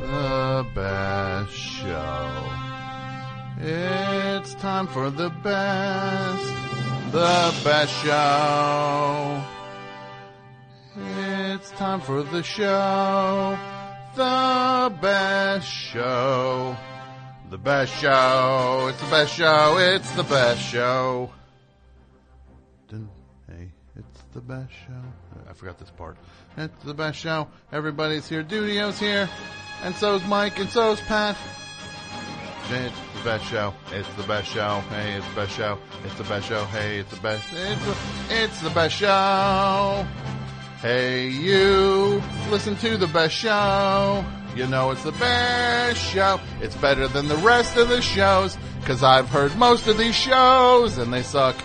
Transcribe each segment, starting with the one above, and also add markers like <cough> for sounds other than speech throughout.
the best show. It's time for the best, the best show. It's time for the show, the best show. The best show, it's the best show, it's the best show. Hey, it's the best show. I forgot this part. It's the best show. Everybody's here. Dudio's here. And so's Mike, and so's Pat. It's the best show. It's the best show. Hey, it's the best show. It's the best show. Hey, it's the best. It's the, it's the best show. Hey, you. Listen to the best show. You know it's the best show. It's better than the rest of the shows. Cause I've heard most of these shows and they suck.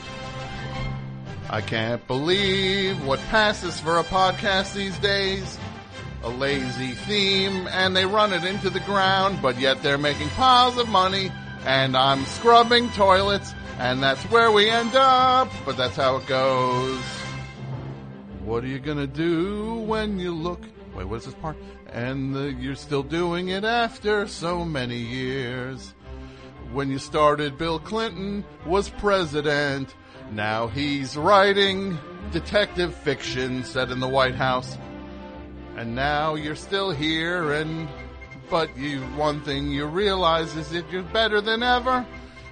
I can't believe what passes for a podcast these days. A lazy theme, and they run it into the ground, but yet they're making piles of money, and I'm scrubbing toilets, and that's where we end up, but that's how it goes. What are you gonna do when you look? Wait, what is this part? And the, you're still doing it after so many years. When you started, Bill Clinton was president. Now he's writing detective fiction set in the White House. And now you're still here and but you one thing you realize is that you're better than ever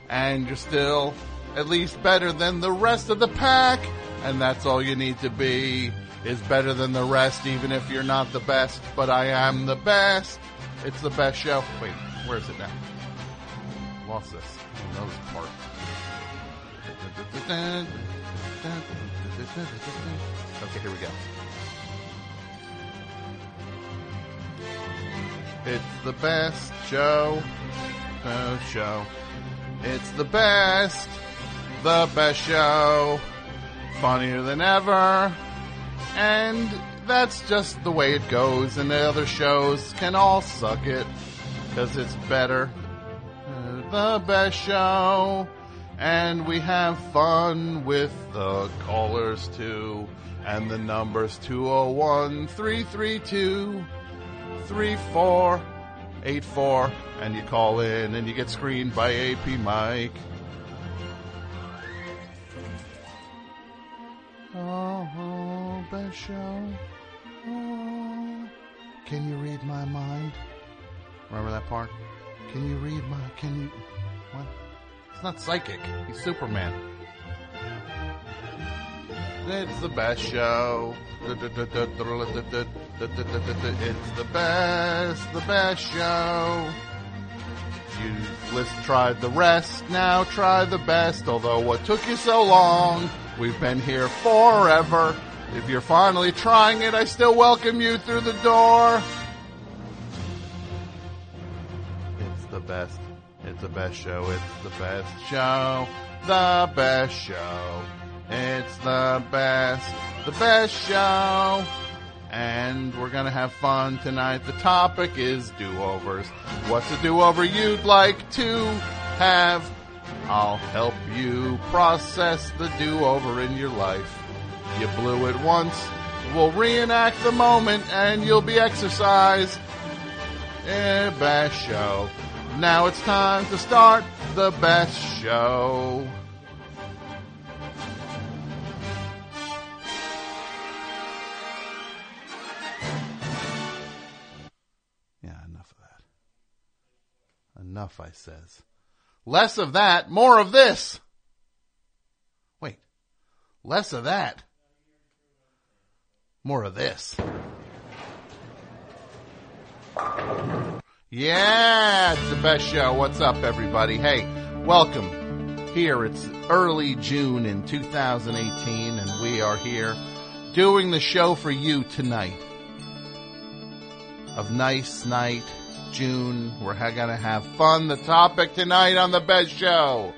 and you're still at least better than the rest of the pack and that's all you need to be is better than the rest even if you're not the best but I am the best. It's the best show. Wait where is it now? Lost this. This part okay here we go It's the best show. Oh, show. It's the best. The best show. Funnier than ever. And that's just the way it goes. And the other shows can all suck it. Cause it's better. The best show. And we have fun with the callers too. And the number's 201 332 3484 and you call in and you get screened by AP Mike. Oh, oh, best show. Oh, can you read my mind? Remember that part? Can you read my, can you, what? It's not psychic. He's Superman. It's the best show. It's the best, the best show. You've tried the rest, now try the best. Although what took you so long, we've been here forever. If you're finally trying it, I still welcome you through the door. It's the best. It's the best show. It's the best show. The best show. It's the best, the best show. And we're gonna have fun tonight. The topic is do-overs. What's a do-over you'd like to have? I'll help you process the do-over in your life. You blew it once. We'll reenact the moment and you'll be exercised. Eh, best show. Now it's time to start the best show. Enough, I says. Less of that, more of this. Wait. Less of that. More of this. Yeah, it's the best show. What's up, everybody? Hey, welcome. Here, it's early June in 2018, and we are here doing the show for you tonight. Of nice night, June. We're gonna have fun. The topic tonight on the best show.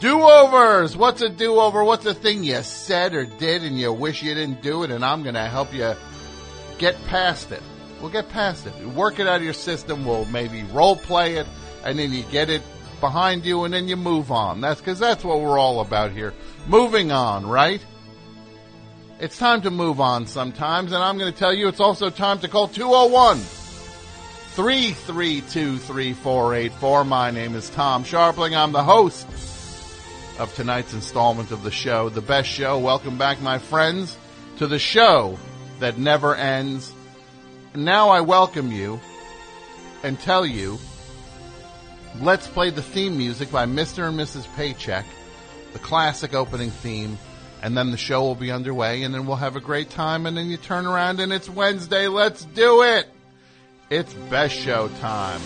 Do-overs! What's a do-over? What's a thing you said or did and you wish you didn't do it and I'm gonna help you get past it. We'll get past it. Work it out of your system. We'll maybe role play it and then you get it behind you and then you move on. That's cause that's what we're all about here. Moving on, right? It's time to move on sometimes and I'm gonna tell you it's also time to call 201 332-3484. My name is Tom Scharpling. I'm the host of tonight's installment of the show, The Best Show. Welcome back, my friends, to the show that never ends. Now I welcome you and tell you, let's play the theme music by Mr. and Mrs. Paycheck, the classic opening theme, and then the show will be underway, and then we'll have a great time, and then you turn around and it's Wednesday. Let's do it! It's Best Show time.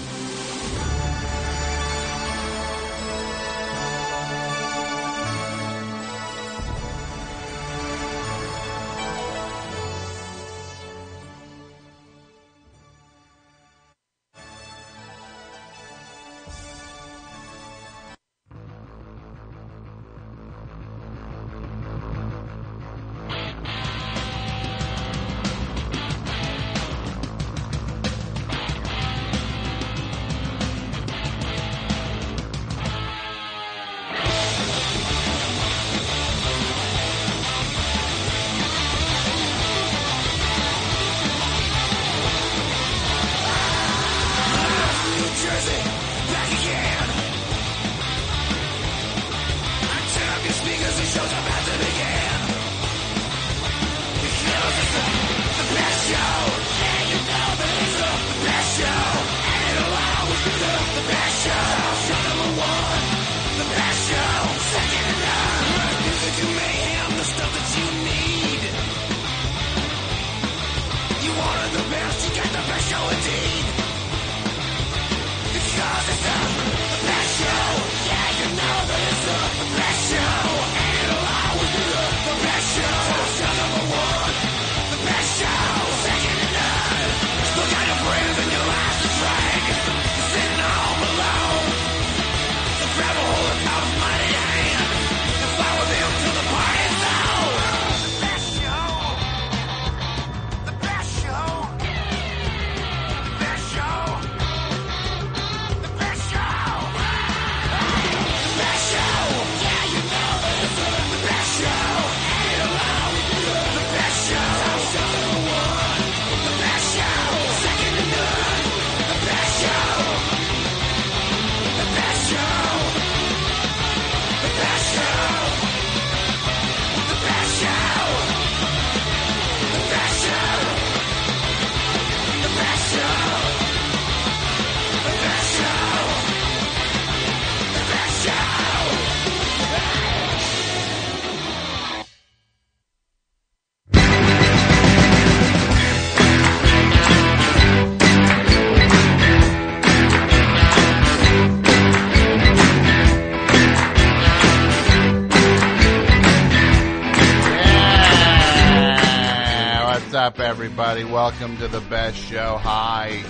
Everybody? Welcome to the best show. Hi.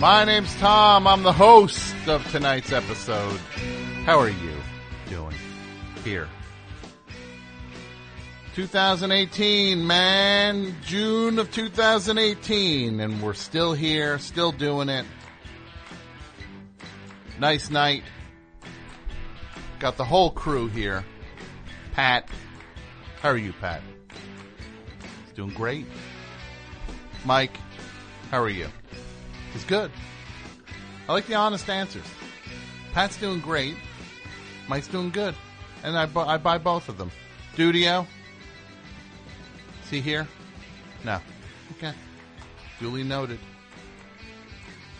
My name's Tom. I'm the host of tonight's episode. How are you doing here? 2018, man. June of 2018. And we're still here, still doing it. Nice night. Got the whole crew here. Pat. How are you, Pat? Doing great. Mike, how are you? He's good. I like the honest answers. Pat's doing great. Mike's doing good. And I, bu- I buy both of them. Dudio? Is he here? No. Okay. Duly noted.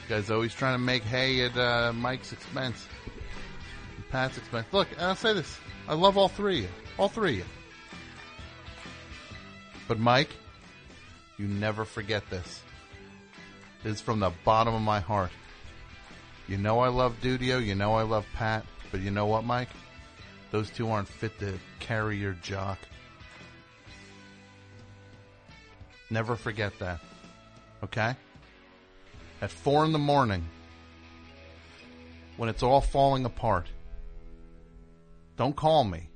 You guys always trying to make hay at uh, Mike's expense. Pat's expense. Look, I'll say this. I love all three of you. All three of you. But Mike, you never forget this. It is from the bottom of my heart. You know I love Dudio, you know I love Pat, but you know what, Mike? Those two aren't fit to carry your jock. Never forget that. Okay? At four in the morning, when it's all falling apart, don't call me.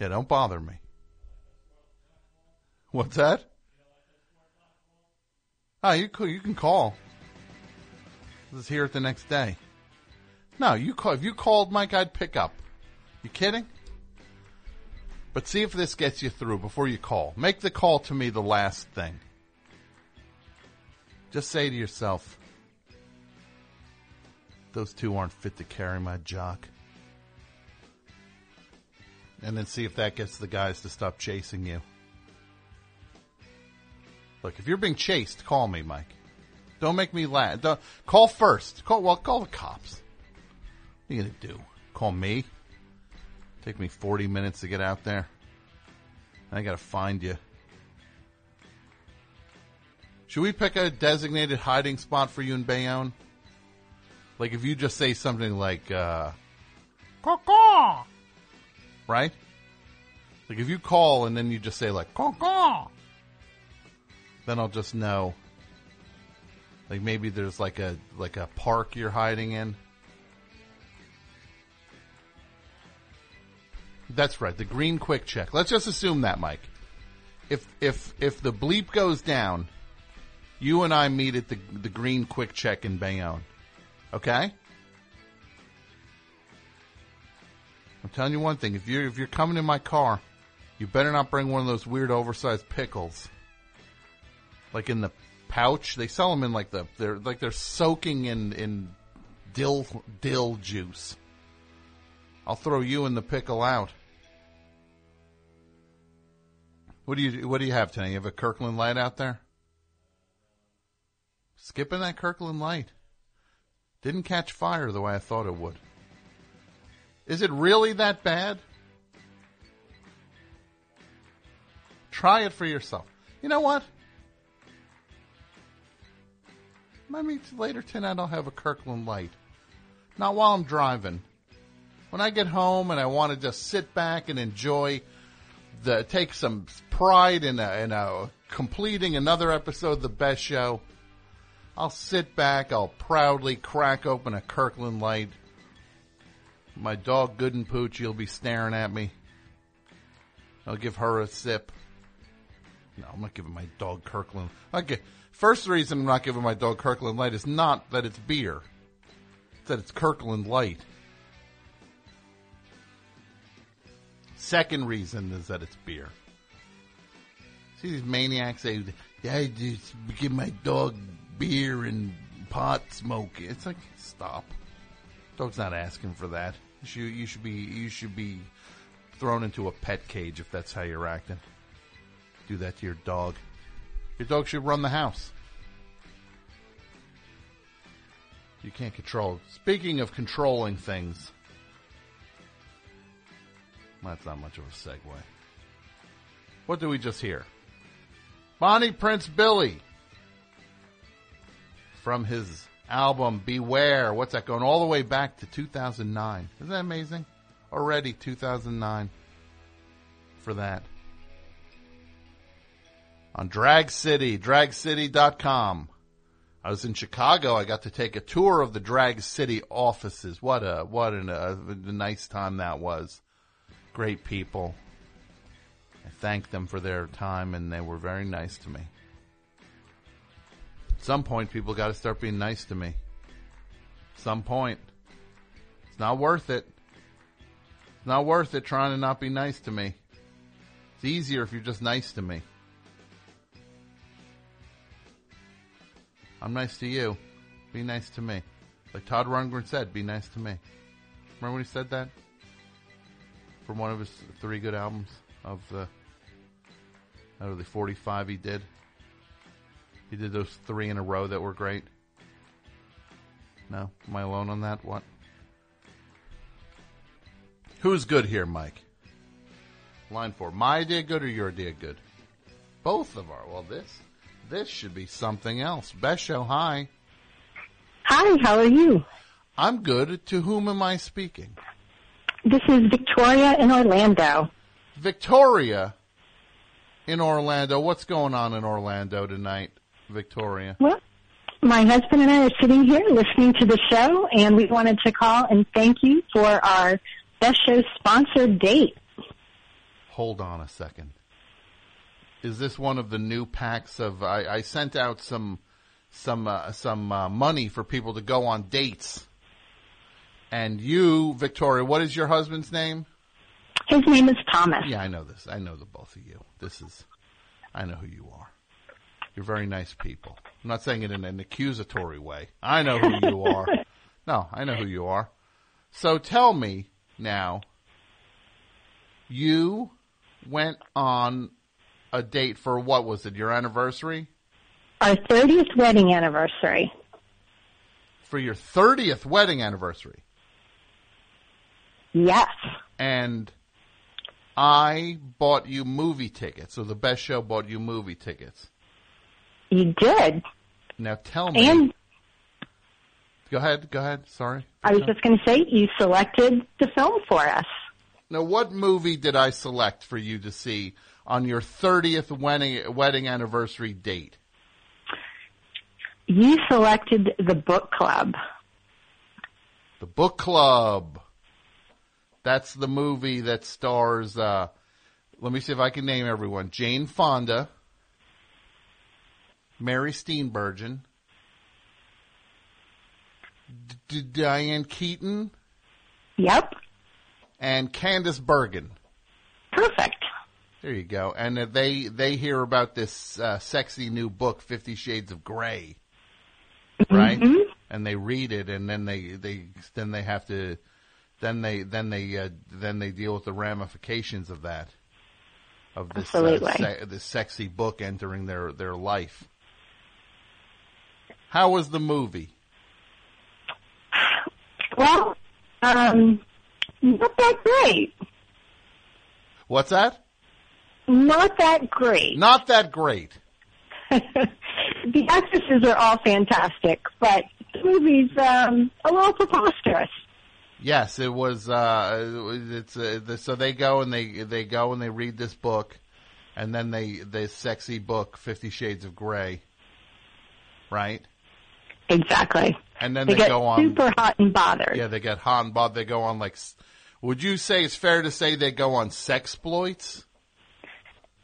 Yeah, don't bother me. What's that? Oh, you you can call. Let's hear it the next day. No, you call. If you called Mike, I'd pick up. You kidding? But see if this gets you through before you call. Make the call to me the last thing. Just say to yourself, Those two aren't fit to carry my jock. And then see if that gets the guys to stop chasing you. Look, if you're being chased, call me, Mike. Don't make me laugh. Don't, call first. Call well, call the cops. What are you gonna do? Call me? Take me 40 minutes to get out there. I gotta find you. Should we pick a designated hiding spot for you in Bayonne? Like if you just say something like, uh, caw right? Like if you call and then you just say like, caw then I'll just know. Like maybe there's like a, like a park you're hiding in. That's right, the green QuickChek. Let's just assume that, Mike. If, if, if the bleep goes down, you and I meet at the the Green QuickChek in Bayonne. Okay? I'm telling you one thing. If you're if you're coming in my car, you better not bring one of those weird oversized pickles. Like in the pouch, they sell them in like the they're like they're soaking in in dill dill juice. I'll throw you in the pickle out. What do you what do you have tonight? You have a Kirkland light out there? Skipping that Kirkland Light. Didn't catch fire the way I thought it would. Is it really that bad? Try it for yourself. You know what? Maybe later tonight I'll have a Kirkland Light. Not while I'm driving. When I get home and I want to just sit back and enjoy the take some pride in a, in a completing another episode of the best show. I'll sit back, I'll proudly crack open a Kirkland light. My dog Good and Poochie will be staring at me. I'll give her a sip. No, I'm not giving my dog Kirkland. I Okay, first reason I'm not giving my dog Kirkland Light is not that it's beer. It's that it's Kirkland Light. Second reason is that it's beer. See these maniacs say, "I just give my dog beer and pot smoke. It's like stop. Dog's not asking for that. You you should be you should be thrown into a pet cage if that's how you're acting. Do that to your dog. Your dog should run the house. You can't control. Speaking of controlling things, that's not much of a segue. What do we just hear? Bonnie Prince Billy from his album Beware. What's that going all the way back to 2009? Isn't that amazing? Already 2009 for that. On Drag City, dragcity.com. I was in Chicago. I got to take a tour of the Drag City offices. What a what an, uh, a, a nice time that was. Great people. I thanked them for their time, and they were very nice to me. At some point, people got to start being nice to me. At Some point. It's not worth it. It's not worth it trying to not be nice to me. It's easier if you're just nice to me. I'm nice to you. Be nice to me. Like Todd Rundgren said, be nice to me. Remember when he said that? From one of his three good albums of the out of the 45 he did. He did those three in a row that were great. No? Am I alone on that? What? Who's good here, Mike? Line four. My idea good or your idea good? Both of our. Well, this this should be something else. Best show. Hi. Hi. How are you? I'm good. To whom am I speaking? This is Victoria in Orlando. Victoria in Orlando. What's going on in Orlando tonight, Victoria? Well, my husband and I are sitting here listening to the show, and we wanted to call and thank you for our Best Show sponsored date. Hold on a second. Is this one of the new packs of? I, I sent out some some uh, some uh, money for people to go on dates. And you, Victoria, what is your husband's name? His name is Thomas. Yeah, I know this. I know the both of you. This is, I know who you are. You're very nice people. I'm not saying it in an accusatory way. I know who you are. <laughs> No, I know who you are. So tell me now, you went on a date for what was it, your anniversary? Our 30th wedding anniversary. For your 30th wedding anniversary. Yes. And I bought you movie tickets, so the best show bought you movie tickets. You did. Now tell me. And go ahead, go ahead. Sorry. I was just going to say, you selected the film for us. Now, what movie did I select for you to see on your 30th wedding, wedding anniversary date? You selected The Book Club. The Book Club. That's the movie that stars, uh, let me see if I can name everyone. Jane Fonda, Mary Steenburgen, D- Diane Keaton, Yep. and Candice Bergen. Perfect. There you go. And uh, they they hear about this uh, sexy new book, Fifty Shades of Grey, right? And they read it, and then they they then they have to then they then they uh, then they deal with the ramifications of that of this uh, se- this sexy book entering their their life. How was the movie? Well, um, not that great. What's that? Not that great. Not that great. <laughs> the actresses are all fantastic, but the movie's um, a little preposterous. Yes, it was. Uh, it's uh, the, so they go and they they go and they read this book, and then they this sexy book, Fifty Shades of Grey, right? Exactly. And then They, they, get go on. super hot and bothered. Yeah, they get hot and bothered. They go on like. s- Would you say it's fair to say they go on sexploits?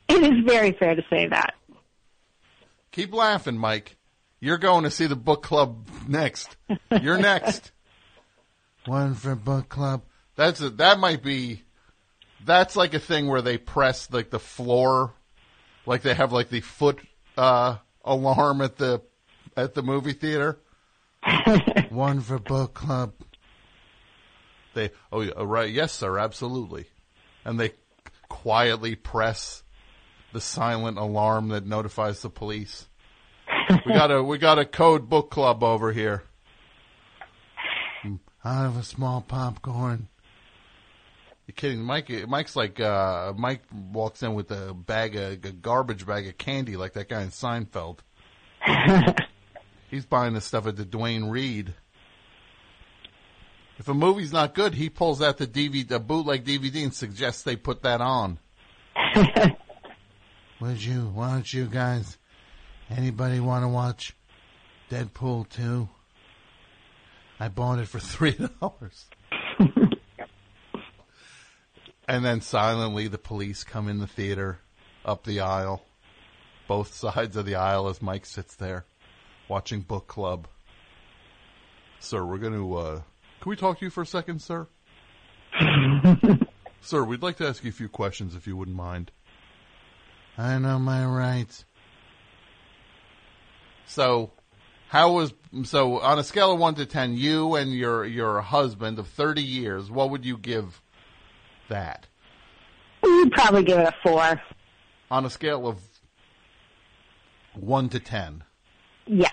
It is very fair to say that. Keep laughing, Mike. You're going to see the book club next. You're next. <laughs> One for book club. That's a, that might be. That's like a thing where they press like the floor, like they have like the foot uh, alarm at the at the movie theater. <laughs> One for book club. They oh right yes sir absolutely, and they quietly press the silent alarm that notifies the police. <laughs> We got a we got a code book club over here. Out of a small popcorn. You're kidding, Mike? Mike's like uh, Mike walks in with a bag of a garbage bag of candy like that guy in Seinfeld. <laughs> He's buying this stuff at the Duane Reade. If a movie's not good, he pulls out the DVD, the bootleg DVD, and suggests they put that on. <laughs> Would you? Why don't you guys? Anybody want to watch Deadpool two? I bought it for <laughs> three dollars. and then silently, the police come in the theater, up the aisle, both <laughs> sides of the aisle as Mike sits there, watching book club. Sir, we're going to. uh Can we talk to you for a second, sir? <laughs> sir, we'd like to ask you a few questions, if you wouldn't mind. I know my rights. So, how was so on a scale of one to ten? You and your your husband of thirty years, what would you give that We'd probably give it a four. on a scale of one to ten? Yes.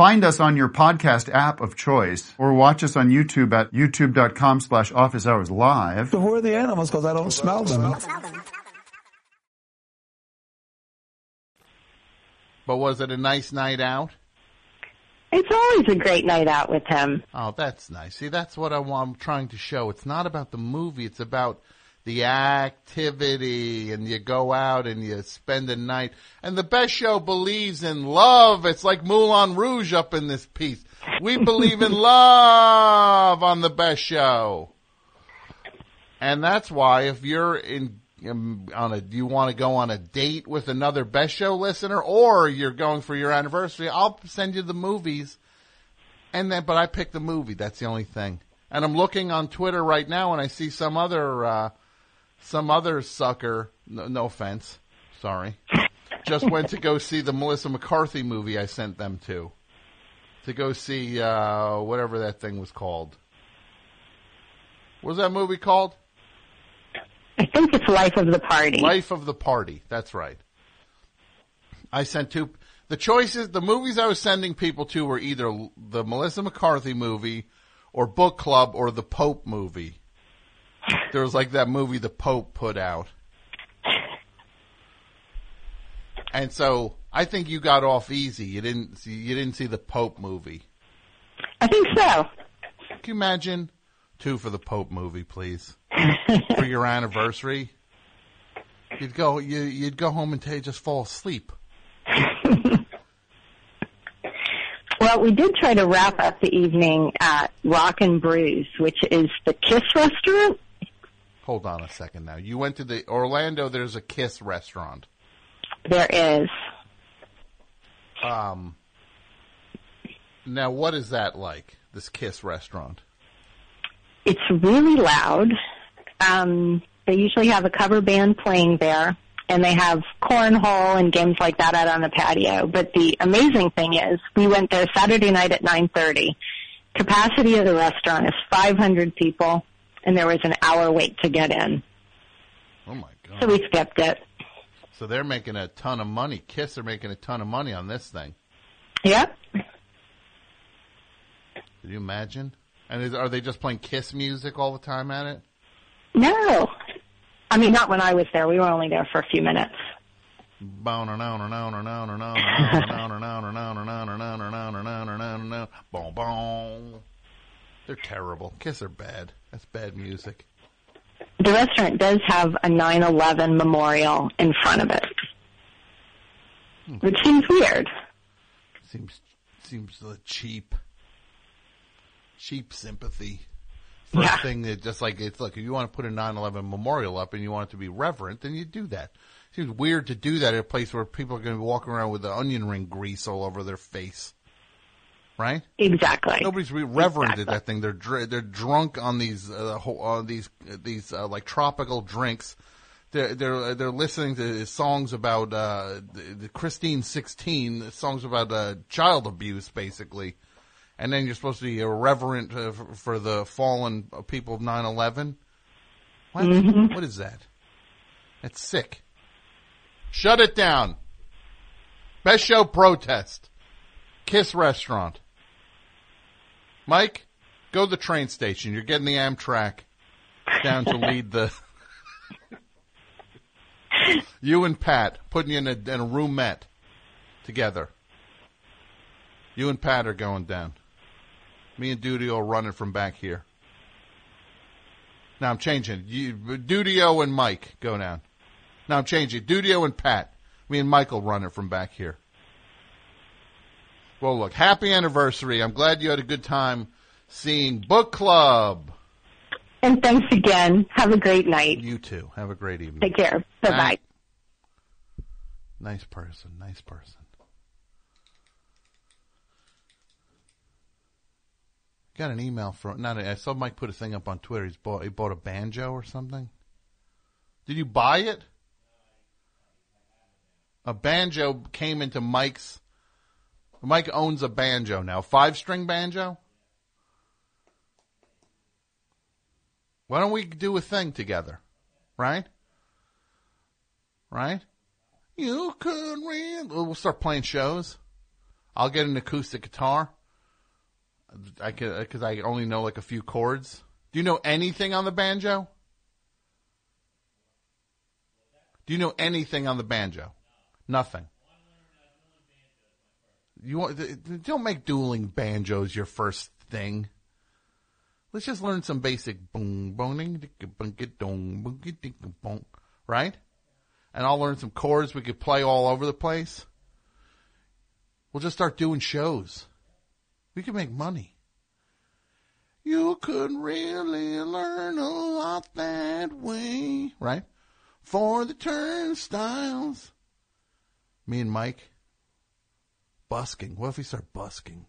Find us on your podcast app of choice or watch us on YouTube at youtube.com slash office hours live. Who are the animals? Because I don't smell them. But was it a nice night out? It's always a great night out with him. Oh, that's nice. See, that's what I want, I'm trying to show. It's not about the movie. It's about the activity and you go out and you spend a night. And the best show believes in love. It's like Moulin Rouge up in this piece. We believe in <laughs> love on the best show. And that's why if you're in um, on a, you want to go on a date with another best show listener, or you're going for your anniversary, I'll send you the movies. And then, but I pick the movie. That's the only thing. And I'm looking on Twitter right now, and I see some other, uh, some other sucker. No, no offense, sorry. Just went to go see the Melissa McCarthy movie I sent them to. To go see uh, whatever that thing was called. What was that movie called? I think it's Life of the Party. Life of the Party. That's right. I sent two. The choices, the movies I was sending people to were either the Melissa McCarthy movie, or Book Club, or the Pope movie. There was like that movie the Pope put out. And so I think you got off easy. You didn't see, you didn't see the Pope movie. I think so. Can you imagine two for the Pope movie, please, for your anniversary? You'd go, you, you'd go home and t- just fall asleep. Well, we did try to wrap up the evening at Rock and Brews, which is the Kiss restaurant. Hold on a second now. You went to the Orlando. There's a Kiss restaurant. There is. Um. Now, what is that like? This Kiss restaurant? It's really loud. Um, they usually have a cover band playing there, and they have cornhole and games like that out on the patio. But the amazing thing is, we went there Saturday night at 9:30. Capacity of the restaurant is 500 people, and there was an hour wait to get in, Oh my god! so we skipped it. So they're making a ton of money. Kiss are making a ton of money on this thing. Yep. Can you imagine? And is, are they just playing Kiss music all the time at it? No. I mean, not when I was there. We were only there for a few minutes. They're terrible. Kiss are bad. That's bad music. The restaurant does have a 9/11 memorial in front of it, which seems weird. Seems seems cheap. Cheap sympathy. For Yeah. thing that just like it's like if you want to put a 9/11 memorial up and you want it to be reverent, then you do that. Seems weird to do that at a place where people are going to be walking around with the onion ring grease all over their face, right? Exactly. Nobody's reverent Exactly. at that thing. They're dr- they're drunk on these uh, ho- uh, these uh, these uh, like tropical drinks. They're they're they're listening to songs about uh, the, the Christine sixteen songs about uh, child abuse, basically. And then you're supposed to be irreverent uh, for, the fallen people of 9/11. What? What is that? That's sick. Shut it down. Best show protest. Kiss restaurant. Mike, go to the train station. You're getting the Amtrak down to lead the. <laughs> you and Pat putting you in a, in a roomette together. You and Pat are going down. Me and Dudio are running from back here. Now I'm changing. You, Dudio and Mike go down. Now I'm changing. Dudio and Pat. Me and Michael run it from back here. Well, look, happy anniversary. I'm glad you had a good time seeing Book Club. And thanks again. Have a great night. You too. Have a great evening. Take care. Bye bye. Night. Nice person. Nice person. Got an email from. Not. A, I saw Mike put a thing up on Twitter. He's bought. He bought a banjo or something. Did you buy it? A banjo came into Mike's. Mike owns a banjo now. Five string banjo. Why don't we do a thing together? Right? Right? You could. We'll start playing shows. I'll get an acoustic guitar. I could because I only know like a few chords. Do you know anything on the banjo? Do you know anything on the banjo? Nothing. You want, don't make dueling banjos your first thing. Let's just learn some basic boom boning dong bonk, right? And I'll learn some chords we could play all over the place. We'll just start doing shows. We can make money. You could really learn a lot that way. Right? For the turnstiles. Me and Mike busking. What if we start busking?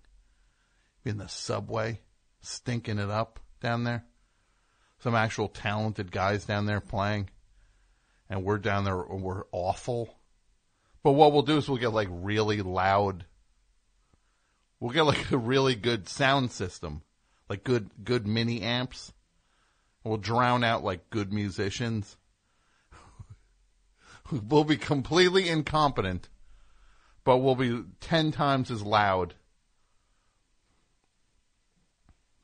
Be In the subway, stinking it up down there. Some actual talented guys down there playing. And we're down there, we're awful. But what we'll do is we'll get like really loud. We'll get like <laughs> a really good sound system. Like good, good mini amps. We'll drown out like good musicians. <laughs> we'll be completely incompetent, but we'll be ten times as loud.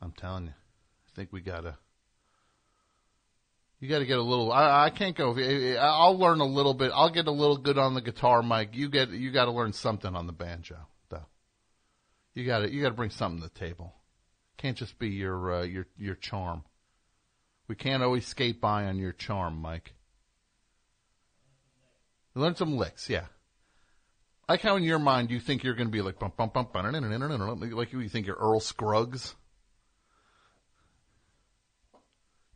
I'm telling you, I think we gotta. You got to get a little. I, I can't go. I'll learn a little bit. I'll get a little good on the guitar, Mike. You get. You got to learn something on the banjo, though. You got to. You got to bring something to the table. Can't just be your uh, your your charm. We can't always skate by on your charm, Mike. Learn some licks, yeah. I like how in your mind you think you're going to be like bump bump bump like you think you're Earl Scruggs.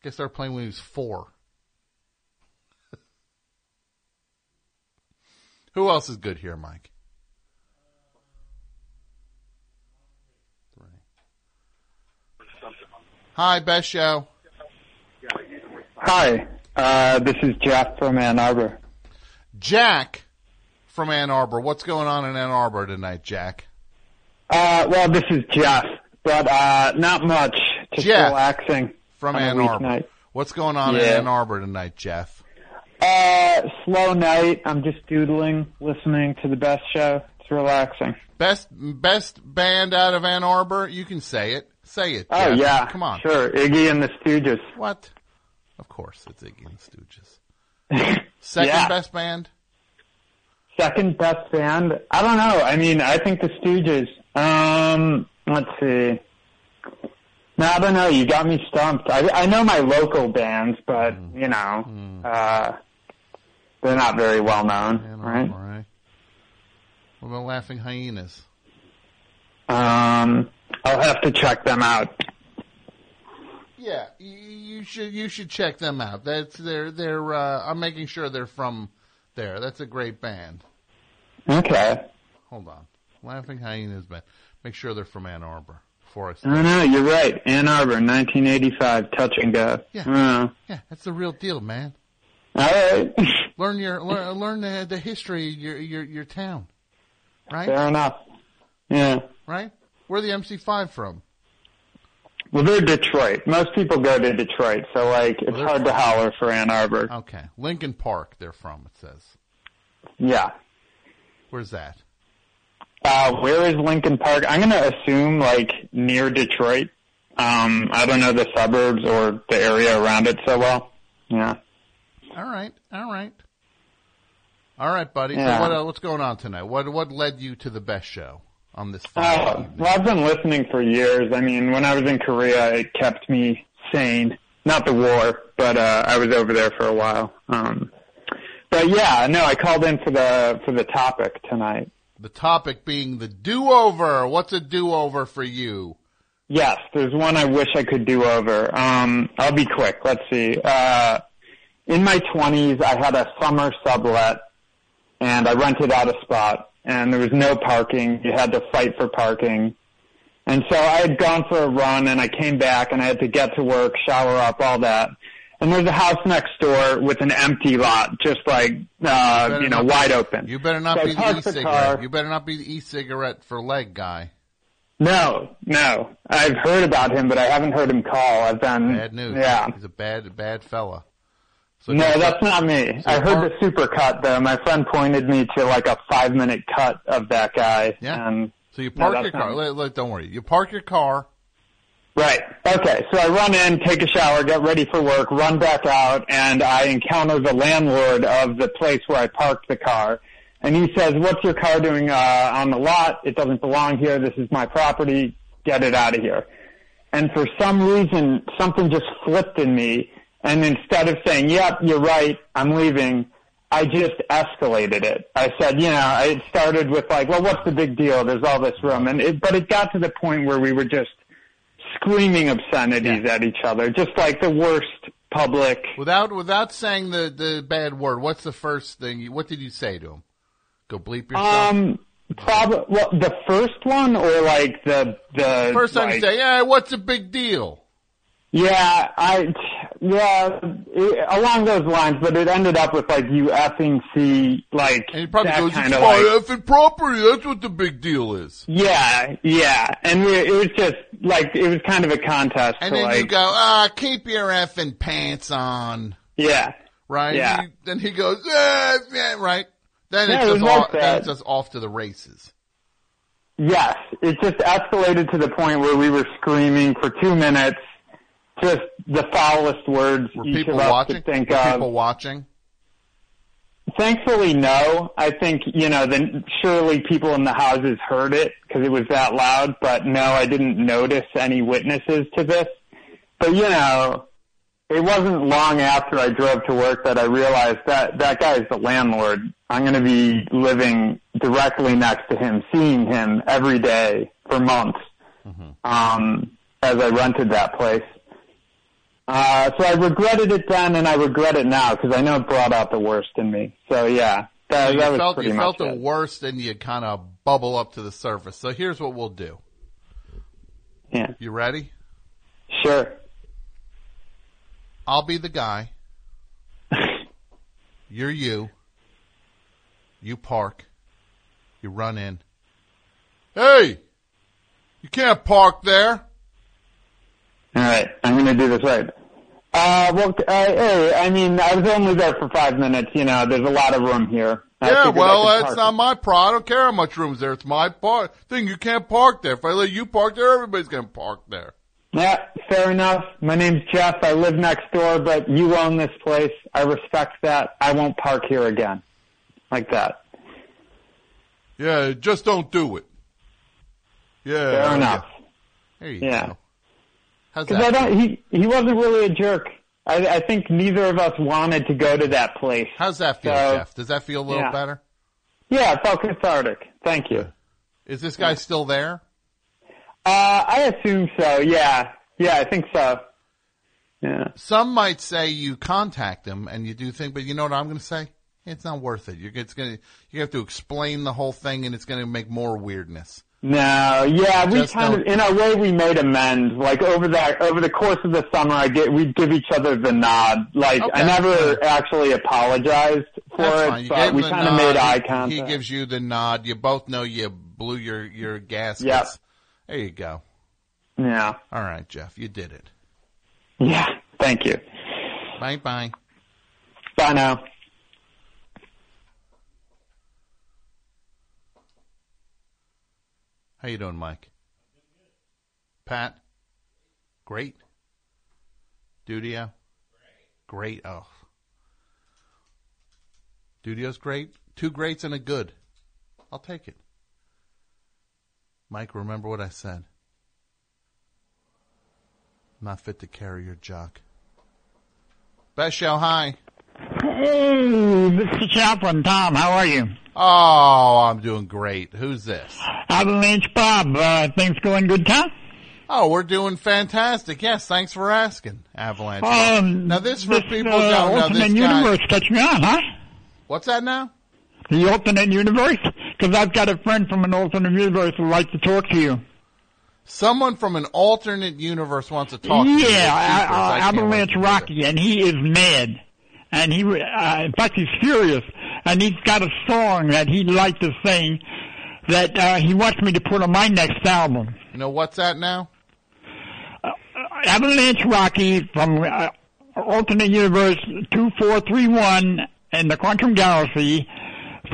Guess started playing when he was four. <laughs> Who else is good here, Mike? Three. Hi, best show. Hi, uh, this is Jeff from Ann Arbor. Jack from Ann Arbor. What's going on in Ann Arbor tonight, Jack? Uh, well, this is Jeff, but uh, not much. Just Jeff. relaxing From Ann Arbor. weeknight. What's going on in Ann Arbor tonight, Jeff? Uh, slow night. I'm just doodling, listening to the best show. It's relaxing. Best best band out of Ann Arbor? You can say it. Say it. Oh Jeff. yeah, Come on. Sure, Iggy and the Stooges. What? Of course, it's Iggy and the Stooges. <laughs> Second Yeah. best band? Second best band? I don't know. I mean, I think the Stooges. Um, let's see. No, I don't know. You got me stumped. I, I know my local bands, but Mm. you know, uh, they're not very well known, right? Arbor, right? What about Laughing Hyenas? Um, I'll have to check them out. Yeah, you should you should check them out. That's they're they're. Uh, I'm making sure they're from there. That's a great band. Okay. Hold on, Laughing Hyenas band. Make sure they're from Ann Arbor. Before I start. don't know. You're right. Ann Arbor, 1985, touch and go. Yeah. Uh, Yeah, that's the real deal, man. all right. <laughs> Learn your learn, learn the, the history of your your your town, right? Fair enough. Yeah. Right? Where the MC5 from? Well, they're Detroit. Most people go to Detroit, so like it's they're hard to holler for Ann Arbor. Okay, Lincoln Park. They're from. It says. Yeah. Where's that? Uh, where is Lincoln Park? I'm gonna assume like near Detroit. Um, I don't know the suburbs or the area around it so well. Yeah. All right, all right, all right, buddy. Yeah. So what uh, what's going on tonight? What what led you to the best show on this? Uh, well, I've been listening for years. I mean, when I was in Korea, it kept me sane. Not the war, but uh, I was over there for a while. Um, but yeah, no, I called in for the for the topic tonight. The topic being the do over. What's a do over for you? Yes, there's one I wish I could do over. Um, I'll be quick. Let's see. Uh, in my 20s, I had a summer sublet, and I rented out a spot, and there was no parking. You had to fight for parking. And so I had gone for a run, and I came back, and I had to get to work, shower up, all that. And there's a house next door with an empty lot, just like, uh, better you know, wide open. You better not So be the e-cigarette. You better not be the e-cigarette for leg guy. No, no. I've heard about him, but I haven't heard him call. I've been, Bad news. yeah. He's a bad bad fella. So No, that's not me. I heard the super cut though. My friend pointed me to like a five minute cut of that guy. Yeah. And So you park that's your car. let- don't worry. You park your car. right. Okay. So I run in, take a shower, get ready for work, run back out, and I encounter the landlord of the place where I parked the car. And he says, "What's your car doing uh, on the lot? It doesn't belong here. This is my property. Get it out of here." And for some reason, something just flipped in me. And instead of saying, "Yep, you're right. I'm leaving," I just escalated it. I said, you know, it started with like, well, what's the big deal? There's all this room. And it, but it got to the point where we were just screaming obscenities at each other, just like the worst public. Without without saying the the bad word, what's the first thing? You, what did you say to him? Go bleep yourself. Um, probably well, the first one or like the the First time you say, "Yeah, what's a big deal?" Yeah, I yeah it, along those lines, but it ended up with like you effing see like And he probably that goes, kind "It's of my like effing property. That's what the big deal is." yeah yeah, and we, it was just like it was kind of a contest. And then like, you go, "Ah, keep your effing pants on." yeah right? Yeah. He- then he goes, eh, yeah, right. Then Yeah, it's it just off, then it's just off to the races. yes, it just escalated to the point where we were screaming for two minutes, just the foulest words Were each people of us watching? could think Were of. people watching? Thankfully, no. I think, you know, then surely people in the houses heard it because it was that loud, but no, I didn't notice any witnesses to this. But, you know, it wasn't long after I drove to work that I realized that that guy is the landlord. I'm going to be living directly next to him, seeing him every day for months, um, as I rented that place. Uh, so I regretted it then, and I regret it now because I know it brought out the worst in me. So yeah, that, you that was felt pretty you much felt the it. worst, and you kind of bubble up to the surface. So here's what we'll do. Yeah, You ready? sure. I'll be the guy. <laughs> You're you. You park. You run in. Hey, you can't park there. All right, I'm going to do this right. Uh, well, uh, hey, I mean, I was only there for five minutes. You know, there's a lot of room here. I Yeah, well, that's not my problem. I don't care how much room's there. It's my park thing. You can't park there. If I let you park there, everybody's gonna park there. Yeah, fair enough. My name's Jeff. I live next door, but you own this place. I respect that. I won't park here again. Like that. Yeah, just don't do it. Yeah. Fair enough. There you Yeah. go. How's Because I that? don't. He he wasn't really a jerk. I, I think neither of us wanted to go to that place. How's that feel, So- Jeff? Does that feel a little Yeah. better? Yeah, it felt cathartic. Thank you. Is this guy still there? Uh, I assume so. Yeah, yeah, I think so. Yeah. Some might say you contact him and you do think, but you know what I'm going to say? It's not worth it. You're it's going to you have to explain the whole thing, and it's going to make more weirdness. No, yeah, we Just kind don't- of, in a way, we made amends. Like over that, over the course of the summer, I get, we'd give each other the nod. Like Okay. I never actually apologized for That's it, fine. You but him we the kind of nod. made eye contact. He gives you the nod. You both know you blew your your gaskets. Yep. There you go. yeah, All right, Jeff, you did it. yeah. Thank you. Bye bye. Bye now. How you doing, Mike? Pat? Great. Dudio? Great. Great. Oh. Dudio's great. Two greats and a good. I'll take it. Mike, remember what I said. Not fit to carry your jock. Best show, hi. Hey, Mr. Scharpling, Tom, how are you? Oh, I'm doing great. Who's this? Avalanche Bob, uh, things going good, Tom? Oh, we're doing fantastic. Yes, thanks for asking, Avalanche. Um, now this for this, people uh, don't know alternate this guy. universe me on, huh? What's that now? The alternate universe? Because I've got a friend from an alternate universe who'd like to talk to you. Someone from an alternate universe wants to talk to you. yeah, uh, I can't wait Avalanche Rocky, and he is mad. And he, uh, in fact, he's furious. And he's got a song that he'd like to sing that uh, he wants me to put on my next album. You know what's that now? Avalanche Rocky from uh, alternate universe 2431 in the quantum galaxy,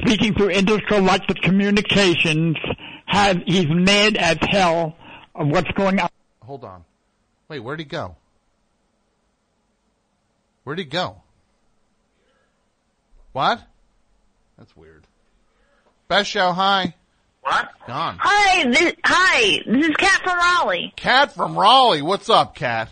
speaking through intergalactic communications, have, he's mad as hell of what's going on. Hold on. Wait, where'd he go? Where'd he go? What? That's weird. Best show, hi. What? Gone. Hi, this, hi, this is Kat from Raleigh. Cat from Raleigh. What's up, Cat?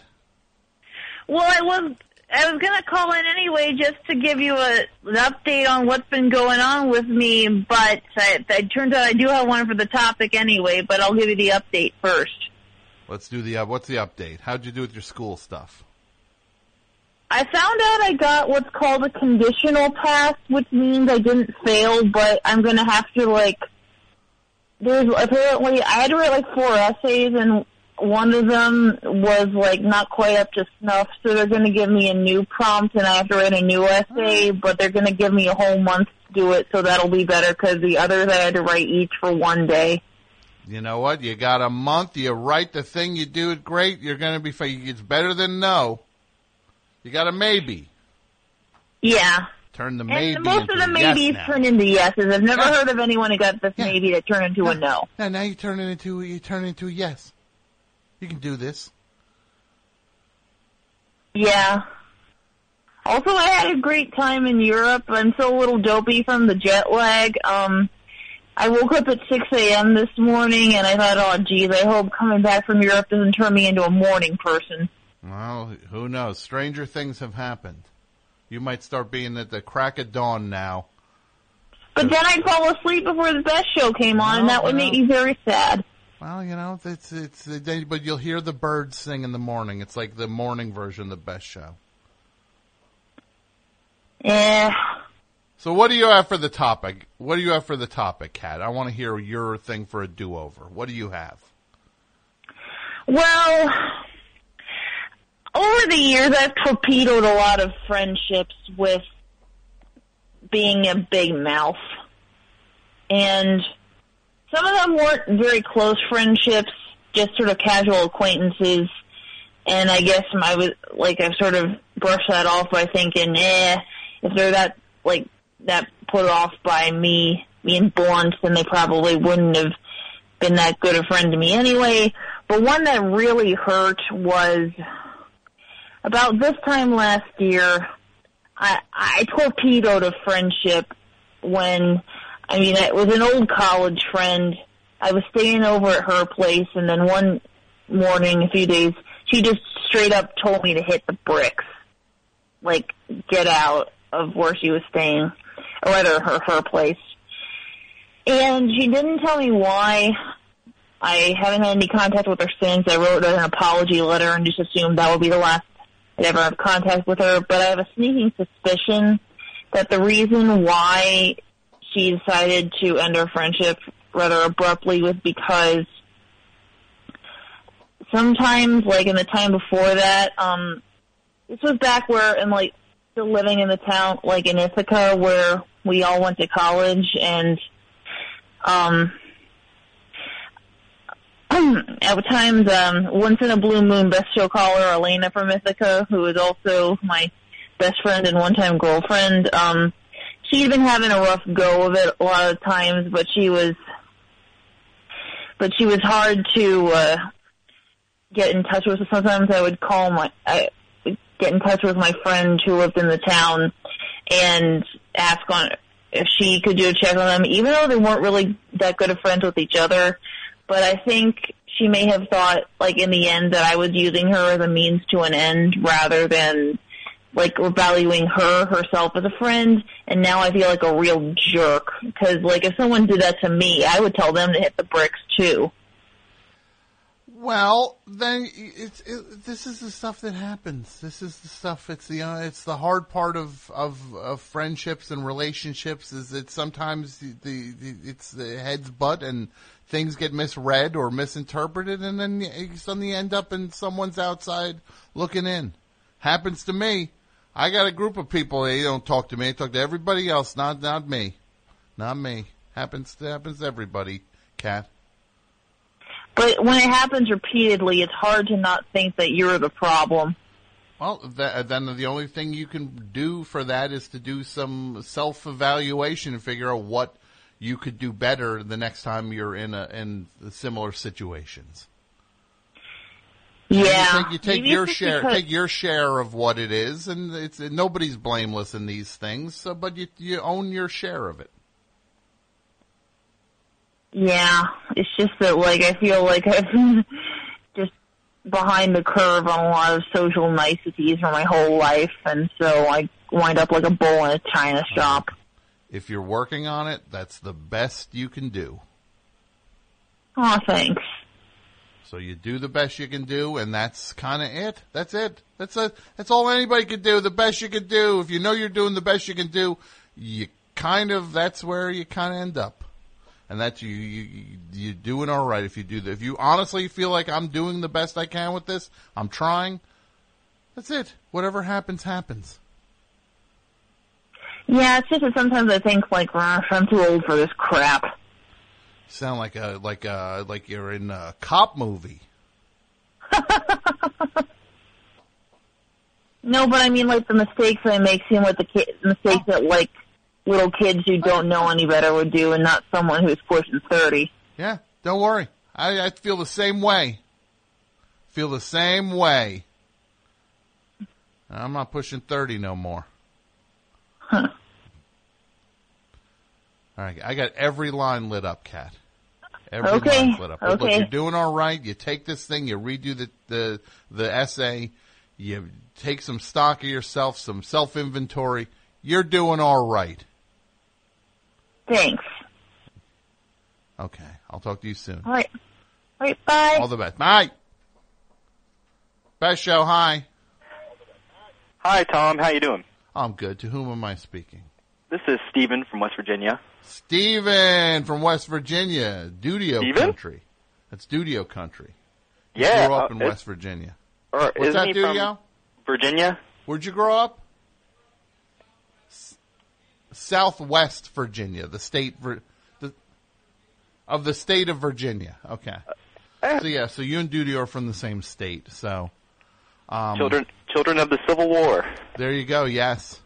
Well, I was I was gonna call in anyway just to give you a, an update on what's been going on with me, but I, it turns out I do have one for the topic anyway. But I'll give you the update first. Let's do the uh, what's the update? How'd you do with your school stuff? I found out I got what's called a conditional pass, which means I didn't fail, but I'm gonna have to like. There's apparently I had to write like four essays, and one of them was like not quite up to snuff, so they're gonna give me a new prompt, and I have to write a new essay, oh. but they're gonna give me a whole month to do it, so that'll be better because the others I had to write each for one day. You know what? You got a month. You write the thing. You do it great. You're going to be. fi- It's better than no. You got a maybe. Yeah. Turn the maybe And most of the a yes maybes turn into yeses. I've never heard of anyone who got this Yeah. maybe that turned into a no. Now, now you turn it into you turn it into a yes. You can do this. Yeah. Also, I had a great time in Europe. I'm still a little dopey from the jet lag. Um, I woke up at 6 a.m. this morning, and I thought, oh, geez, I hope coming back from Europe doesn't turn me into a morning person. Well, who knows? Stranger things have happened. You might start being at the crack of dawn now. But then I'd fall asleep before the best show came on, and that would well. make me very sad. Well, you know, it's it's but you'll hear the birds sing in the morning. It's like the morning version of the best show. Eh. So what do you have for the topic? What do you have for the topic, Kat? I want to hear your thing for a do-over. What do you have? Well, over the years, I've torpedoed a lot of friendships with being a big mouth. And some of them weren't very close friendships, just sort of casual acquaintances. And I guess I was, like, I've sort of brushed that off by thinking, eh, if they're that, like, that put off by me being blunt, then they probably wouldn't have been that good a friend to me anyway. But one that really hurt was about this time last year. I I torpedoed a friendship when I mean it was an old college friend. I was staying over at her place, and then one morning, a few days, she just straight up told me to hit the bricks, like get out of where she was staying, or rather her her place. And she didn't tell me why. I haven't had any contact with her since. I wrote an apology letter and just assumed that would be the last I'd have contact with her. But I have a sneaking suspicion that the reason why she decided to end our friendship rather abruptly was because sometimes, like in the time before that, um, this was back where, and like, still living in the town, like in Ithaca, where we all went to college, and um, <clears throat> at times, um, once in a blue moon, best show caller Elena from Ithaca, who is also my best friend and one-time girlfriend. Um, she'd been having a rough go of it a lot of times, but she was, but she was hard to uh, get in touch with. So sometimes I would call my, I get in touch with my friend who lived in the town and ask on if she could do a check on them, even though they weren't really that good of friends with each other. But I think she may have thought, like in the end, that I was using her as a means to an end rather than like valuing her herself as a friend. And now I feel like a real jerk because, like, if someone did that to me, I would tell them to hit the bricks too. Well, then it's it, this is the stuff that happens. This is the stuff. It's the uh, it's the hard part of, of of friendships and relationships is that sometimes the, the, the it's the head's butt and things get misread or misinterpreted, and then you suddenly end up in someone's outside looking in. Happens to me. I got a group of people. They don't talk to me. They talk to everybody else. Not not me. Not me. Happens to happens to everybody. Cat. But when it happens repeatedly, it's hard to not think that you're the problem. Well, th- then the only thing you can do for that is to do some self-evaluation and figure out what you could do better the next time you're in a in similar situations. Yeah, You take, you take your share, because- take your share of what it is, and it's nobody's blameless in these things. So, but you you own your share of it. Yeah, it's just that like I feel like I've been <laughs> just behind the curve on a lot of social niceties for my whole life, and so I wind up like a bull in a china shop. If you're working on it, that's the best you can do. Oh, thanks. So you do the best you can do, and that's kind of it. That's it. That's a, That's all anybody can do. The best you can do. If you know you're doing the best you can do, you kind of. That's where you kind of end up, and that's you. You you're doing all right if you do that. If you honestly feel like I'm doing the best I can with this, I'm trying. That's it. Whatever happens, happens. Yeah, it's just that sometimes I think like, "Rah, I'm too old for this crap. Sound like a like a like you're in a cop movie. <laughs> No, but I mean like the mistakes I make seem like the ki- mistakes that like little kids who don't know any better would do, and not someone who's pushing thirty. Yeah, don't worry. I, I feel the same way. Feel the same way. I'm not pushing 30 no more. Huh. All right, I got every line lit up, Kat. Every Okay, line's lit up. Look, okay. you're doing all right. You take this thing, you redo the, the, the essay, you take some stock of yourself, some self inventory. You're doing all right. Thanks. Okay, I'll talk to you soon. All right. All right. Bye. All the best. Bye. Best show. Hi. Hi, Tom. How you doing? I'm good. To whom am I speaking? This is Stephen from West Virginia. Stephen from West Virginia, Dudio Steven? country. That's Dudio country. He Yeah, grew up uh, in West Virginia. Or What's that, Dudio? from Virginia? Where'd you grow up? S- Southwest Virginia, the state Vir- the, of the state of Virginia. Okay. Uh, So yeah, so you and Dudio are from the same state. So um, children, children of the Civil War. There you go. Yes.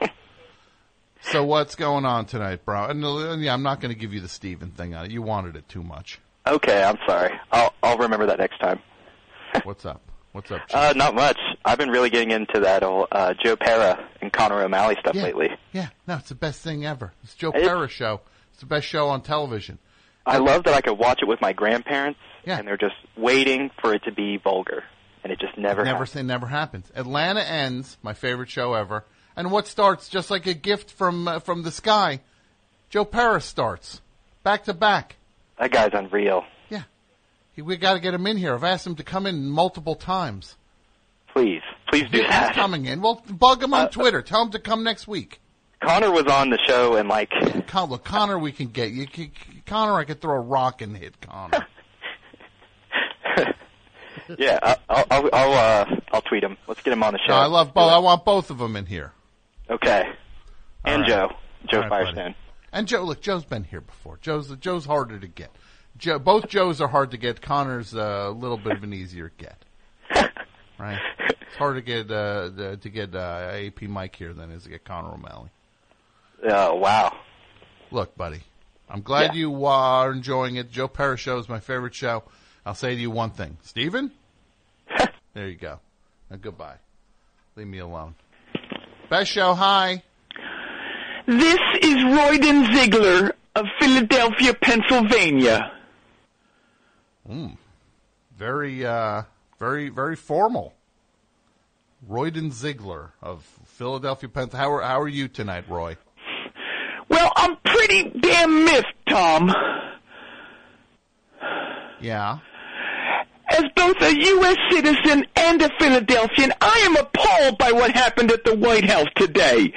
<laughs> so what's going on tonight, bro? And yeah, I'm not going to give you the Steven thing on it. You wanted it too much. Okay, I'm sorry. I'll I'll remember that next time. <laughs> What's up? What's up? Chief? Uh, not much. I've been really getting into that old uh, Joe Pera and Connor O'Malley stuff yeah, lately. yeah. No, it's the best thing ever. It's Joe It's- show. It's the best show on television. I love that I could watch it with my grandparents, Yeah. and they're just waiting for it to be vulgar, and it just never. never happens. say never happens. Atlanta ends, my favorite show ever, and what starts just like a gift from uh, from the sky. Joe Pera starts back to back. That guy's unreal. Yeah, he, we got to get him in here. I've asked him to come in multiple times. Please, please do He's that. coming in. Well, bug him on Uh, Twitter. Tell him to come next week. Connor was on the show, and like, Con- look, Connor, we can get you. Connor, I could throw a rock and hit Connor. <laughs> yeah, I'll I'll I'll, uh, I'll tweet him. Let's get him on the show. No, I love both. I want both of them in here. Okay, and right. Joe, Joe right, buddy. Firestone. And Joe, look, Joe's been here before. Joe's Joe's harder to get. Joe, both Joes are hard to get. Connor's a little bit of an easier get. <laughs> Right? It's hard to get uh, the- to get uh, AP Mike here than it is to get Connor O'Malley. Oh wow. Look, buddy, I'm glad Yeah. you are enjoying it. Joe Pera show is my favorite show. I'll say to you one thing, Steven? <laughs> there you go. Now goodbye. Leave me alone. Best show. Hi. This is Royden Ziegler of Philadelphia, Pennsylvania. Mm. Very, uh, very, very formal. Royden Ziegler of Philadelphia, Pennsylvania. How are, how are you tonight, Roy? Well, I'm pretty damn miffed, Tom. Yeah. As both a U.S. citizen and a Philadelphian, I am appalled by what happened at the White House today.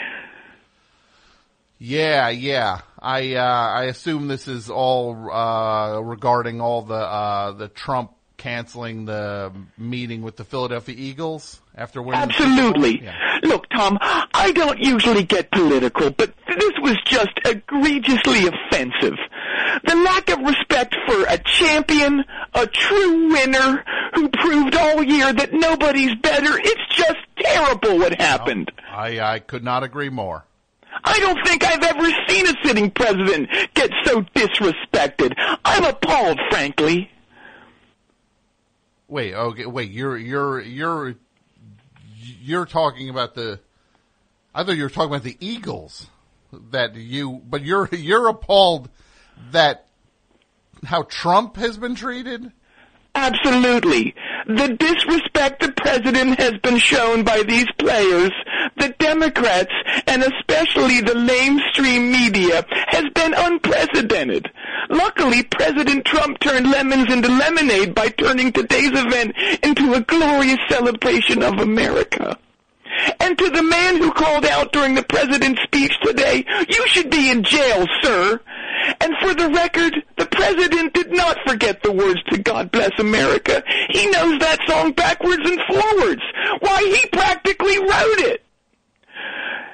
Yeah, yeah. I uh, I assume this is all uh, regarding all the uh, the Trump canceling the meeting with the Philadelphia Eagles after winning. the Absolutely. Yeah. Look, Tom, I don't usually get political, but this was just egregiously offensive. The lack of respect for a champion, a true winner, who proved all year that nobody's better. It's just terrible what happened. I I could not agree more. I don't think I've ever seen a sitting president get so disrespected. I'm appalled, frankly. Wait, okay, wait. You're you're you're you're talking about the. I thought you were talking about the Eagles. That you, but you're <laughs> you're appalled that how Trump has been treated. Absolutely. The disrespect the president has been shown by these players, the Democrats, and especially the lamestream media, has been unprecedented. Luckily, President Trump turned lemons into lemonade by turning today's event into a glorious celebration of America. And to the man who called out during the president's speech today, you should be in jail, sir. And for the record, the president did not forget the words to God Bless America. He knows that song backwards and forwards. Why, he practically wrote it.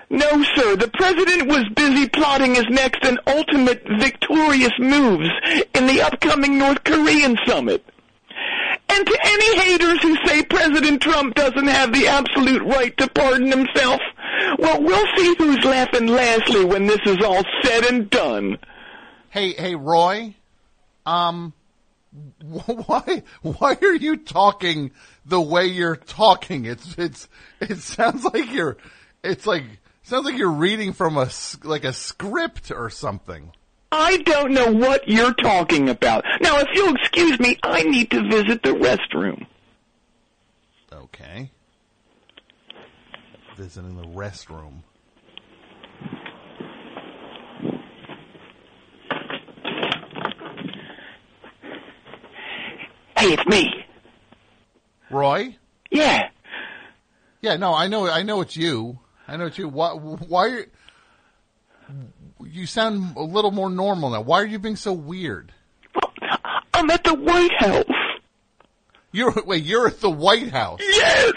No, sir, the president was busy plotting his next and ultimate victorious moves in the upcoming North Korean summit. And to any haters who say President Trump doesn't have the absolute right to pardon himself, well, we'll see who's laughing lastly when this is all said and done. Hey, hey, Roy. Um, <laughs> why, why are you talking the way you're talking? It's, it's, it sounds like you're, it's like, sounds like you're reading from a, like a script or something. I don't know what you're talking about. Now, if you'll excuse me, I need to visit the restroom. Okay. Visiting the restroom. Hey, it's me. Roy? Yeah. Yeah, no, I know, I know it's you. I know it's you. Why, why are, you sound a little more normal now. Why are you being so weird? I'm at the White House. You're, wait, you're at the White House. Yes.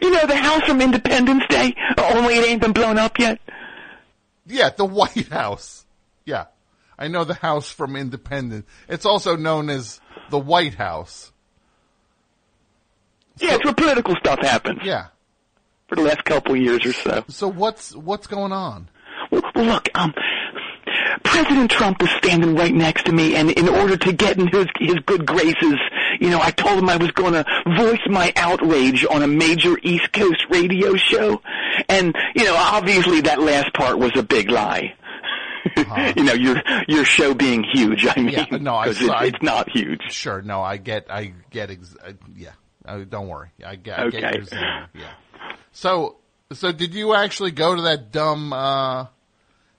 You know the house from Independence Day, only it ain't been blown up yet. Yeah, the White House. Yeah. I know the house from Independence. It's also known as the White House. Yeah, it's where political stuff happens. Yeah. For the last couple of years or so. So what's what's going on? Well, well, look, um, President Trump was standing right next to me, and in order to get in his his good graces, you know, I told him I was going to voice my outrage on a major East Coast radio show, and you know, obviously that last part was a big lie. <laughs> you know, your your show being huge. I mean, Uh-huh. Yeah, no, I it's, I- it's not huge. Sure, no, I get, I get, ex- uh, yeah. Uh, don't worry, I get, I get Okay. yeah. So, so did you actually go to that dumb uh,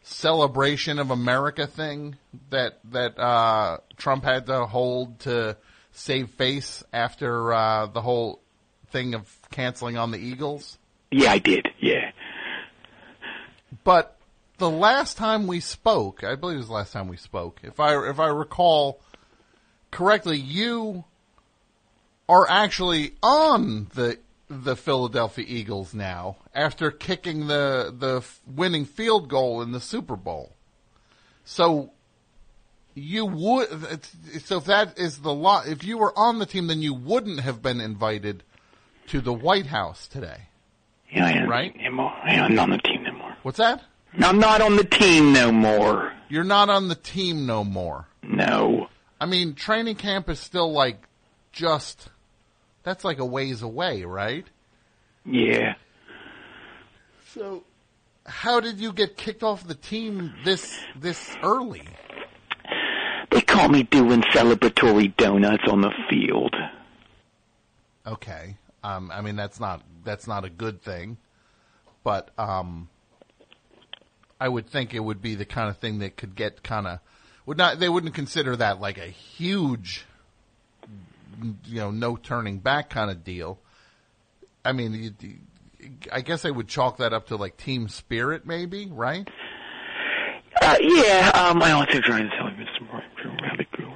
celebration of America thing that that uh, Trump had to hold to save face after uh, the whole thing of canceling on the Eagles? Yeah, I did. Yeah. But the last time we spoke, I believe it was the last time we spoke, if I if I recall correctly, you are actually on the the Philadelphia Eagles now after kicking the the winning field goal in the Super Bowl. So you would so if that is the law if you were on the team then you wouldn't have been invited to the White House today. Yeah, I am. Right? Anymore. I'm not on the team no more. What's that? I'm not on the team no more. You're not on the team no more. No. I mean, training camp is still like just that's like a ways away, right? Yeah. So how did you get kicked off the team this this early? They caught me doing celebratory donuts on the field. Okay. Um I mean that's not that's not a good thing. But um I would think it would be the kind of thing that could get kind of would not they wouldn't consider that like a huge you know no turning back kind of deal. I mean, you, I guess I would chalk that up to like team spirit, maybe, right? Uh, yeah, um, I also tried to tell you, Mr. Mark, Bradley Cooper.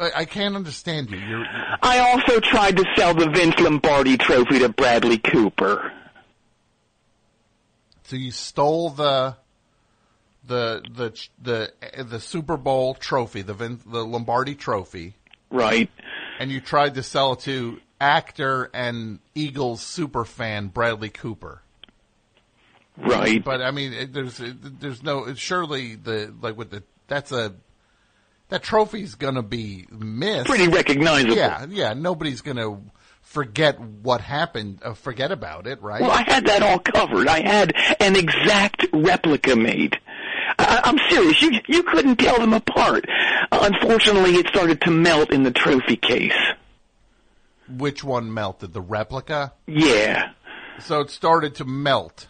I- I can't understand you. You're, I also tried to sell the Vince Lombardi trophy to Bradley Cooper. So you stole the the the the the Super Bowl trophy, the Vin, the Lombardi trophy, Right. and you tried to sell it to actor and Eagles super fan Bradley Cooper. Right. But I mean, it, there's it, there's no surely the like with the that's a that trophy's gonna be missed. Pretty recognizable. Yeah, yeah. Nobody's gonna forget what happened. Uh, forget about it, right? Well, I had that all covered. I had an exact replica made. I, I'm serious. You you couldn't tell them apart. Uh, unfortunately, it started to melt in the trophy case. which one melted? The replica? Yeah. So it started to melt.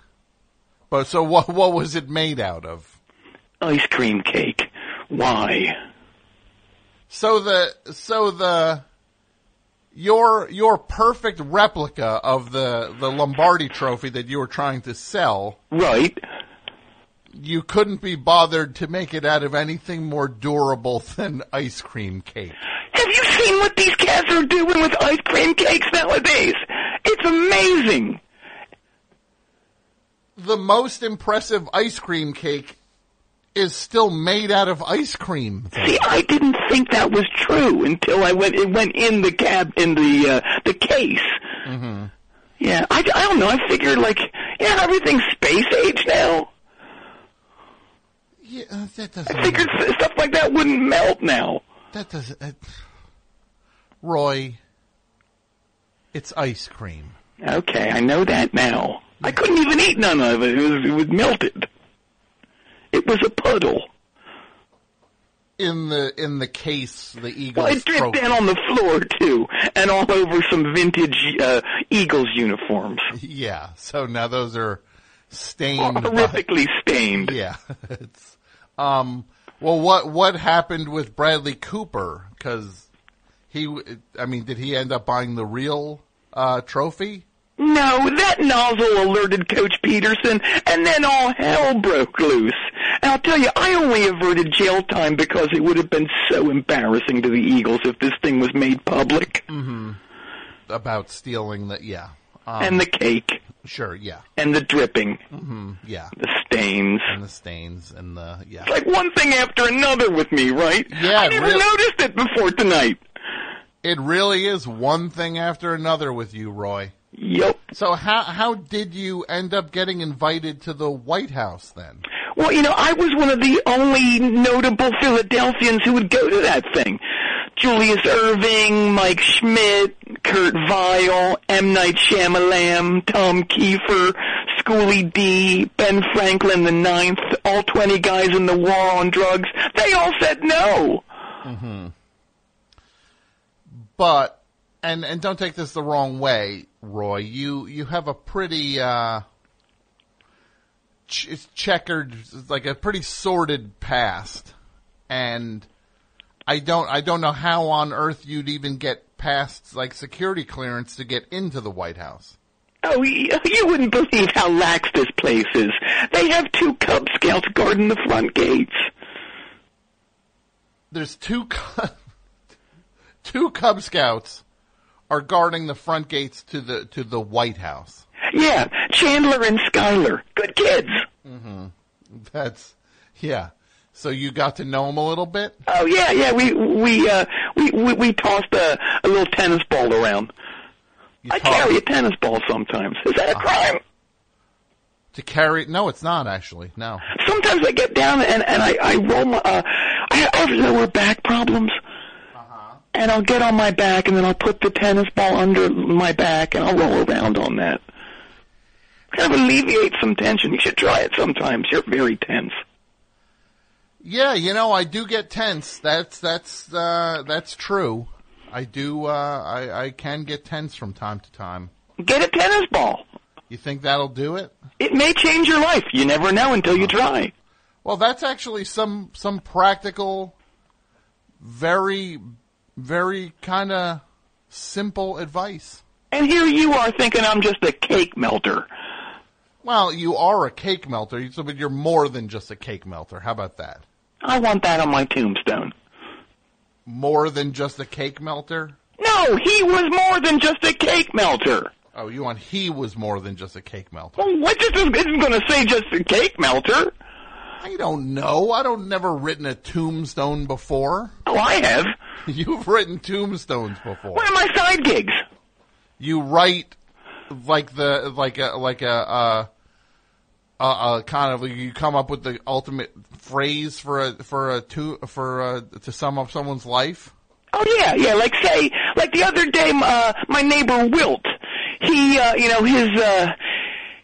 But so what what was it made out of? Ice cream cake. Why? So the so the your your perfect replica of the the Lombardi trophy that you were trying to sell, Right. you couldn't be bothered to make it out of anything more durable than ice cream cake. Have you seen what these cats are doing with ice cream cakes nowadays? It's amazing. The most impressive ice cream cake is still made out of ice cream. See, I didn't think that was true until I went. It went in the cab in the uh, the case. Mm-hmm. Yeah, I, I don't know. I figured like yeah, everything's space age now. Yeah, uh, that doesn't. I figured stuff like that wouldn't melt now. That doesn't. Uh, Roy, it's ice cream. Okay, I know that now. I couldn't even eat none of it. It was it was melted. It was a puddle. In the in the case, the Eagles. Well, it dripped trophy. down on the floor too, and all over some vintage uh, Eagles uniforms. Yeah. So now those are stained. by- Horrifically stained. Yeah. <laughs> it's um. Well, what what happened with Bradley Cooper? Because he, I mean, did he end up buying the real uh, trophy? No, that nozzle alerted Coach Pederson, and then all hell broke loose. And I'll tell you, I only averted jail time because it would have been so embarrassing to the Eagles if this thing was made public. Mm-hmm. About stealing the yeah. Um, and the cake, sure, yeah. and the dripping, hmm yeah. the stains. And the stains and the yeah. It's like one thing after another with me, right? Yeah, I never really. noticed it before tonight. It really is one thing after another with you, Roy. Yep. So how how did you end up getting invited to the White House then? Well, you know, I was one of the only notable Philadelphians who would go to that thing. Julius Erving, Mike Schmidt, Kurt Vile, M. Night Shyamalan, Tom Keifer, Schoolly D, Ben Franklin the Ninth, all 20 guys in the war on drugs. They all said no. Mm-hmm. But and and don't take this the wrong way, Roy. You you have a pretty uh, ch- checkered, like a pretty sordid past, and I don't I don't know how on earth you'd even get past like security clearance to get into the White House. Oh, you wouldn't believe how lax this place is. They have two Cub Scouts guarding the front gates. There's two <laughs> two Cub Scouts are guarding the front gates to the to the White House. Yeah, Chandler and Skyler. Good kids. Mm-hmm. That's yeah. So you got to know him a little bit. Oh yeah, yeah. We we uh we we, we tossed a, a little tennis ball around. I carry a tennis ball sometimes. Is that a crime? To carry? No, it's not actually. No. Sometimes I get down and and I I roll my uh I, I have lower back problems. And I'll get on my back and then I'll put the tennis ball under my back and I'll roll around on that. Kind of alleviate some tension. You should try it sometimes. You're very tense. Yeah, you know, I do get tense. That's that's uh that's true. I do. uh I I can get tense from time to time. Get a tennis ball. You think that'll do it? It may change your life. You never know until you try. Well, that's actually some some practical, very very kind of simple advice. And here you are thinking I'm just a cake melter. Well, you are a cake melter, so but you're more than just a cake melter. How about that? I want that on my tombstone. More than just a cake melter? No, he was more than just a cake melter. Oh, you want he was more than just a cake melter. Well, what just isn't going to say just a cake melter? I don't know. I don't never written a tombstone before. Oh, I have. <laughs> You've written tombstones before. One of my side gigs. You write like the like a like a uh a, a kind of you come up with the ultimate phrase for a for a to for a, to sum up someone's life. Oh yeah, yeah. Like say, like the other day, uh, my neighbor Wilt. He, uh, you know, his uh,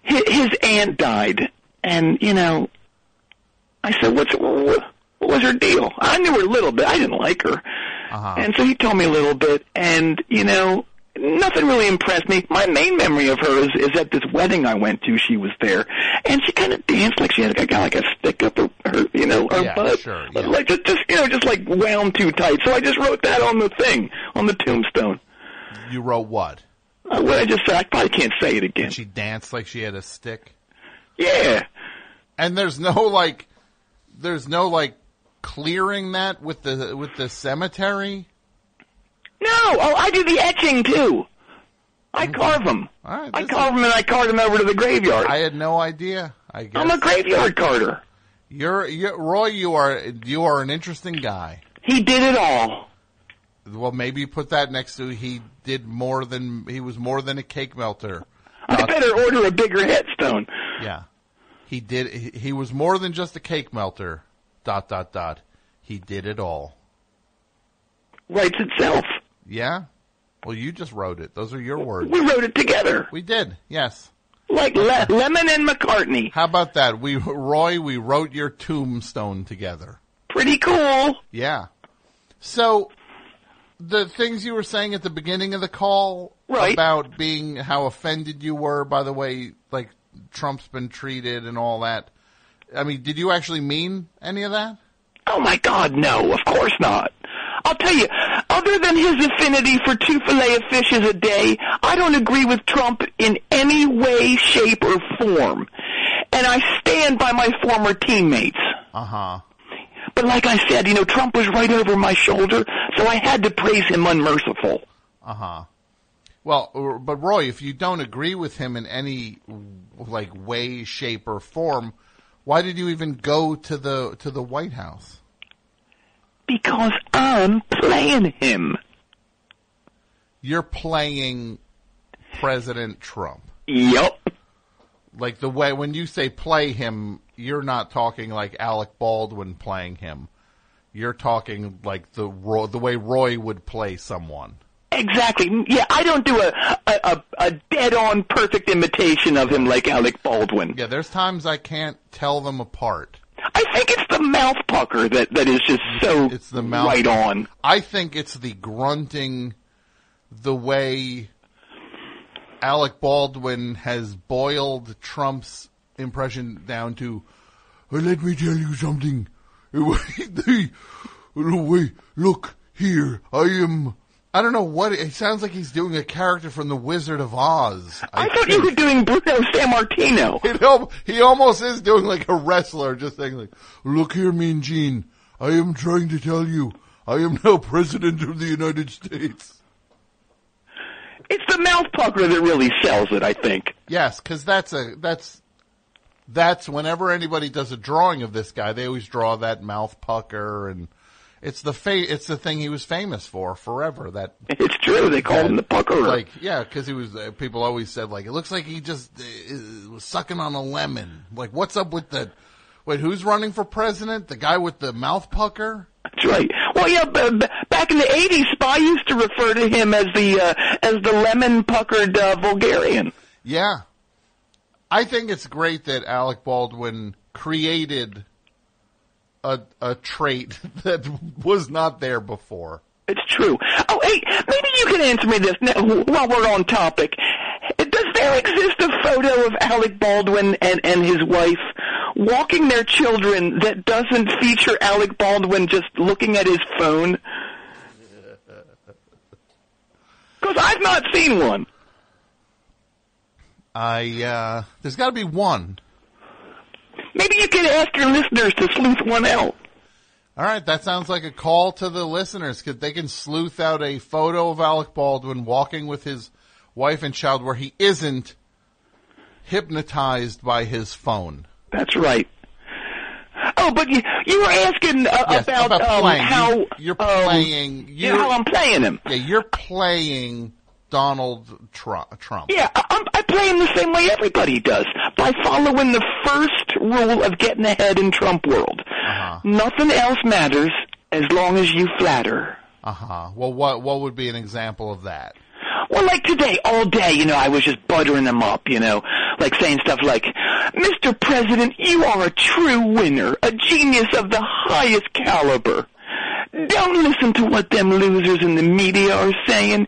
his, his aunt died, and you know, I said, "What's what, what was her deal?" I knew her a little bit. I didn't like her, Uh-huh. and so he told me a little bit. And you know, nothing really impressed me. My main memory of her is, is at this wedding I went to. She was there, and she kind of danced like she had like, like a stick up her, her you know, her Yeah, butt, sure, yeah. like just, just you know, just like wound too tight. So I just wrote that on the thing on the tombstone. You wrote what? Uh, what I just said, I probably can't say it again. Did she danced like she had a stick? Yeah. And there's no like, there's no like clearing that with the with the cemetery. No, oh, I do the etching too. I mm-hmm. carve them. Right, I carve them and I cart them over to the graveyard. I had no idea. I guess I'm a graveyard carter. You're, you're Roy. You are you are an interesting guy. He did it all. Well, maybe you put that next to he did more than he was more than a cake melter. I uh, better order a bigger headstone. Yeah, he did. He, was more than just a cake melter. Dot dot dot. He did it all. Writes itself. Yeah. Well, you just wrote it. Those are your words. We wrote it together. We did. Yes. Like Le- Lennon and McCartney. How about that? We Roy, we wrote your tombstone together. Pretty cool. Yeah. So the things you were saying at the beginning of the call Right. about being how offended you were by the way Trump's been treated and all that. I mean, did you actually mean any of that? Oh my God, no, of course not. I'll tell you, other than his affinity for two fillet of fishes a day, I don't agree with Trump in any way, shape, or form. And I stand by my former teammates. Uh huh. But like I said, you know, Trump was right over my shoulder, so I had to praise him unmerciful. Uh huh. Well, but Roy, if you don't agree with him in any like way, shape, or form, why did you even go to the to the White House? Because I'm playing him. You're playing President Trump. Yep. Like the way when you say play him, you're not talking like Alec Baldwin playing him. You're talking like the the way Roy would play someone. Exactly. Yeah, I don't do a a, a, a dead on perfect imitation of him like Alec Baldwin. Yeah, there's times I can't tell them apart. I think it's the mouth pucker that that is just so It's the mouth right on. I think it's the grunting, the way Alec Baldwin has boiled Trump's impression down to, "Uh, let me tell you something. <laughs> Wait, look here, I am. I don't know what it sounds like. He's doing a character from The Wizard of Oz. I, thought you were doing Bruno Sammartino. <laughs> Al- he almost is doing like a wrestler, just saying like, "Look here, Mean Gene. I am trying to tell you, I am now president of the United States." It's the mouth pucker that really sells it, I think. Yes, because that's a that's that's whenever anybody does a drawing of this guy, they always draw that mouth pucker, and it's the fa- it's the thing he was famous for forever. That <laughs> It's true. They call him the pucker. like yeah, because he was. Uh, people always said like it looks like he just uh, was sucking on a lemon. Like what's up with the? Wait, who's running for president? The guy with the mouth pucker? That's right. Well, yeah, b- b- back in the '80s, Spy used to refer to him as the uh, as the lemon puckered uh, Bulgarian. Yeah. I think it's great that Alec Baldwin created a a trait <laughs> that was not there before. It's true. Oh, hey, maybe you can answer me this now, while we're on topic. Does there exist a photo of Alec Baldwin and, and his wife walking their children that doesn't feature Alec Baldwin just looking at his phone? <laughs> Because I've not seen one. I uh there's got to be one. Maybe you could ask your listeners to sleuth one out. All right, that sounds like a call to the listeners because they can sleuth out a photo of Alec Baldwin walking with his wife and child where he isn't hypnotized by his phone. That's right. Oh, but you, you were asking uh, Yes, about, about um, how You- you're um, playing- yeah, you're- how I'm playing him. Yeah, you're playing Donald Trump. Trump. Yeah, I, I'm, I play him the same way everybody does by following the first rule of getting ahead in Trump world. Uh-huh. Nothing else matters as long as you flatter. Uh huh. Well, what what would be an example of that? Well, like today, all day, you know, I was just buttering them up, you know, like saying stuff like, Mr. President, you are a true winner, a genius of the highest caliber. Don't listen to what them losers in the media are saying.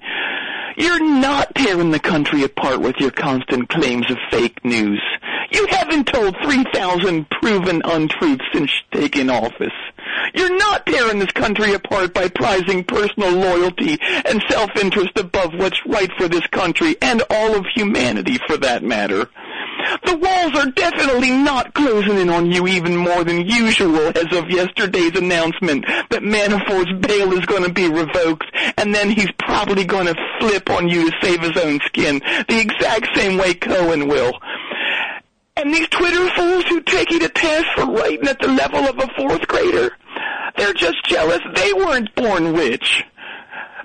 You're not tearing the country apart with your constant claims of fake news. You haven't told 3,000 proven untruths since taking office. You're not tearing this country apart by prizing personal loyalty and self-interest above what's right for this country and all of humanity for that matter. The walls are definitely not closing in on you even more than usual as of yesterday's announcement that Manafort's bail is going to be revoked and then he's probably going to flip on you to save his own skin the exact same way Cohen will. And these Twitter fools who take you to task for writing at the level of a fourth grader, they're just jealous they weren't born rich.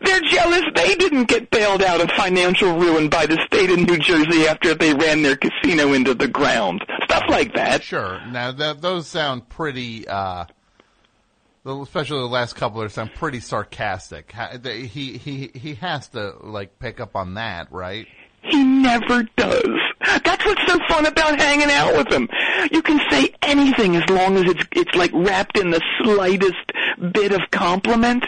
They're jealous they didn't get bailed out of financial ruin by the state of New Jersey after they ran their casino into the ground. Stuff like that. Sure. Now those sound pretty, uh, especially the last couple of sound pretty sarcastic. He he he has to like pick up on that, right? He never does. That's what's so fun about hanging out with him. You can say anything as long as it's it's like wrapped in the slightest bit of compliment.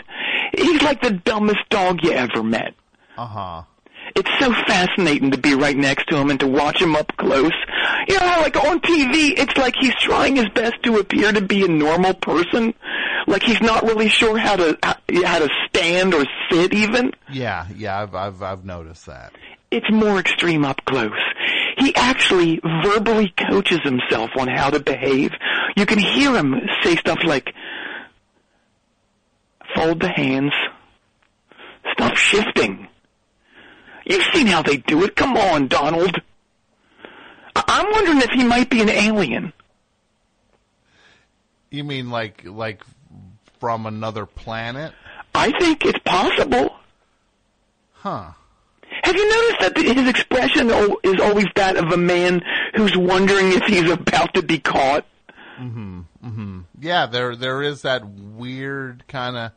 He's like the dumbest dog you ever met. Uh huh. It's so fascinating to be right next to him and to watch him up close. You know how like on TV, it's like he's trying his best to appear to be a normal person. Like he's not really sure how to how to stand or sit even. Yeah, yeah. I've I've I've noticed that. It's more extreme up close. He actually verbally coaches himself on how to behave. You can hear him say stuff like, fold the hands, stop shifting. You've seen how they do it. Come on, Donald. I- I'm wondering if he might be an alien. You mean like like from another planet? I think it's possible. Huh. Have you noticed that his expression is always that of a man who's wondering if he's about to be caught? Mm-hmm. Mm-hmm. Yeah, there there is that weird kind of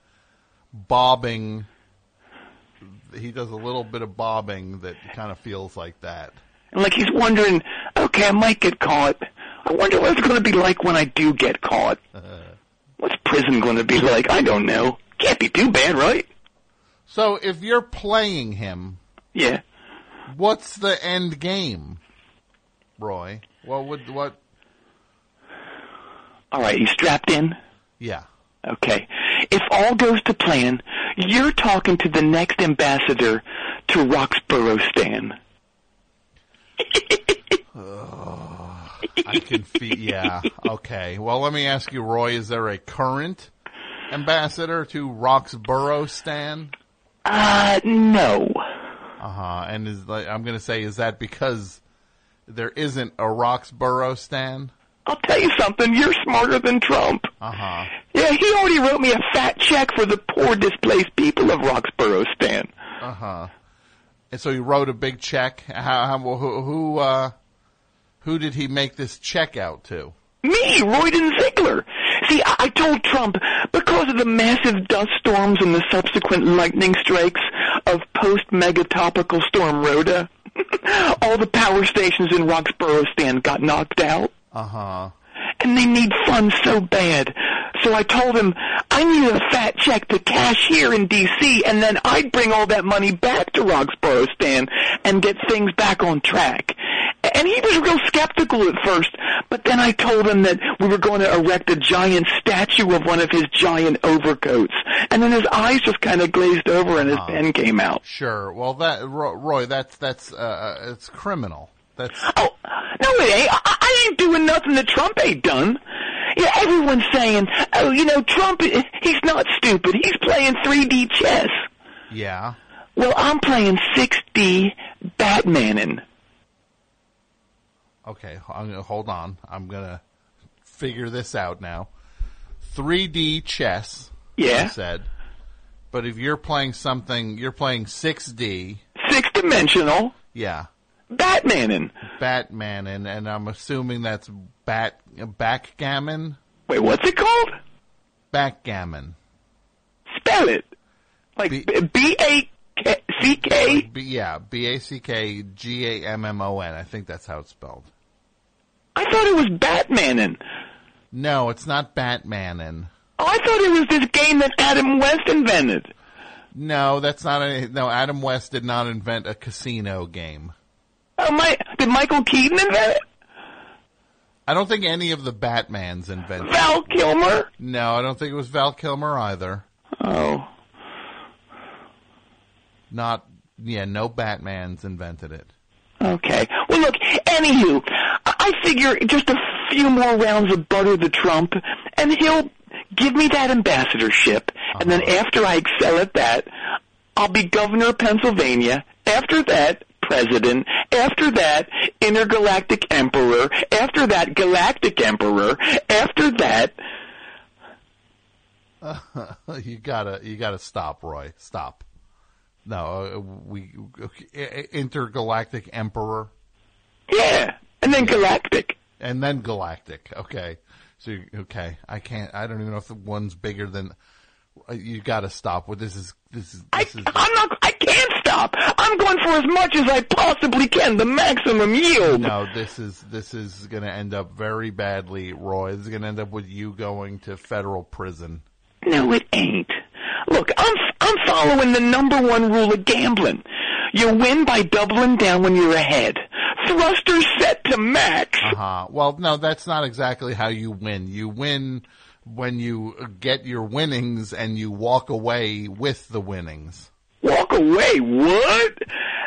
bobbing. He does a little bit of bobbing that kind of feels like that. And like he's wondering, okay, I might get caught. I wonder what it's going to be like when I do get caught. What's prison going to be like? I don't know. Can't be too bad, right? So if you're playing him, Yeah. what's the end game, Roy? What would what? All right, you strapped in? Yeah. Okay. If all goes to plan, you're talking to the next ambassador to Roxborough Stan. I can feel. Yeah. Okay. Well, let me ask you, Roy. Is there a current ambassador to Roxborough Stan? Uh, no. Uh huh. And is like I'm going to say, is that because there isn't a Roxborough Stan? I'll tell you something, you're smarter than Trump. Uh huh. Yeah, he already wrote me a fat check for the poor displaced people of Roxborough Stan. Uh huh. And so he wrote a big check. How, how who who uh, who did he make this check out to? Me, Royden Ziegler. See, I, told Trump because of the massive dust storms and the subsequent lightning strikes of post-megatopical storm Rhoda, <laughs> all the power stations in Roxborough Stan got knocked out. Uh huh. and they need funds so bad. So I told him I need a fat check to cash here in D.C. and then I'd bring all that money back to Roxborough Stan and get things back on track. And he was real skeptical at first, but then I told him that we were going to erect a giant statue of one of his giant overcoats. And then his eyes just kind of glazed over and his pen came out. Sure. Well, that Roy, that's that's uh, uh, it's criminal. That's Oh, no, it ain't. I, I ain't doing nothing that Trump ain't done. Yeah, everyone's saying, oh, you know, Trump, he's not stupid. He's playing 3D chess. yeah. Well, I'm playing 6D Batmanin. Okay, I'm gonna, hold on. I'm gonna figure this out now. 3D chess. Yeah. I said. But if you're playing something, you're playing 6D. Six dimensional Yeah. Batmanin. Batman, and, and I'm assuming that's bat backgammon. Wait, what's it called? Backgammon. Spell it. Like B A C K. B, yeah, B A C K G A M M O N. I think that's how it's spelled. I thought it was Batmanin. No, it's not Batmanin. Oh, I thought it was this game that Adam West invented. No, that's not a, no, Adam West did not invent a casino game. Oh my! Did Michael Keaton invent it? I don't think any of the Batmans invented Val Kilmer? No, I don't think it was Val Kilmer either. Oh. Not, yeah, no Batmans invented it. Okay. Well, look. Anywho, I figure just a few more rounds of butter the Trump, and he'll give me that ambassadorship. And then after I excel at that, I'll be governor of Pennsylvania. After that, president. After that, intergalactic emperor. After that, galactic emperor. After that, <laughs> you gotta, you gotta stop, Roy. Stop. No, uh, we, intergalactic emperor. yeah, and then galactic. And then galactic. Okay. So, you- okay. I can't, I don't even know if the one's bigger than, you gotta stop. What this is, this is, this is, I'm not. I can't stop. I'm going for as much as I possibly can. The maximum yield. no, this is, this is gonna end up very badly, Roy. This is gonna end up with you going to federal prison. No, it ain't. Look, I'm I'm following the number one rule of gambling. You win by doubling down when you're ahead. Thrusters set to max. Uh huh. Well, no, that's not exactly how you win. You win when you get your winnings and you walk away with the winnings. Walk away. What?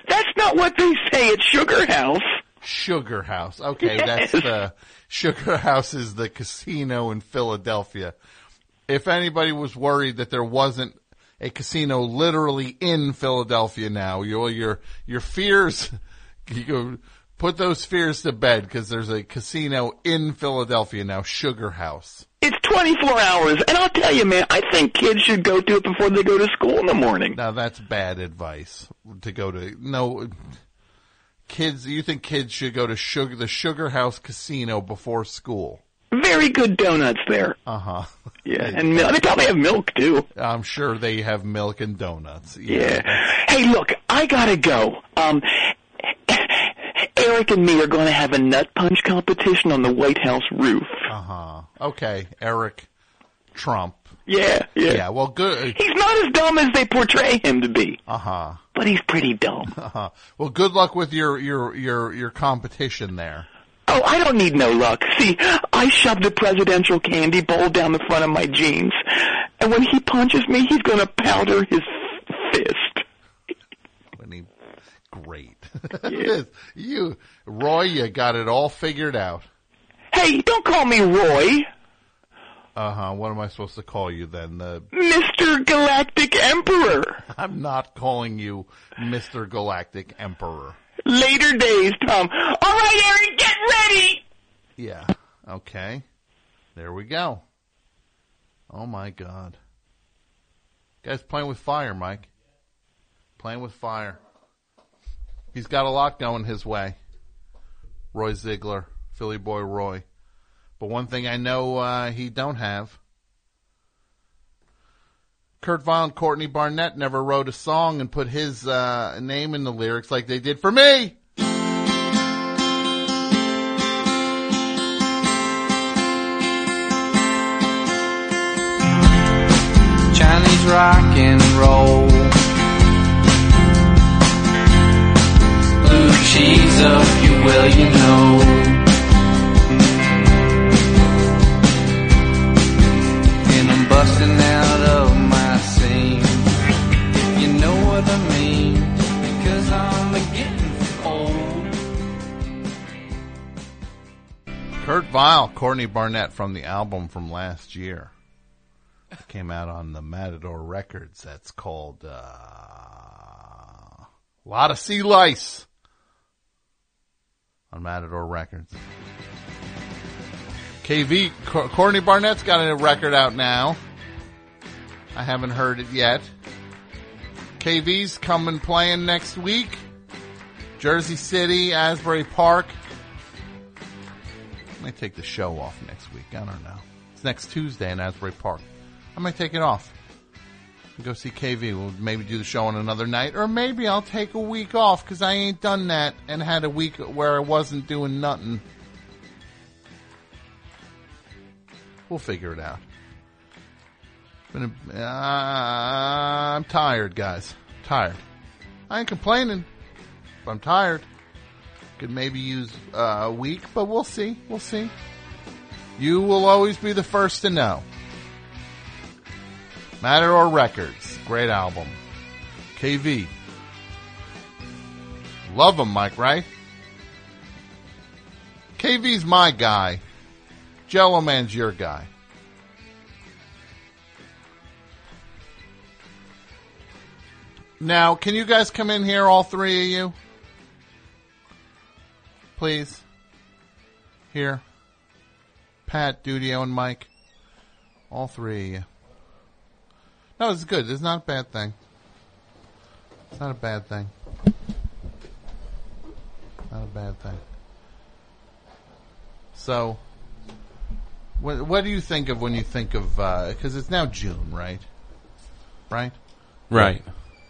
That's not what they say at Sugar House. Sugar House. Okay, Yes. that's the Sugar House is the casino in Philadelphia. If anybody was worried that there wasn't a casino literally in Philadelphia now, your your your fears, <laughs> you go put those fears to bed because there's a casino in Philadelphia now, Sugar House. It's 24 hours, and I'll tell you, man, I think kids should go to it before they go to school in the morning. Now that's bad advice to go to. No, kids. You think kids should go to sugar the Sugar House Casino before school? Very good donuts there. Uh huh. Yeah, and milk. They probably have milk too. I'm sure they have milk and donuts. Yeah. Hey, look, I gotta go. Um, Eric and me are going to have a nut punch competition on the White House roof. Uh huh. Okay, Eric Trump. Yeah, yeah. Yeah. Well, good. He's not as dumb as they portray him to be, Uh huh. but he's pretty dumb. <laughs> Uh huh. Well, good luck with your your your your competition there. Oh, I don't need no luck. See, I shoved a presidential candy bowl down the front of my jeans, and when he punches me, he's going to powder his fist. When he, great. <laughs> you, Roy, you got it all figured out. Hey, don't call me Roy, Uh huh. What am I supposed to call you then? The Mr. Galactic Emperor. <laughs> I'm not calling you Mr. Galactic Emperor. Later days, Tom. All right, Eric, get ready. Yeah. Okay. There we go. Oh my god. Guy's playing with fire, Mike. Playing with fire. He's got a lot going his way. Roy Ziegler, Philly boy Roy. But one thing I know uh, he don't have. Kurt Vile and Courtney Barnett never wrote a song and put his uh, name in the lyrics like they did for me. Chinese rock and roll. Cheese up, you will, you know. And I'm busting out of my. If you know what I mean, because I'm getting old. Kurt Vile, Courtney Barnett from the album from last year. Came out on the Matador Records. That's called uh, Lotta Sea Lice on Matador Records. KV, Cour- Courtney Barnett's got a record out now. I haven't heard it yet. KV's coming playing next week. Jersey City, Asbury Park. I might take the show off next week. I don't know. It's next Tuesday in Asbury Park. I might take it off. Go see KV. We'll maybe do the show on another night, or maybe I'll take a week off because I ain't done that and had a week where I wasn't doing nothing. We'll figure it out. Been a, uh, I'm tired, guys. Tired. I ain't complaining, but I'm tired. Could maybe use uh, a week, but we'll see. We'll see. You will always be the first to know. Matador Records, great album. KV. Love him, Mike, right? KV's my guy. Jello Man's your guy. Now, can you guys come in here, all three of you? Please. Here. Pat, Dudio, and Mike. All three. No, it's good. It's not a bad thing. It's not a bad thing. Not a bad thing. So, what, what do you think of when you think of, uh, because it's now June, right? Right? Right.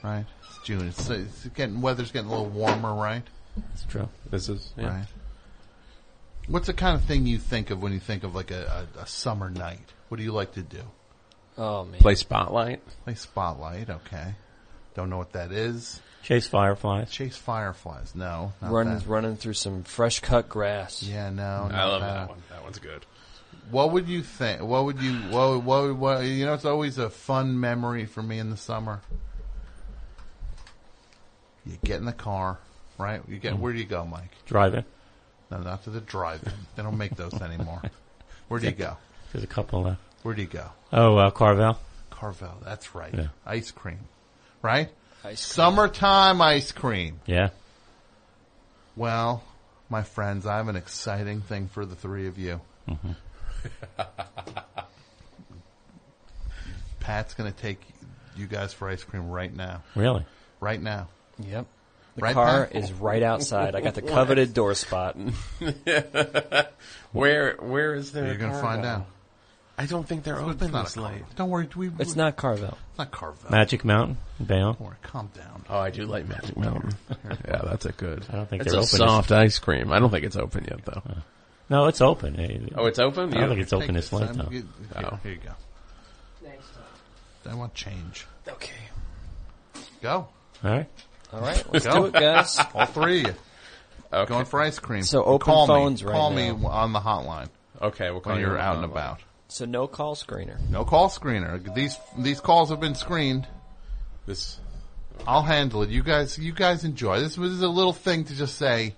Right. It's June. It's, it's getting, weather's getting a little warmer, right? That's true. This is, yeah. Right. What's the kind of thing you think of when you think of like a, a, a summer night? What do you like to do? Oh man. Play Spotlight. Play Spotlight, okay. Don't know what that is. Chase fireflies. Chase fireflies. No. not running that. running through some fresh cut grass. Yeah, no. I not love that one. That one's good. What would you think? What would you? What? What? what you know, it's always a fun memory for me in the summer. You get in the car, right? You get. Hmm. Where do you go, Mike? Driving. No, not to the drive-in. they don't make those anymore. <laughs> Where do you go? There's a couple left. Where do you go? Oh, uh, Carvel. Carvel. That's right. Yeah. Ice cream, right? Ice Summertime ice cream. Yeah. Well, my friends, I have an exciting thing for the three of you. <laughs> Pat's going to take you guys for ice cream right now. Really? Right now. Yep. The Right, car Pat? is right outside. I got the <laughs> coveted door spot. <laughs> where where is there? You're gonna find now? out. I don't think they're It's open not this a late. Don't worry. We, It's not Carvel. It's not Carvel. Magic Mountain. Bayonne. Don't worry. Calm down. Oh, I do like Magic Mountain. yeah, that's a good. I don't think it's they're a open. soft ice cream. I don't think it's open yet though. Uh, no, it's open. Hey, Oh, it's open. I don't Yeah. think it's open Take this this late time. though. Here, Oh. here you go. I want change. Okay. Go. All right. All right, let's Go. do it, guys. <laughs> All three of you. Okay. Going for ice cream. So open call phones me. right Call now. me on the hotline Okay, we'll call when you you're out and about. So no call screener. No call screener. These these calls have been screened. This I'll handle it. You guys, you guys enjoy. This was a little thing to just say.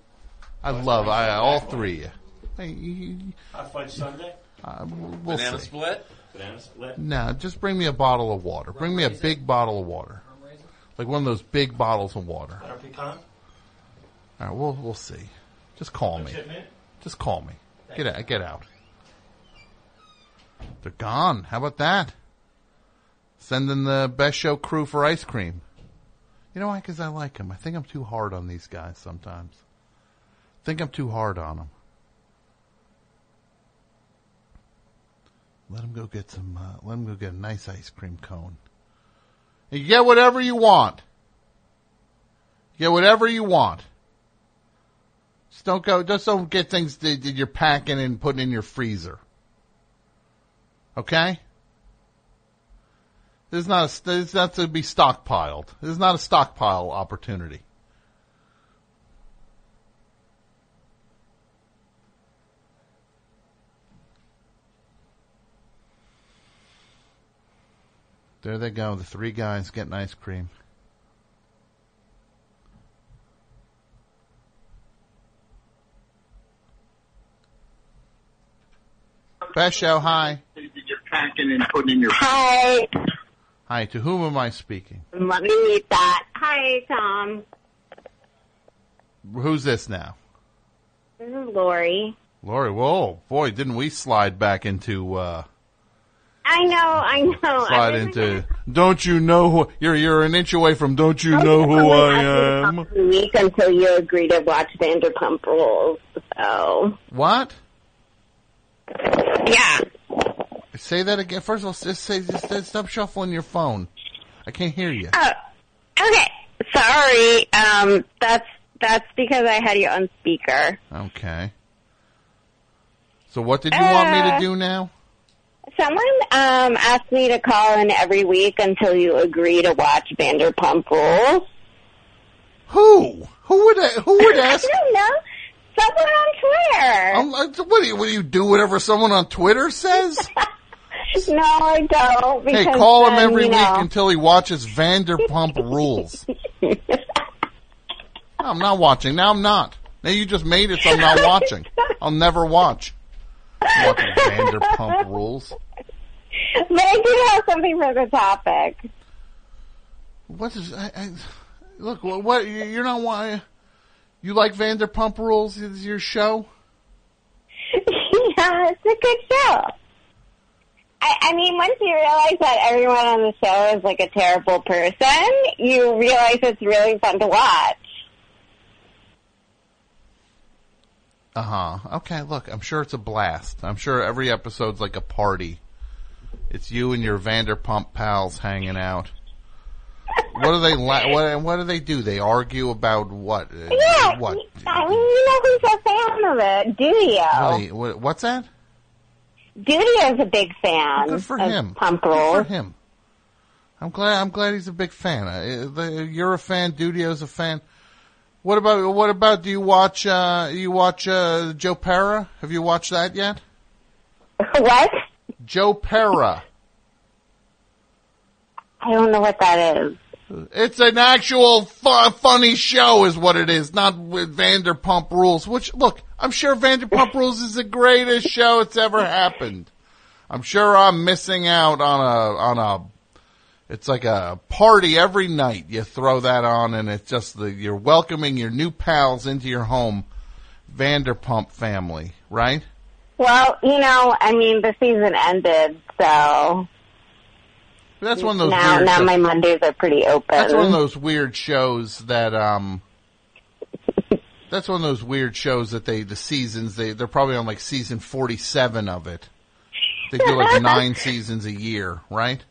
I love I, all three. of you. Hey, you- you- fudge Sunday. uh, we'll banana see. split. Banana split. No, just bring me a bottle of water. Bring me a big bottle of water, like one of those big bottles of water. Butter pecan. All right, we'll we'll see. Just call me. Shipment. Just call me. Get out. Get out. They're gone. How about that? Send Sending the best show crew for ice cream. You know why? Because I like them. I think I'm too hard on these guys sometimes. Think I'm too hard on them. Let them go get some. Uh, let them go get a nice ice cream cone. You get whatever you want. You get whatever you want. Just don't go. Just don't get things that you're packing and putting in your freezer. Okay. This is not a. This is not to be stockpiled. This is not a stockpile opportunity. There they go. The three guys getting ice cream. Best show. Hi. You're packing and putting in your. Hi, Hi. To whom am I speaking? let me meet that. Hi, Tom. Who's this now? This is Lori. Lori. Whoa, boy, didn't we slide back into uh I know, I know. slide been into? Don't you know who you're? You're an inch away from. Don't you know who I am? week until you agree to watch Vanderpump Rules. So What? Yeah, Say that again. First of all, just say just, stop shuffling your phone. I can't hear you. oh, okay. Sorry. Um, that's that's because I had you on speaker. Okay. So what did you want me to Uh, do now? someone um, asked me to call in every week until you agree to watch Vanderpump Rules. Who? Who would who would <laughs> ask? I don't know. Someone on Twitter. I'm what do you what do you do? Whatever someone on Twitter says. <laughs> no, I don't. hey, call him every week know, until he watches Vanderpump Rules. No, I'm not watching. Now I'm not. Now you just made it so I'm not watching. I'll never watch. Watching Vanderpump Rules. But I do have something for the topic. What is? I, I, look, what, what you're not why you like Vanderpump Rules? Is your show? <laughs> yeah, it's a good show. I, I mean, once you realize that everyone on the show is like a terrible person, you realize it's really fun to watch. Uh huh. Okay, look, I'm sure it's a blast. I'm sure every episode's like a party. It's you and your Vanderpump pals hanging out. What do they la- what what do they do? They argue about what? Uh, Yeah, What? I mean, you know who's a fan of it? Dudio. Really, what- what's that? Dudio's a big fan Good for of him. Pump Good Rules. for him. I'm glad. I'm glad he's a big fan. Uh, the- You're a fan. Dudio's a fan. What about what about? Do you watch? Uh, you watch uh, Joe Pera? Have you watched that yet? <laughs> What? Joe Pera. I don't know what that is. It's an actual fu- funny show, is what it is. Not with Vanderpump Rules. Which look, I'm sure Vanderpump <laughs> Rules is the greatest show it's ever happened. I'm sure I'm missing out on a on a. It's like a party every night. You throw that on, and it's just the you're welcoming your new pals into your home. Vanderpump family, right? Well, you know, I mean, the season ended, so That's one of those now now shows. my Mondays are pretty open. That's one of those weird shows that um <laughs> That's one of those weird shows that they the seasons they they're probably on like season 47 of it. They do like <laughs> 9 seasons a year, right?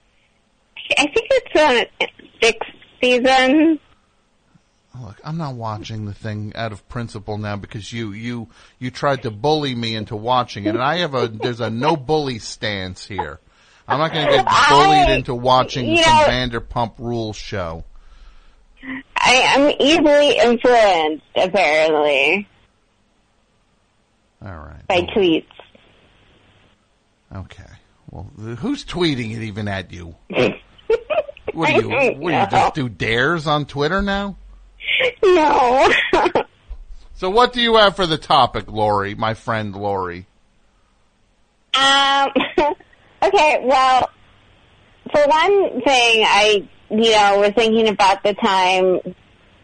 I think it's uh, sixth season. Look, I'm not watching the thing out of principle now because you you you tried to bully me into watching it and I have a there's a no bully stance here. I'm not going to get bullied I- into watching you some know- Vanderpump Rules show. I am easily influenced, apparently, All right. by tweets. Okay. Well, who's tweeting it even at you? <laughs> What do you? What do you just do dares on Twitter now? No. <laughs> So what do you have for the topic, Lori, my friend Lori? Um, <laughs> okay, well, for one thing, I, you know, was thinking about the time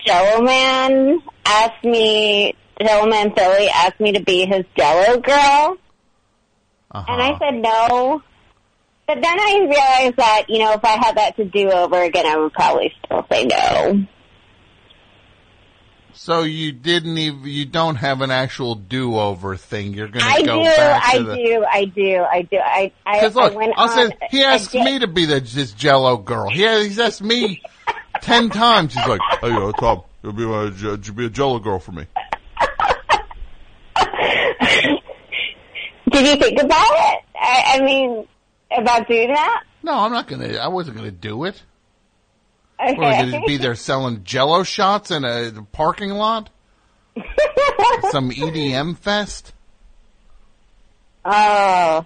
Jello Man asked me, Jello Man Philly asked me to be his Jello girl. Uh-huh. And I said no. But then I realized that, you know, if I had that to do over again, I would probably still say no. So you didn't even you don't have an actual do over thing. You're going I to go do, back I to the. do, I do, I do. I, I, Because look, I went I'll on say he asked me to be the this Jello girl. He he's asked me <laughs> ten times. He's like, "Hey, uh, Tom, you'll be my J- be a Jello girl for me." <laughs> Did you think about it? I, I mean, about doing that? No, I'm not gonna. I wasn't gonna do it. Okay. What, gonna be there selling Jello shots in a parking lot? <laughs> Some EDM fest? Oh.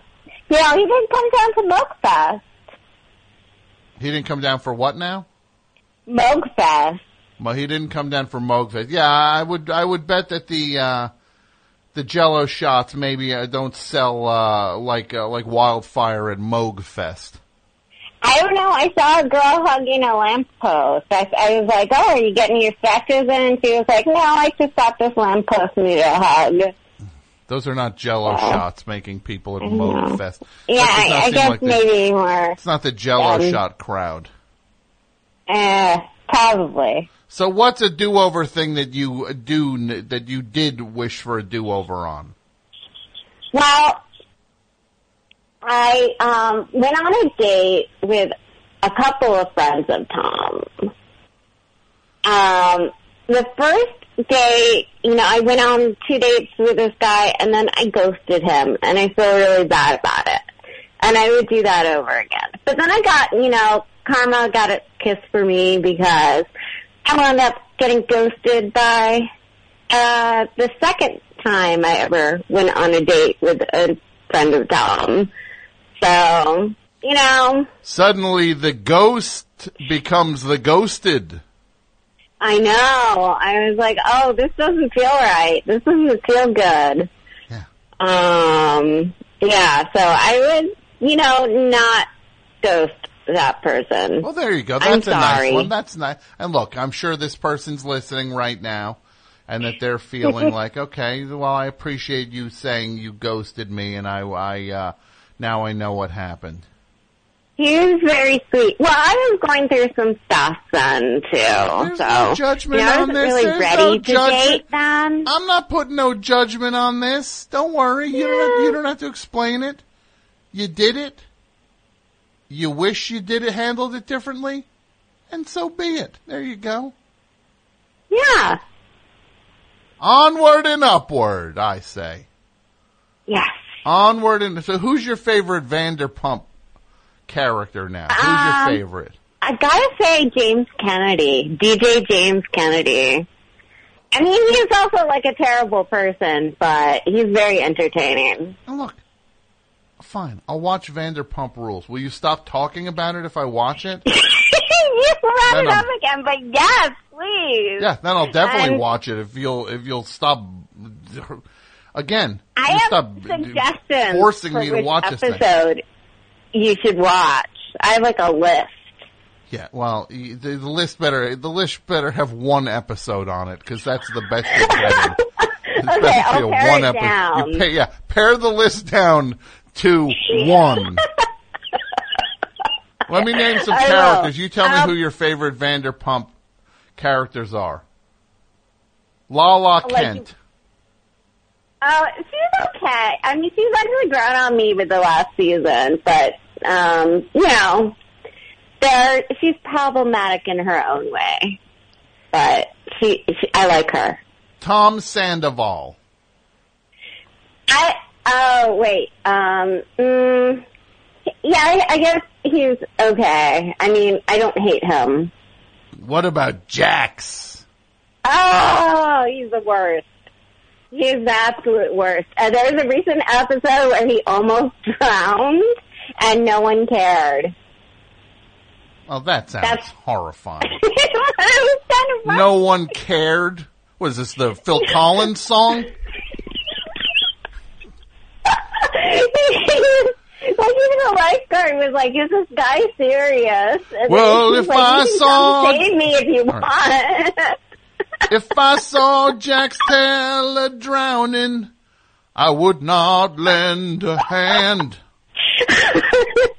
Yeah, he didn't come down to Milkfest. He didn't come down for what now? Milkfest. Well, he didn't come down for Moogfest. Yeah, I would. I would bet that the uh, the Jello shots maybe uh, don't sell uh, like uh, like wildfire at Moogfest. I don't know. I saw a girl hugging a lamppost. I, I was like, "Oh, are you getting your stretches in?" She was like, "No, I just thought this lamppost needed a hug." Those are not Jello shots making people at know. Moogfest. Yeah, That does not I, I guess like the- maybe more. It's not the Jello Um, shot crowd. Uh, probably. So, what's a do-over thing that you do that you did wish for a do-over on? Well, I um, went on a date with a couple of friends of Tom. Um, the first date, you know, I went on two dates with this guy, and then I ghosted him, and I feel really bad about it. and I would do that over again. But then I got, you know, karma got a kiss for me because I wound up getting ghosted by uh the second time I ever went on a date with a friend of Tom. So, you know, Suddenly the ghost becomes the ghosted. I know. I was like, oh, this doesn't feel right. This doesn't feel good. Yeah. Um, yeah, so I would, you know, not ghost that person. Well, there you go. I'm That's a nice sorry. one. That's nice. And look, I'm sure this person's listening right now and that they're feeling <laughs> like, okay, well, I appreciate you saying you ghosted me and I, I, uh, now I know what happened. He was very sweet. Well, I was going through some stuff then too, There's so no judgment you know, I on wasn't this. really There's ready no to judgment. date then. I'm not putting no judgment on this. Don't worry. You don't you don't have to explain it. You did it. You wish you did it, handled it differently, and so be it. There you go. Yeah. Onward and upward, I say. Yes. Onward and so. Who's your favorite Vanderpump character now? Who's Um, your favorite? I gotta say James Kennedy, DJ James Kennedy. I mean, he's also like a terrible person, but he's very entertaining. And look, fine. I'll watch Vanderpump Rules. Will you stop talking about it if I watch it? <laughs> you brought Then it I'm- up again, but yes, please. Yeah, then I'll definitely And watch it if you'll if you'll stop. Again, I have stop suggestions forcing for me to watch this episode you should watch. I have like a list. Yeah, well, the, the list better the list better have one episode on it because that's the best. <laughs> It's Okay, better I'll be a pare one it epi- down. Pay, yeah, pare the list down to one. <laughs> Let me name some characters. You tell me Um, who your favorite Vanderpump characters are. Lala Like- Kent. Uh, she's okay. I mean, she's actually grown on me with the last season, but um, you know, there she's problematic in her own way. But she, she I like her. Tom Sandoval. I oh wait, um, mm, yeah, I, I guess he's okay. I mean, I don't hate him. What about Jax? Oh, he's the worst. He's the absolute worst. Uh, there was a recent episode where he almost <laughs> drowned, and no one cared. Oh, that sounds That's- horrifying. <laughs> it was kind of. No one cared. Was this the Phil <laughs> Collins song? like even the lifeguard was like, "Is this guy serious?" And Well, if like, I saw- save me if you want. If I saw Jax Taylor drowning, I would not lend a hand. <laughs>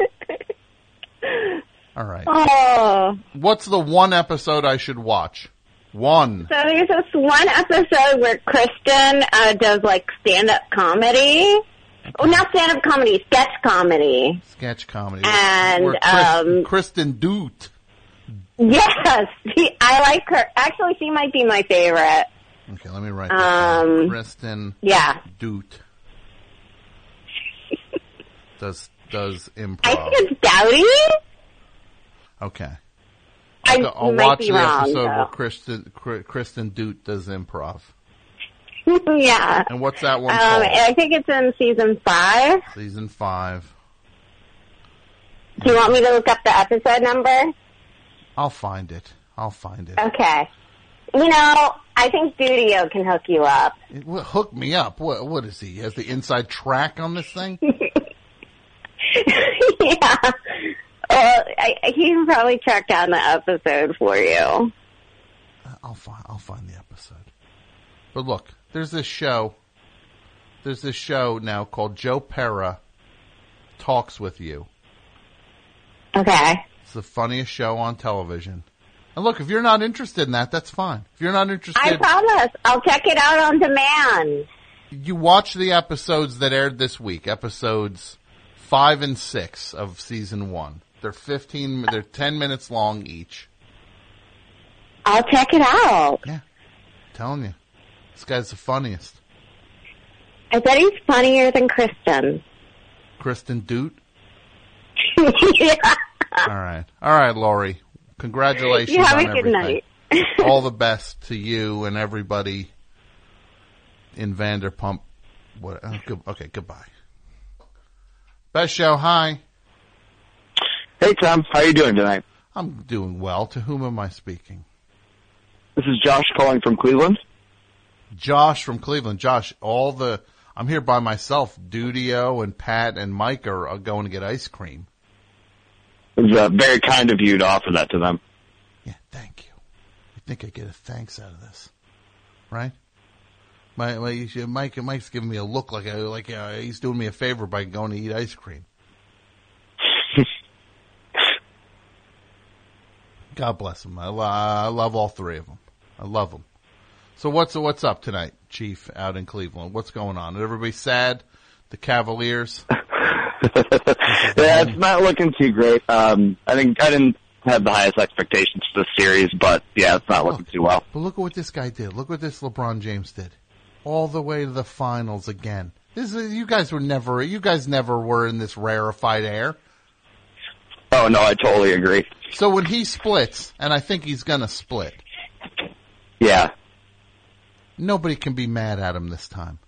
All right. oh, What's the one episode I should watch? One. so there's this one episode where Kristen uh, does like stand-up comedy. Oh, not stand-up comedy, sketch comedy. Sketch comedy. And, Chris- um, Kristen Doot. Yes, she, I like her. Actually, she might be my favorite. Okay, let me write that down. Um, Kristen yeah. Doot. does does improv? I think it's Dowdy. Okay. I I'll, I'll might watch be the wrong, episode though. where Kristen Kr- Kristen Doot does improv. <laughs> yeah. And what's that Um, one called? I think it's in season five. Season five. Do you want me to look up the episode number? I'll find it. I'll find it. Okay. You know, I think Dudio can hook you up. It- what- hook me up. What what is he? He has the inside track on this thing? <laughs> yeah. Well, I, he can probably track down the episode for you. Uh, I'll find I'll find the episode. But look, there's this show. There's this show now called Joe Pera Talks with You. Okay. It's the funniest show on television. And look, if you're not interested in that, that's fine. If you're not interested, I promise. I'll check it out on demand. you watch the episodes that aired this week, episodes five and six of season one. They're fifteen. They're ten minutes long each. I'll check it out. Yeah. Telling you, this guy's the funniest. I bet he's funnier than Kristen. Kristen Doot. <laughs> yeah. All right. All right, Lori. Congratulations You have on a good everything. night. <laughs> <laughs> All the best to you and everybody in Vanderpump. What? Oh, good, okay, goodbye. Best show. Hi. Hey Tom, how are you doing tonight? I'm doing well. To whom am I speaking? This is Josh calling from Cleveland. Josh from Cleveland. Josh, all the I'm here by myself. Dudio and Pat and Mike are, are going to get ice cream. It was uh, very kind of you to offer that to them. Yeah, thank you. I think I get a thanks out of this, right? My, my Mike Mike's giving me a look like I, like uh, he's doing me a favor by going to eat ice cream. <laughs> God bless him. I, lo- I love all three of them. I love them. So what's what's up tonight, Chief, out in Cleveland? What's going on? Is everybody sad? The Cavaliers. <laughs> yeah, it's not looking too great. Um, I think I didn't have the highest expectations for this series, but yeah, it's not looking too well. But look at what this guy did. Look what this LeBron James did. All the way to the finals again. This is, you guys were never, you guys never were in this rarefied air. Oh no, I totally agree. So when he splits, and I think he's gonna split, Yeah. nobody can be mad at him this time.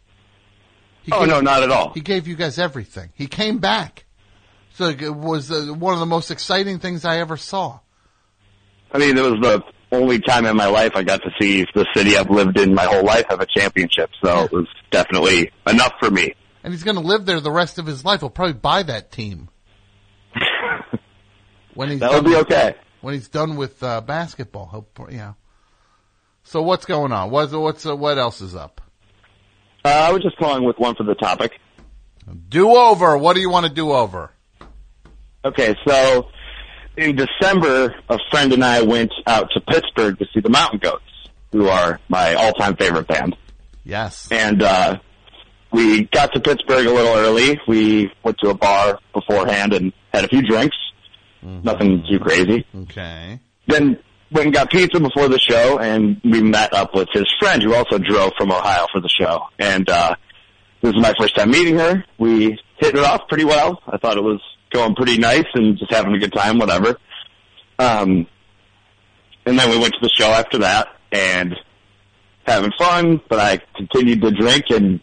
He Oh, no, not at all. He gave you guys everything. He came back. So it was uh, one of the most exciting things I ever saw. I mean, it was the only time in my life I got to see the city I've lived in my whole life have a championship, so it was definitely enough for me. And he's going to live there the rest of his life. He'll probably buy that team. <laughs> when he's That would be with- okay. When he's done with uh, basketball, he'll, you know. So what's going on? What's what's uh, what else is up? Uh, I was just calling with one for the topic. Do over. What do you want to do over? Okay, so in December, a friend and I went out to Pittsburgh to see the Mountain Goats, who are my all-time favorite band. Yes. And uh, we got to Pittsburgh a little early. We went to a bar beforehand and had a few drinks. Nothing too crazy. Okay. Then went and got pizza before the show, and we met up with his friend who also drove from Ohio for the show. And uh, this is my first time meeting her. We hit it off pretty well. I thought it was going pretty nice and just having a good time, whatever. Um, and then we went to the show after that and having fun, but I continued to drink and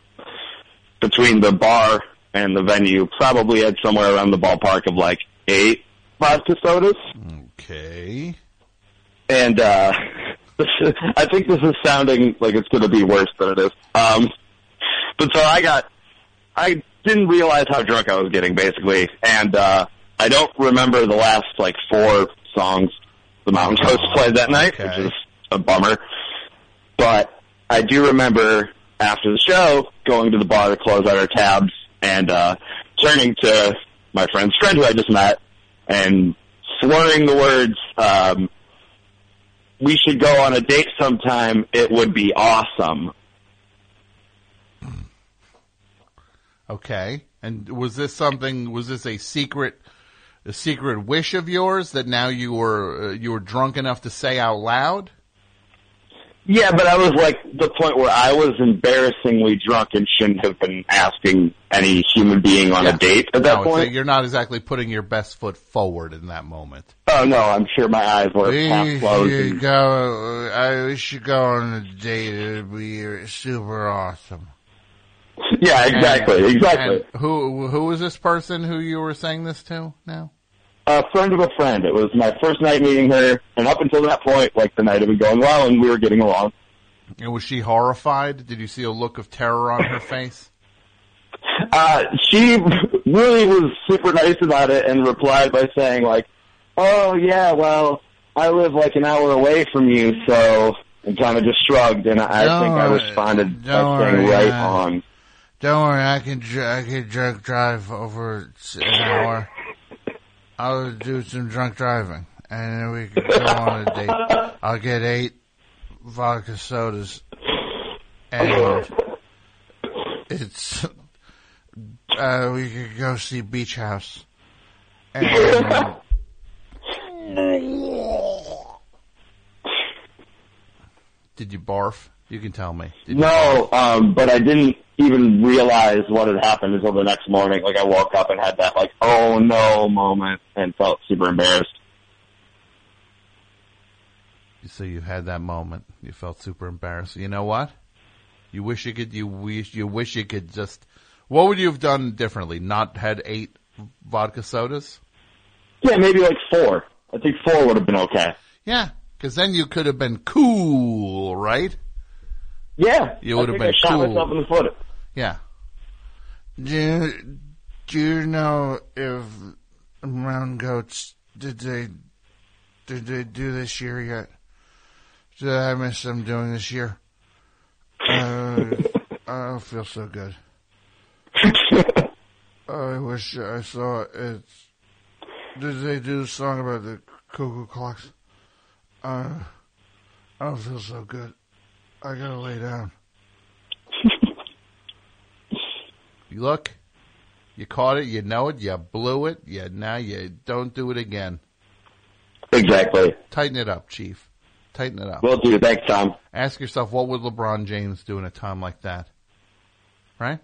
between the bar and the venue probably had somewhere around the ballpark of like eight vodka sodas. Okay. And uh is, <laughs> I think this is sounding like it's going to be worse than it is. Um but so I got I didn't realize how drunk I was getting basically and uh I don't remember the last like four songs the Mountain Goats played that night, which is a bummer. But I do remember after the show going to the bar to close out our tabs and uh turning to my friend's friend who I just met and slurring the words, um, we should go on a date sometime. It would be awesome. Okay. And was this something? Was this a secret, a secret wish of yours that now you were uh, you were drunk enough to say out loud? Yeah, but I was like the point where I was embarrassingly drunk and shouldn't have been asking any human being on a date at that no, so point. you're not exactly putting your best foot forward in that moment. Oh no, I'm sure my eyes were half closed. and- go. I we should go on a date. It'd be super awesome. Yeah, exactly, And- exactly. and who who was this person who you were saying this to? Now. A friend of a friend. It was my first night meeting her, and up until that point, like the night had been going well, and we were getting along. And was she horrified? Did you see a look of terror on her face? <laughs> Uh, she really was super nice about it and replied by saying like, "Oh yeah, well, I live like an hour away from you, so." And kind of just shrugged, and I Don't think I responded by saying worry, right uh, on. Don't worry, I can I can drive over an hour. I'll do some drunk driving, and then we can go on a date. <laughs> I'll get eight vodka sodas, and it's uh, we could go see Beach House. And <laughs> did you barf? You can tell me. Did you No, um, but I didn't even realize what had happened until the next morning. Like I woke up and had that like, oh no moment and felt super embarrassed. So you had that moment. You felt super embarrassed. You know what? You wish you could. You wish. You wish you could just. What would you have done differently? Not had eight vodka sodas? Yeah, maybe like four. I think four would have been okay. Yeah, because then you could have been cool, right? Yeah, You I would have think been I shot cool. myself in the foot. Yeah. Do you, do you know if Mountain Goats did they did they do this year yet? Did I miss them doing this year? Uh, I don't feel so good. <laughs> I wish I saw it. Did they do the song about the cuckoo clocks? Uh, I don't feel so good. I gotta lay down. You look, you caught it, you know it, you blew it, you now you don't do it again. Exactly. Tighten it up, Chief. Tighten it up. Will do. Thanks, Tom. Ask yourself, what would LeBron James do in a time like that? Right?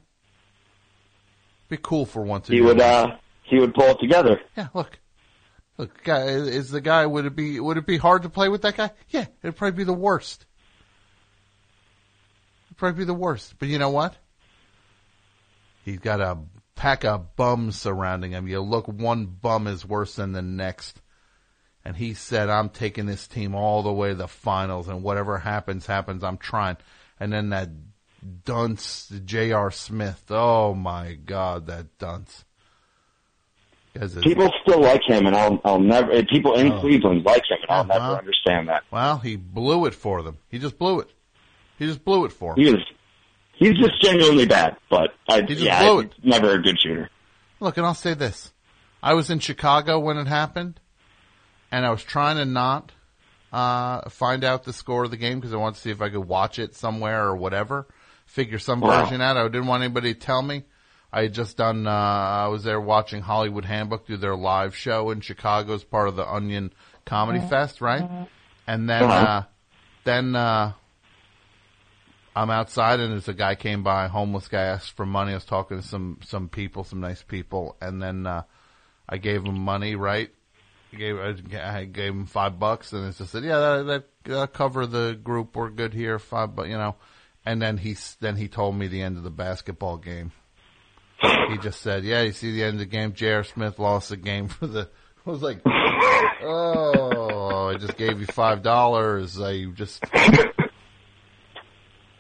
Be cool for once. He would life. uh he would pull it together. Yeah, look. Look, guy, is the guy, would it be, would it be hard to play with that guy? Yeah, it'd probably be the worst. It'd probably be the worst. But you know what? He's got a pack of bums surrounding him. You look, one bum is worse than the next. And he said, I'm taking this team all the way to the finals and whatever happens, happens. I'm trying. And then that dunce, J.R. Smith. Oh my God, that dunce. People still like him, and I'll I'll never. uh, People in Oh. Cleveland like him, and I'll never Uh-huh. understand that. Well, he blew it for them. He just blew it. He just blew it for them. He is he's just genuinely bad, but I He just yeah, blew he's never a good shooter. Look, and I'll say this. I was in Chicago when it happened, and I was trying to not uh, find out the score of the game because I wanted to see if I could watch it somewhere or whatever, figure some Wow. version out. I didn't want anybody to tell me. I had just done, uh, I was there watching Hollywood Handbook do their live show in Chicago as part of the Onion Comedy Fest, right? And then, Uh-huh. uh, then, uh, I'm outside and there's a guy came by, homeless guy asked for money. I was talking to some, some people, some nice people. And then, uh, I gave him money, right? I gave, I gave him five bucks and it just said, yeah, that, that, that'll cover the group. We're good here. Five, but you know, and then he, then he told me the end of the basketball game. He just said, yeah, you see the end of the game. J.R. Smith lost the game for the, <laughs> I was like, oh, I just gave you five dollars. I just,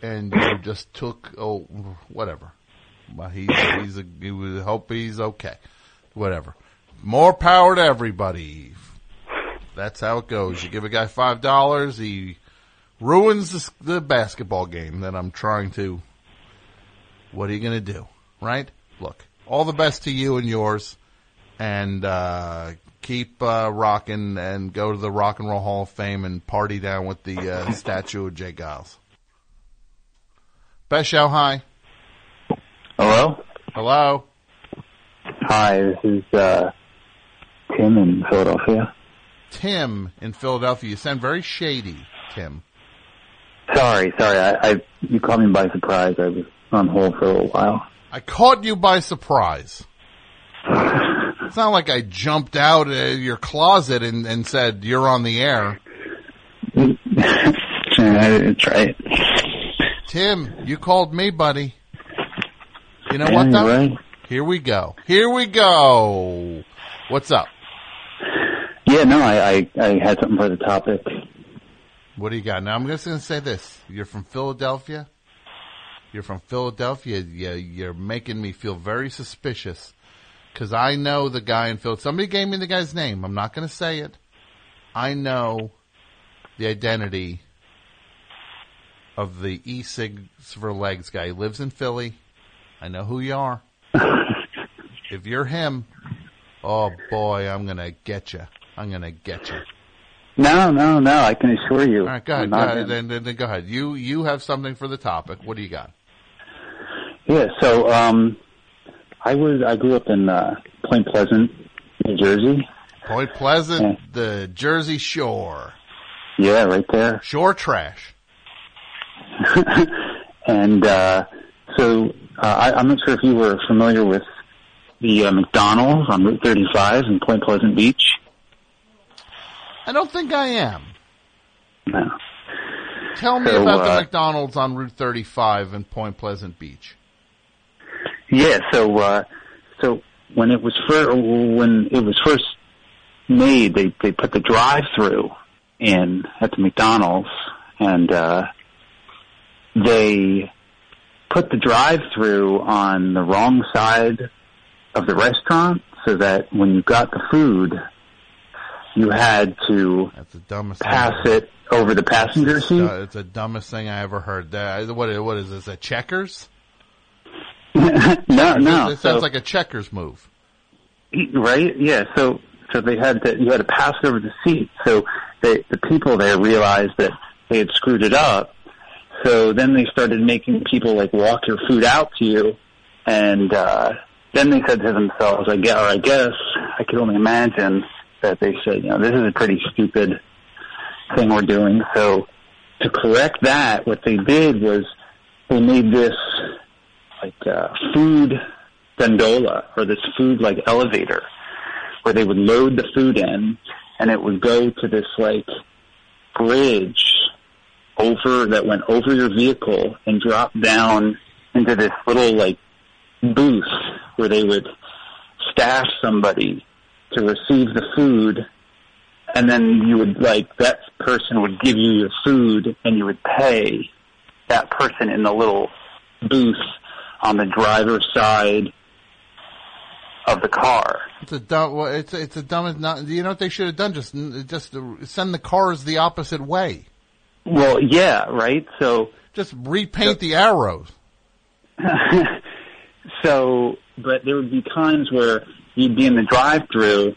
and you just took, oh, whatever. But he's, he's a, he would hope he's okay. Whatever. More power to everybody. That's how it goes. You give a guy five dollars, he ruins the, the basketball game that I'm trying to. What are you going to do? Right? Look, all the best to you and yours, and uh, keep uh, rocking and go to the Rock and Roll Hall of Fame and party down with the uh, statue of J. Geils. Best show, hi. Hello? Hello. Hi, this is uh, Tim in Philadelphia. Tim in Philadelphia. You sound very shady, Tim. Sorry, sorry, I, I you caught me by surprise. I was on hold for a little while. I caught you by surprise. <laughs> It's not like I jumped out of your closet and, and said, you're on the air. <laughs> That's right. Tim, you called me, buddy. You know Yeah, what though? right. Here we go. Here we go. What's up? Yeah, no, I, I, I had something for the topic. What do you got? Now I'm just going to say this. You're from Philadelphia. You're from Philadelphia. You, you're making me feel very suspicious because I know the guy in Philly. Somebody gave me the guy's name. I'm not going to say it. I know the identity of the e-cigs for legs guy. He lives in Philly. I know who you are. <laughs> if you're him, oh boy, I'm to get you. I'm to get you. No, no, no, I can assure you. All right, go ahead. Go ahead. Then, then, then go ahead. You you have something for the topic. What do you got? Yeah, so um, I was I grew up in uh, Point Pleasant, New Jersey. Point Pleasant, the Jersey Shore. Yeah, right there. Shore trash. <laughs> and uh, so I, I'm not sure if you were familiar with the uh, McDonald's on Route 35 in Point Pleasant Beach. I don't think I am. No. Tell me So, about the uh, McDonald's on Route 35 in Point Pleasant Beach. Yeah, so uh, so when it was fir- when it was first made, they they put the drive-through in at the McDonald's, and uh, they put the drive-through on the wrong side of the restaurant, so that when you got the food, you had to pass it over the passenger seat. It's the dumbest thing I ever heard. That what what is this? A checkers? <laughs> no, no. It sounds so- like a checkers move. right? Yeah. So so they had to you had to pass it over the seat. So they, the people there realized that they had screwed it up. So then they started making people like walk your food out to you, and uh, then they said to themselves, "I guess, or I guess, I could only imagine that they said, you know, this is a pretty stupid thing we're doing." So to correct that, what they did was they made this like uh, food gondola or this food like elevator where they would load the food in and it would go to this like bridge over that went over your vehicle and dropped down into this little like booth where they would staff somebody to receive the food and then you would like that person would give you your food and you would pay that person in the little booth on the driver's side of the car. It's a dumb. Well, it's it's a dumb. Not, you know what they should have done? Just just send the cars the opposite way. Well, yeah, right. So just repaint the arrows. <laughs> so, but there would be times where you'd be in the drive-through,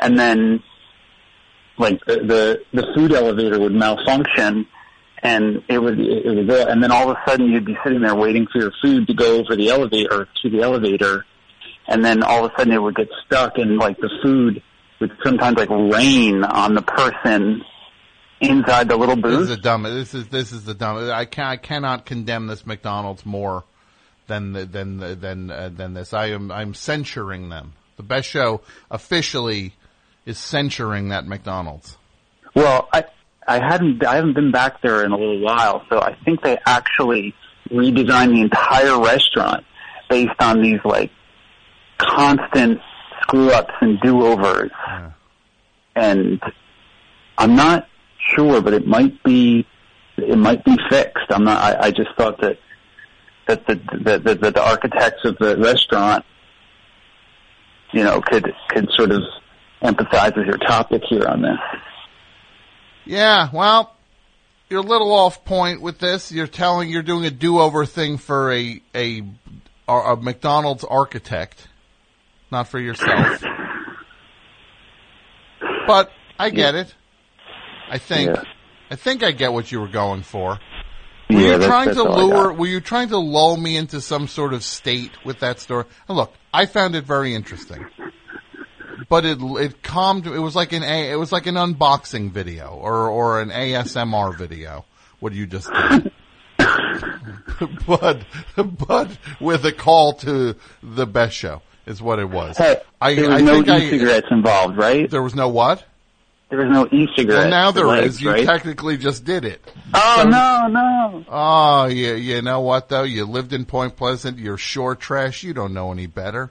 and then like the the, the food elevator would malfunction, and it would it would go, and then all of a sudden you'd be sitting there waiting for your food to go over the elevator to the elevator, and then all of a sudden it would get stuck, and like the food would sometimes like rain on the person inside the little booth. This is the dumb. This is this is the dumb. I can I cannot condemn this McDonald's more than the- than the- than uh, than this. I am I'm censuring them. The best show officially is censuring that McDonald's. Well, I I hadn't I haven't been back there in a little while, so I think they actually redesigned the entire restaurant based on these like constant screw ups and do overs. And I'm not sure, but it might be it might be fixed. I'm not. I, I just thought that that the the, the the the architects of the restaurant, you know, could could sort of empathize with your topic here on this. Yeah, well, you're a little off point with this. You're telling you're doing a do-over thing for a a a McDonald's architect, not for yourself. <laughs> But I get it. I think Yeah. I think I get what you were going for. Were Yeah, you that's- trying that's to lure? Were you trying to lull me into some sort of state with that story? And look, I found it very interesting, but it it calmed. It was like an a. It was like an unboxing video or or an ASMR video. What do you just did. <laughs> <laughs> but but with a call to the best show is what it was. Hey, I, there was I no think I- e-cigarettes involved, right? There was no what? There was no e-cigarettes. Well, now there is. legs, You right? technically just did it. Oh So- no, no. Oh, yeah, you know what though? You lived in Point Pleasant. You're shore trash. You don't know any better.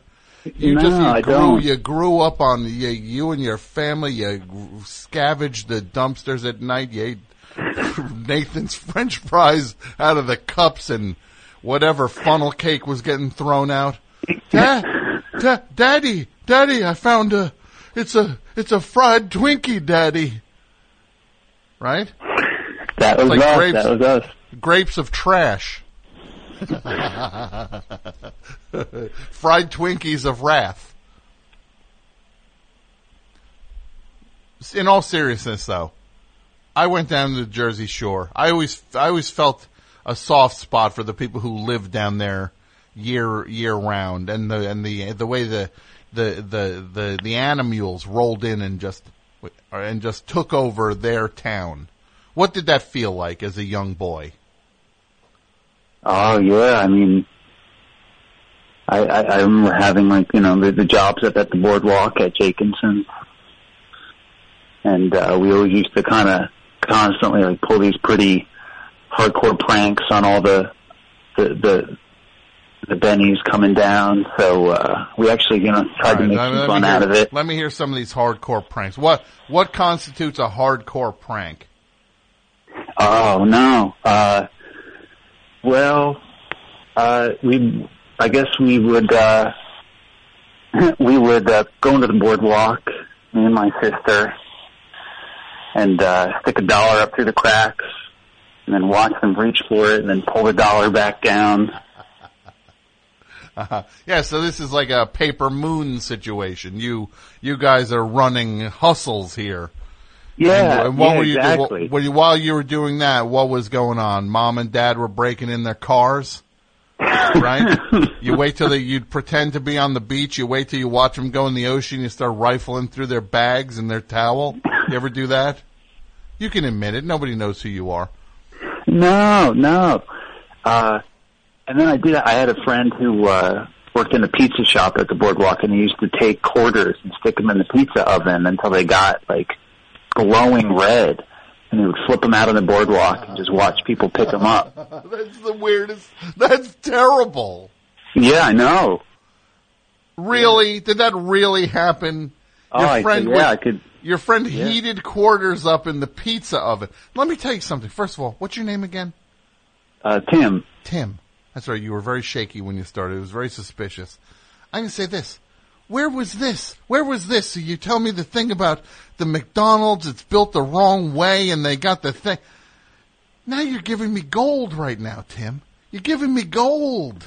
You No, just you I grew don't. you grew up on you, you and your family. You scavenged the dumpsters at night. You ate <laughs> Nathan's French fries out of the cups and whatever funnel cake was getting thrown out. <laughs> Dad, da, Daddy, Daddy, I found a. It's a it's a fried Twinkie, Daddy. Right? That was Like us. grapes. That was us. Grapes of trash. <laughs> Fried Twinkies of wrath. In all seriousness, though, I went down to the Jersey Shore. I always, I always felt a soft spot for the people who live down there year year round, and the and the the way the the the the, the animules rolled in and just and just took over their town. What did that feel like as a young boy? Oh yeah, I mean, I, I, I remember having like you know the, the jobs up at the boardwalk at Jenkinson, and uh, we always used to kind of constantly like pull these pretty hardcore pranks on all the the the, the Benny's coming down. So uh, we actually you know tried to make some fun hear- out of it. Let me hear some of these hardcore pranks. What what constitutes a hardcore prank? Oh no. Uh, well, uh, we, I guess we would, uh, <laughs> we would, uh, go into the boardwalk, me and my sister, and, uh, stick a dollar up through the cracks, and then watch them reach for it, and then pull the dollar back down. Uh, <laughs> yeah, so this is like a paper moon situation. You you guys are running hustles here. Yeah, And, and what yeah, were you do- exactly. what- what you- while you were doing that? What was going on? Mom and dad were breaking in their cars, <laughs> right? you wait till they you'd pretend to be on the beach. You wait till you watch them go in the ocean. You start rifling through their bags and their towel. You ever do that? You can admit it. Nobody knows who you are. No, no. Uh, and then I did. I had a friend who uh, worked in a pizza shop at the boardwalk, and he used to take quarters and stick them in the pizza oven until they got like glowing red, and he would flip them out on the boardwalk and just watch people pick them up. <laughs> That's the weirdest. That's terrible. Yeah, I know. Really? Did that really happen? Oh, I could- yeah, would- I could- Your friend yeah. heated quarters up in the pizza oven. Let me tell you something. First of all, what's your name again? Uh, Tim. Tim. That's right. You were very shaky when you started. It was very suspicious. I'm gonna say this. Where was this? Where was this? So you tell me the thing about the McDonald's. It's built the wrong way, and they got the thing. Now you're giving me gold right now, Tim. You're giving me gold.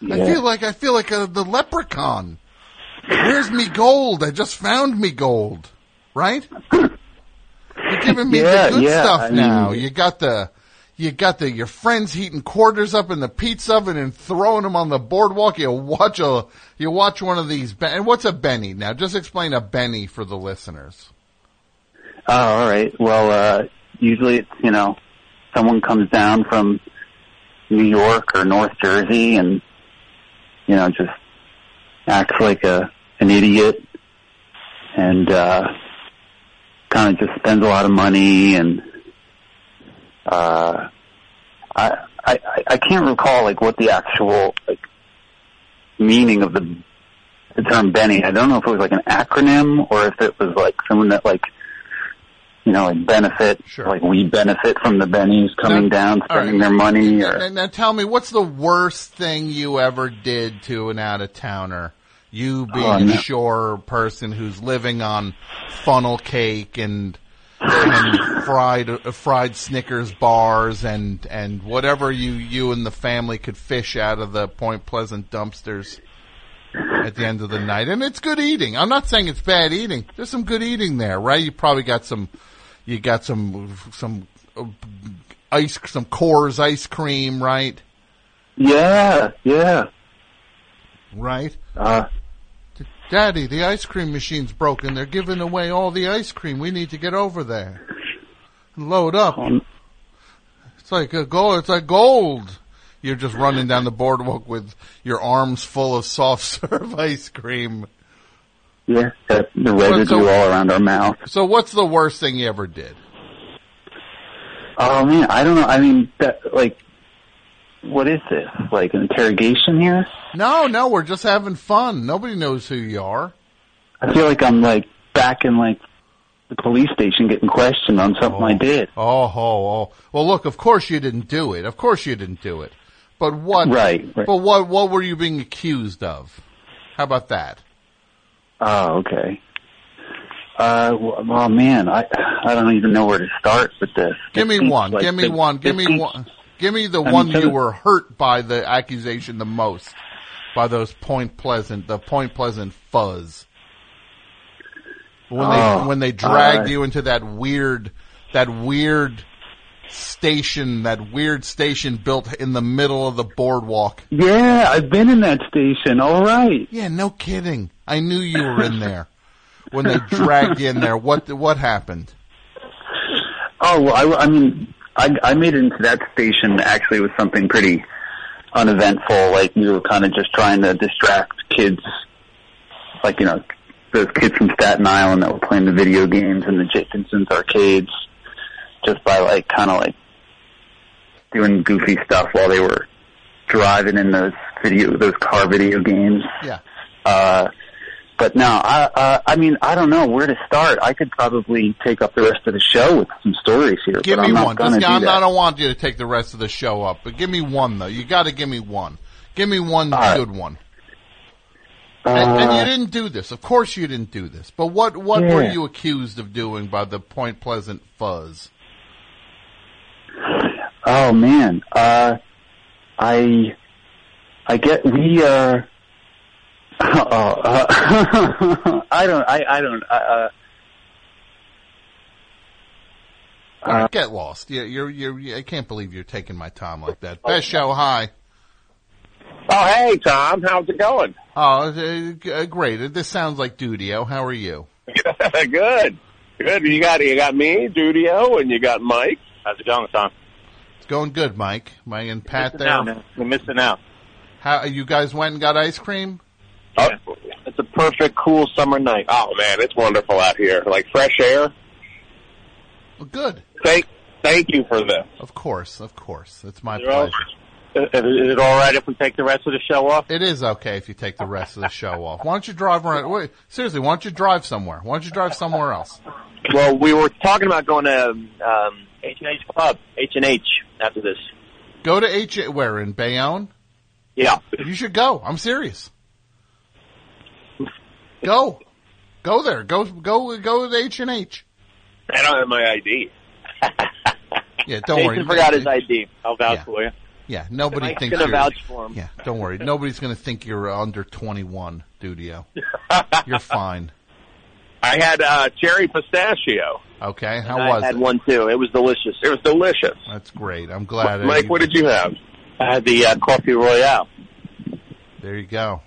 I feel like I feel like a, the leprechaun. Where's me gold? I just found me gold. Right? You're giving me Yeah, the good yeah, stuff I now. mean- you got the you got the your friends heating quarters up in the pizza oven and throwing them on the boardwalk. You watch a you watch one of these. And what's a Benny now? Just explain a Benny for the listeners. Oh, all right. Well, uh, usually it's, you know, someone comes down from New York or North Jersey and, you know, just acts like a, an idiot and, uh, kind of just spends a lot of money and, uh, I, I, I- can't recall like what the actual, like, meaning of the, the term Benny. I don't know if it was like an acronym or if it was like someone that like, you know, like benefit, like we benefit from the bennies coming Now- down, all right. spending their money, or Now, now tell me, what's the worst thing you ever did to an out of towner? You being Oh, a shore person who's living on funnel cake and and fried uh, fried Snickers bars and and whatever you you and the family could fish out of the Point Pleasant dumpsters at the end of the night. And it's good eating. I'm not saying it's bad eating. There's some good eating there, right? You probably got some you got some some uh, ice some Coors ice cream, right? yeah, yeah, Right? uh, Daddy, the ice cream machine's broken. They're giving away all the ice cream. We need to get over there. Load up. Oh, it's like a gold. It's like gold. You're just running down the boardwalk with your arms full of soft <laughs> serve ice cream. yeah, that, the residue so- all around our mouth. So what's the worst thing you ever did? Oh man, I don't know. I mean, that like, what is this? Like an interrogation here? No, no, we're just having fun. Nobody knows who you are. I feel like I'm like back in like the police station getting questioned on something I did. Oh, oh, oh. Well, look, of course you didn't do it. Of course you didn't do it. But what? Right, right. But what? What were you being accused of? How about that? Oh, okay. Uh, well, well, man, I I don't even know where to start with this. Give me one. like give me the- one. Give me one. Give me the mean, one so you were hurt by the accusation the most. By those Point Pleasant, the Point Pleasant fuzz. When they Oh, when they dragged you into that weird that weird station, that weird station built in the middle of the boardwalk. Yeah, I've been in that station. All right. Yeah, no kidding. I knew you were in there when they dragged you in there. What what happened? <laughs> Oh, well, I, I mean, I, I made it into that station actually with something pretty uneventful. Like we were kind of just trying to distract kids, like you know, those kids from Staten Island that were playing the video games in the Jenkinson's arcades, just by like kind of like doing goofy stuff while they were driving in those video those car video games. Yeah. Uh, but no, I, uh, I mean, I don't know where to start. I could probably take up the rest of the show with some stories here, Give but me I'm not one. This do guy, I'm that. I don't want you to take the rest of the show up, but give me one though. You got to give me one. Give me one good one. and, and you Uh, didn't do this. Of course, you didn't do this. But what what were you accused of doing by the Point Pleasant Fuzz? Oh man, uh, I, I get we uh, oh, uh, <laughs> I don't, I, I don't, uh, right, get lost. Yeah, you're, you're, I can't believe you're taking my time like that. Best show, hi. Oh, hey, Tom. How's it going? Oh, uh, uh, great. This sounds like Dudio. How are you? <laughs> Good. Good. You got you got me, Dudio, and you got Mike. How's it going, Tom? It's going good, Mike. Mike and Pat Missing there. out. We're missing out. How you guys went and got ice cream? Oh, it's a perfect, cool summer night. Oh man, it's wonderful out here. Like fresh air. Well, good. Thank, thank you for this. Of course, of course. It's my Is it all- pleasure. Is it all right if we take the rest of the show off? It is okay if you take the rest of the show off. Why don't you drive around? Wait, seriously, why don't you drive somewhere? Why don't you drive somewhere else? Well, we were talking about going to um, H and H Club, H and H, after this. Go to H. Where in Bayonne? Yeah. You should go. I'm serious. Go, go there. Go, go, go to H and H. I don't have my ID. Yeah, don't Jason worry. forgot his ID. I'll vouch Yeah. for you. Yeah, nobody Mike's thinks gonna vouch for him. Yeah, don't worry. Nobody's going to think you're under 21, Dudio. <laughs> You're fine. I had uh, cherry pistachio. Okay, how And was I had it? one too. It was delicious. It was delicious. That's great. I'm glad. Mike, what did you have? I had the uh, coffee royale. There you go.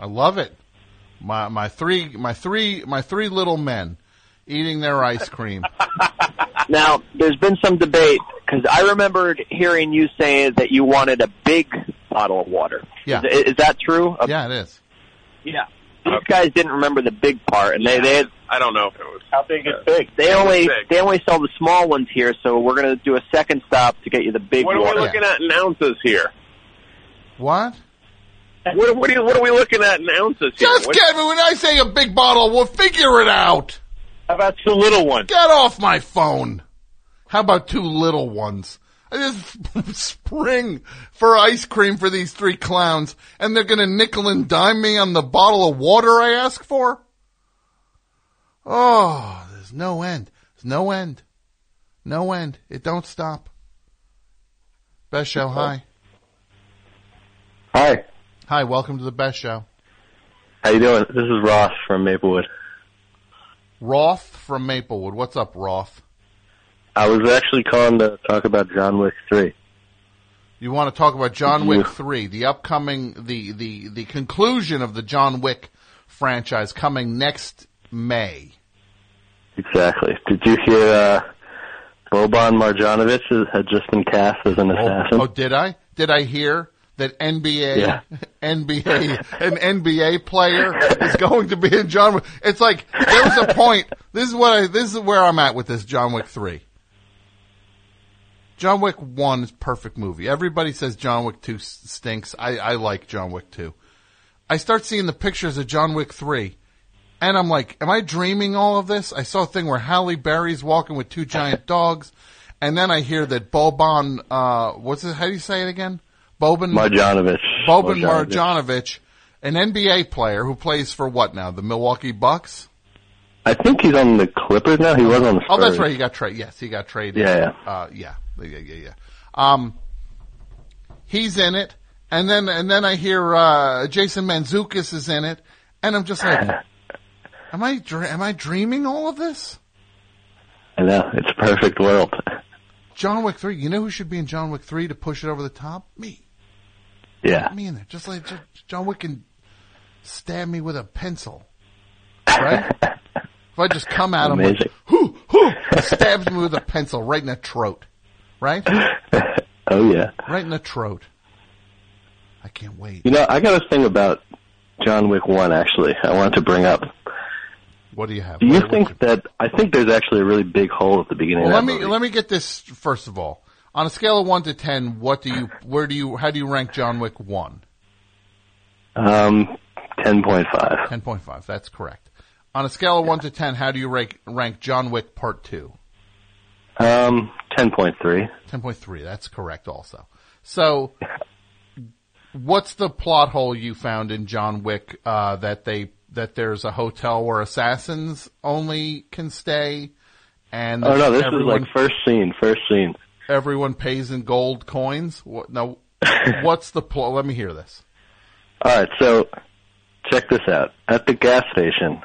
I love it. My my three my three my three little men eating their ice cream. <laughs> Now, there's been some debate because I remembered hearing you say that you wanted a big bottle of water. Yeah. Is, is that true? Yeah, it is. Yeah. These guys didn't remember the big part, and they they had, I don't know if it was. how big is big? They only they only sell the small ones here, so we're gonna do a second stop to get you the big What are we looking at in ounces here? What? What, what, are, you, what are we looking at in ounces here? Just What- get me when I say a big bottle. We'll figure it out. How about two little ones? Get off my phone. How about two little ones? I just <laughs> spring for ice cream for these three clowns, and they're going to nickel and dime me on the bottle of water I ask for. Oh, there's no end. There's no end. No end. It don't stop. Best show. Hi. Hi. Hi. Welcome to the best show. How you doing? This is Ross from Maplewood. Roth from Maplewood. What's up, Roth? I was actually calling to talk about John Wick 3. You want to talk about John Wick 3, the upcoming, the, the, the conclusion of the John Wick franchise coming next May. Exactly. Did you hear, uh, Boban Marjanovic had just been cast as an assassin? Oh, did I? Did I hear that NBA, Yeah. <laughs> NBA, an NBA player is going to be in John Wick? It's like, there was a point, this is what I, this is where I'm at with this John Wick 3. John Wick 1 is perfect movie. Everybody says John Wick two stinks. I, I like John Wick 2. I start seeing the pictures of John Wick 3, and I'm like, am I dreaming all of this? I saw a thing where Halle Berry's walking with two giant dogs, and then I hear that Boban, uh, what's it, how do you say it again? Boban Marjanovic. Boban Marjanovic. An NBA player who plays for what now? The Milwaukee Bucks? I think he's on the Clippers now. He was on the Spurs. Oh, that's right. He got traded. Yes, he got traded. Yeah, Uh, yeah. Yeah, yeah, yeah. Um, he's in it. And then, and then I hear, uh, Jason Mantzoukas is in it. And I'm just like, <laughs> am I, am I dreaming all of this? I know. It's a perfect world. John Wick 3. You know who should be in John Wick 3 to push it over the top? Me. Yeah. Me in there. Just like John Wick can stab me with a pencil. Right? if I just come at him with, Amazing. whoo, whoo, stabs me with a pencil right in the throat. Right? <laughs> oh yeah. Right in the throat. I can't wait. You know, I got a thing about John Wick 1, actually, I wanted to bring up. What do you have? Do you What- think that, I think there's actually a really big hole at the beginning Well, of let me movie. let me get this first of all. On a scale of one to ten, what do you where do you how do you rank John Wick one? Um, 10.5. Ten point five. That's correct. On a scale of one to ten, how do you rank rank John Wick Part Two? Um, 10.3. Ten point three. That's correct. Also, so what's the plot hole you found in John Wick uh, that they that there's a hotel where assassins only can stay, and Oh no, this everyone, is like first scene, first scene. Everyone pays in gold coins. What now? <laughs> what's the plot? Let me hear this. Alright, so, check this out. At the gas station,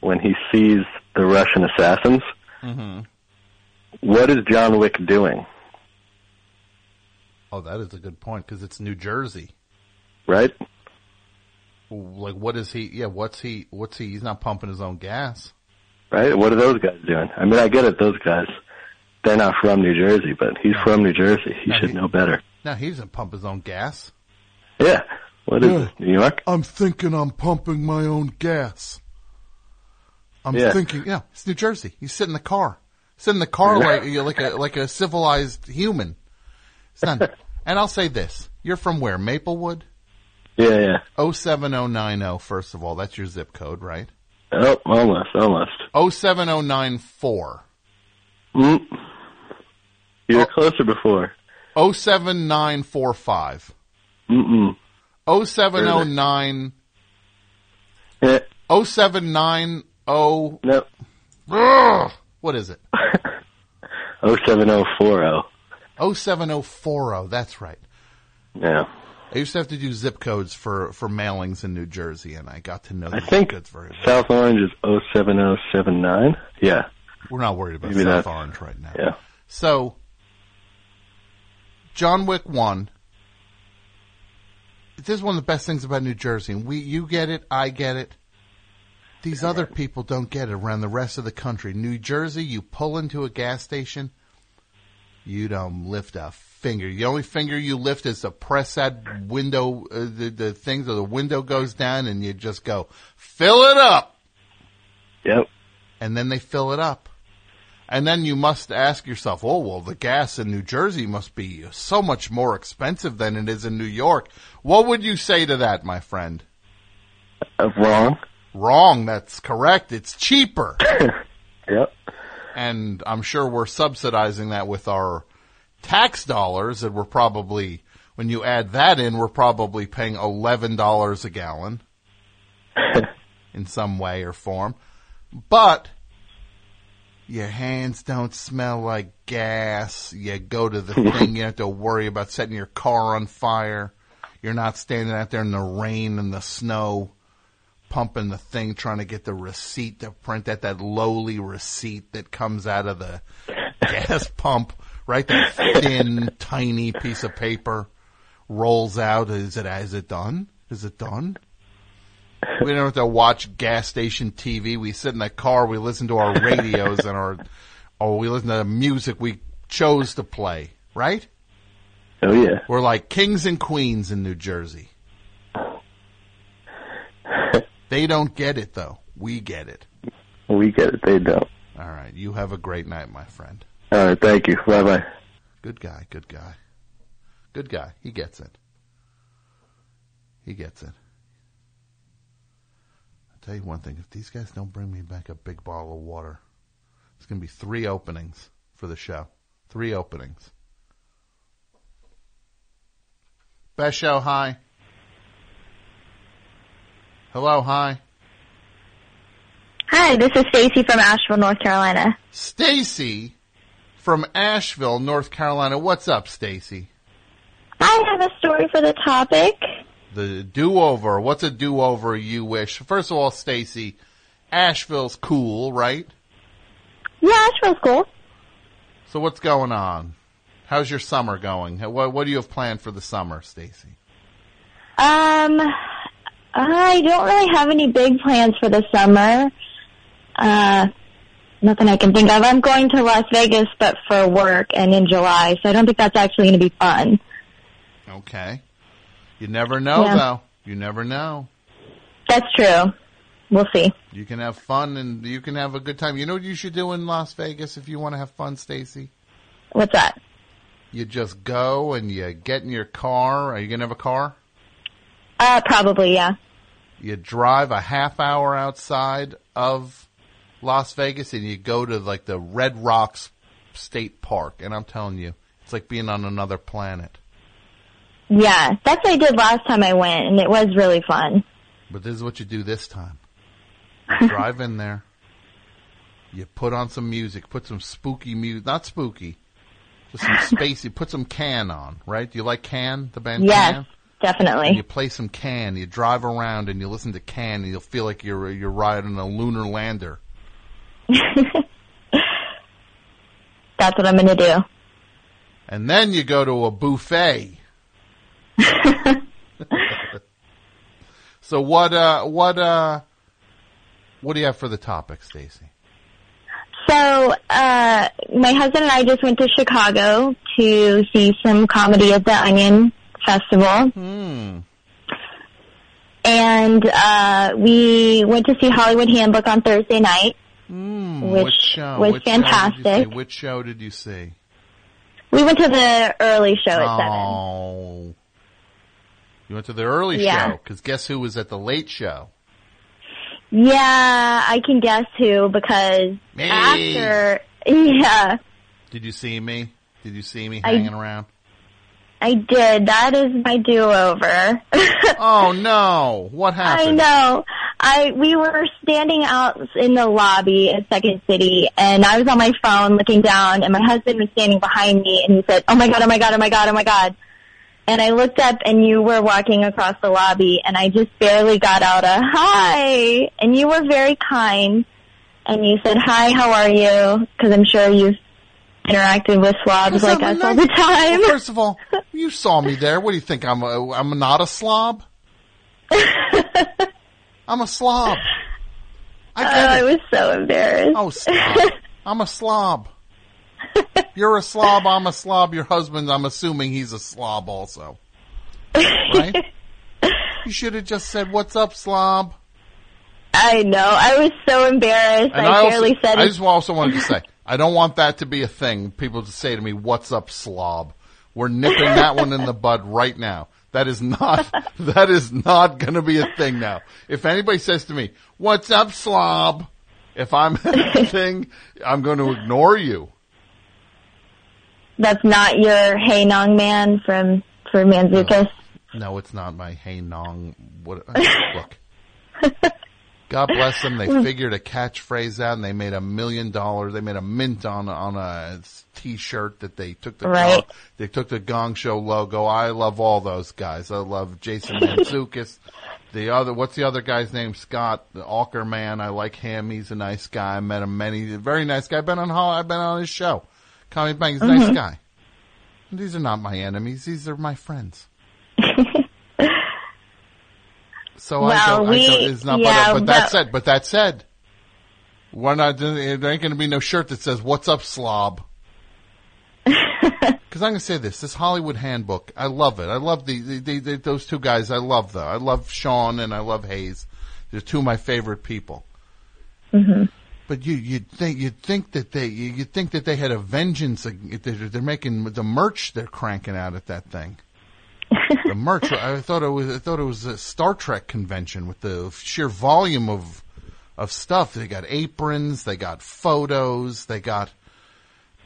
when he sees the Russian assassins, Mm-hmm. what is John Wick doing? Oh, that is a good point because it's New Jersey. Right? Like, what is he? Yeah, what's he? What's he? He's not pumping his own gas. Right? What are those guys doing? I mean, I get it, those guys, they're not from New Jersey, but he's from New Jersey. He No, should he- know better. No, he doesn't pump his own gas. Yeah. What is Yeah. this, New York? I'm thinking I'm pumping my own gas. I'm Yeah. thinking, yeah, it's New Jersey. You sit in the car, sit in the car like like a like a civilized human. It's not, <laughs> and I'll say this: you're from where? Maplewood. Yeah, yeah. Oh seven oh nine oh. First of all, that's your zip code, right? Oh, almost, almost. Oh seven oh nine four. Mm. You were oh. closer before. Oh seven nine four five. Mm-mm. Oh seven oh nine. Yeah. Oh seven nine oh. Nope. Ugh. What is it? <laughs> Oh seven oh four oh. Oh seven oh four oh. That's right. Yeah. I used to have to do zip codes for for mailings in New Jersey, and I got to know the I zip think codes very well. South Orange is oh seven oh seven nine. Yeah. We're not worried about Maybe South that's- Orange right now. Yeah. So, John Wick one. This is one of the best things about New Jersey. We, you get it, I get it. These other people don't get it around the rest of the country. New Jersey, you pull into a gas station, you don't lift a finger. The only finger you lift is to press that window, uh, the, the thing, so the window goes down, and you just go, fill it up. Yep. And then they fill it up. And then you must ask yourself, oh, well, the gas in New Jersey must be so much more expensive than it is in New York. What would you say to that, my friend? Uh, wrong. Wrong. That's correct. It's cheaper. <laughs> Yep. and I'm sure we're subsidizing that with our tax dollars and we're probably, when you add that in, we're probably paying $11 a gallon <laughs> in some way or form. But your hands don't smell like gas. You go to the <laughs> thing, you don't have to worry about setting your car on fire. You're not standing out there in the rain and the snow pumping the thing trying to get the receipt to print that that lowly receipt that comes out of the gas <laughs> pump, right? That thin, tiny piece of paper rolls out. Is it, is it done? Is it done? We don't have to watch gas station TV. We sit in the car. We listen to our radios and our, <laughs> or we listen to the music we chose to play, right? Oh yeah. We're like kings and queens in New Jersey. <laughs> They don't get it though. We get it. We get it. They don't. All right. You have a great night, my friend. All right. Thank you. Bye bye. Good guy. Good guy. Good guy. He gets it. He gets it. I'll tell you one thing. If these guys don't bring me back a big bottle of water, it's going to be three openings for the show. Three openings. Best show, hi. Hello, hi. Hi, this is Stacy from Asheville, North Carolina. Stacy from Asheville, North Carolina. What's up, Stacy? I have a story for the topic. The do-over. What's a do-over you wish? First of all, Stacy, Asheville's cool, right? Yeah, Asheville's cool. So what's going on? How's your summer going? What, what do you have planned for the summer, Stacy? Um, I don't really have any big plans for the summer. Uh, nothing I can think of. I'm going to Las Vegas, but for work and in July, so I don't think that's actually going to be fun. Okay. You never know, Yeah. though. You never know. That's true. We'll see. You can have fun and you can have a good time. You know what you should do in Las Vegas if you want to have fun, Stacy? What's that? You just go and you get in your car. Are you gonna have a car? Uh, probably, yeah. You drive a half hour outside of Las Vegas and you go to like the Red Rocks State Park. And I'm telling you, it's like being on another planet. Yeah, that's what I did last time I went, and it was really fun. But this is what you do this time. <laughs> You drive in there. You put on some music. Put some spooky music. Not spooky. Just some <laughs> spacey. Put some Can on, right? Do you like Can, the band Yes, Can? definitely. And you play some Can. You drive around and you listen to Can, and you'll feel like you're you're riding a lunar lander. <laughs> That's what I'm going to do. And then you go to a buffet. <laughs> so what? Uh, what? Uh, what do you have for the topic, Stacy? So, uh, my husband and I just went to Chicago to see some comedy at the Onion Festival. Hmm. And, uh, we went to see Hollywood Handbook on Thursday night. Hmm, which which show? was Which show fantastic. see? Which show did you see? We went to the early show at 7. Oh. You went to the early Yeah. show because guess who was at the late show? Yeah, I can guess who because Me. after, <laughs> yeah, Did you see me? Did you see me I- hanging around? I did. That is my do-over. <laughs> oh no! What happened? I know. I we were standing out in the lobby at Second City, and I was on my phone looking down, and my husband was standing behind me, and he said, "Oh my god! Oh my god! Oh my god! Oh my god!" And I looked up, and you were walking across the lobby, and I just barely got out a hi, and you were very kind, and you said, "Hi, how are you?" Because I'm sure you've interacted with slobs like us a all the time. Well, first of all, <laughs> you saw me there. What do you think? I'm a, I'm not a slob. <laughs> I'm a slob. I Oh, I was so embarrassed. Oh. <laughs> I'm a slob. You're a slob. I'm a slob. Your husband, I'm assuming he's a slob also. Right? <laughs> you should have just said, "What's up, slob?" I know. I was so embarrassed. I, I, barely also, said I just also wanted to say, I don't want that to be a thing. People to say to me, "What's up, slob?" We're nipping that one in the bud right now. That is not. <laughs> that is not going to be a thing now. If anybody says to me, "What's up, slob?" If I'm <laughs> anything, I'm going to ignore you. That's not your Hey Nong man from for Mantzoukas. No, it's not my hey nong. What? <laughs> Look. God bless them. They figured a catchphrase out, and they made a million dollars. They made a mint on on a T-shirt that they took the Right. Gong, they took the Gong Show logo. I love all those guys. I love Jason <laughs> Mantzoukas. The other, what's the other guy's name? Scott, the Aukerman. I like him. He's a nice guy. I met him many. Very nice guy. I've been on I've been on his show. Comedy Bang. He's a nice Mhm. guy. These are not my enemies. These are my friends. <laughs> So I Well, don't, I we- don't, it's not, yeah, but, but that said, but that said, we're not, there ain't going to be no shirt that says, what's up, slob? <laughs> Cause I'm going to say this, this Hollywood handbook, I love it. I love the, the, the, the those two guys. I love them. I love Sean and I love Hayes. They're two of my favorite people. But you, you'd think, you'd think that they, you- you'd think that they had a vengeance. They're, they're making the merch they're cranking out at that thing. <laughs> the merch. I thought it was, I thought it was a Star Trek convention with the sheer volume of, of stuff. They got aprons, they got photos, they got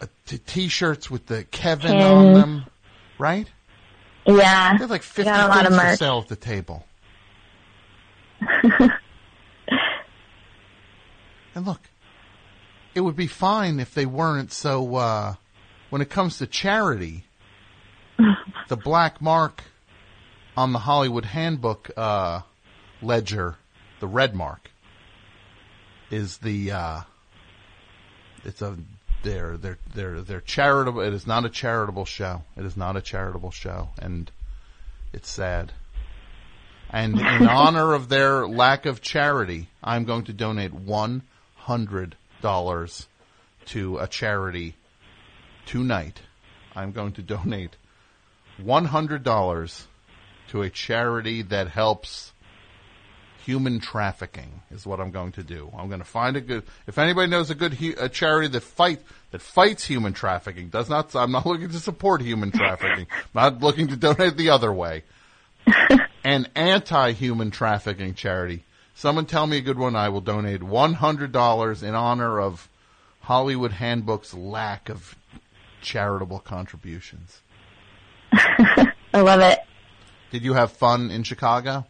uh, t- t-shirts with the Kevin on them, right? Yeah. They had like fifty Got a lot of merch. sale at the table. <laughs> And look, it would be fine if they weren't so, uh, when it comes to charity, <laughs> the black mark on the Hollywood handbook, uh, ledger, the red mark, is the, uh, it's a, they're, they're, they're, they're charitable, it is not a charitable show. It is not a charitable show, and it's sad. And in <laughs> honor of their lack of charity, I'm going to donate one hundred dollars to a charity tonight. I'm going to donate one hundred dollars to a charity that helps human trafficking is what I'm going to do. I'm going to find a good. If anybody knows a good a charity that fight that fights human trafficking, does not. I'm not looking to support human trafficking. <laughs> I'm not looking to donate the other way. <laughs> An anti-human trafficking charity. Someone tell me a good one. I will donate one hundred dollars in honor of Hollywood Handbook's lack of charitable contributions. <laughs> I love it. Did you have fun in Chicago?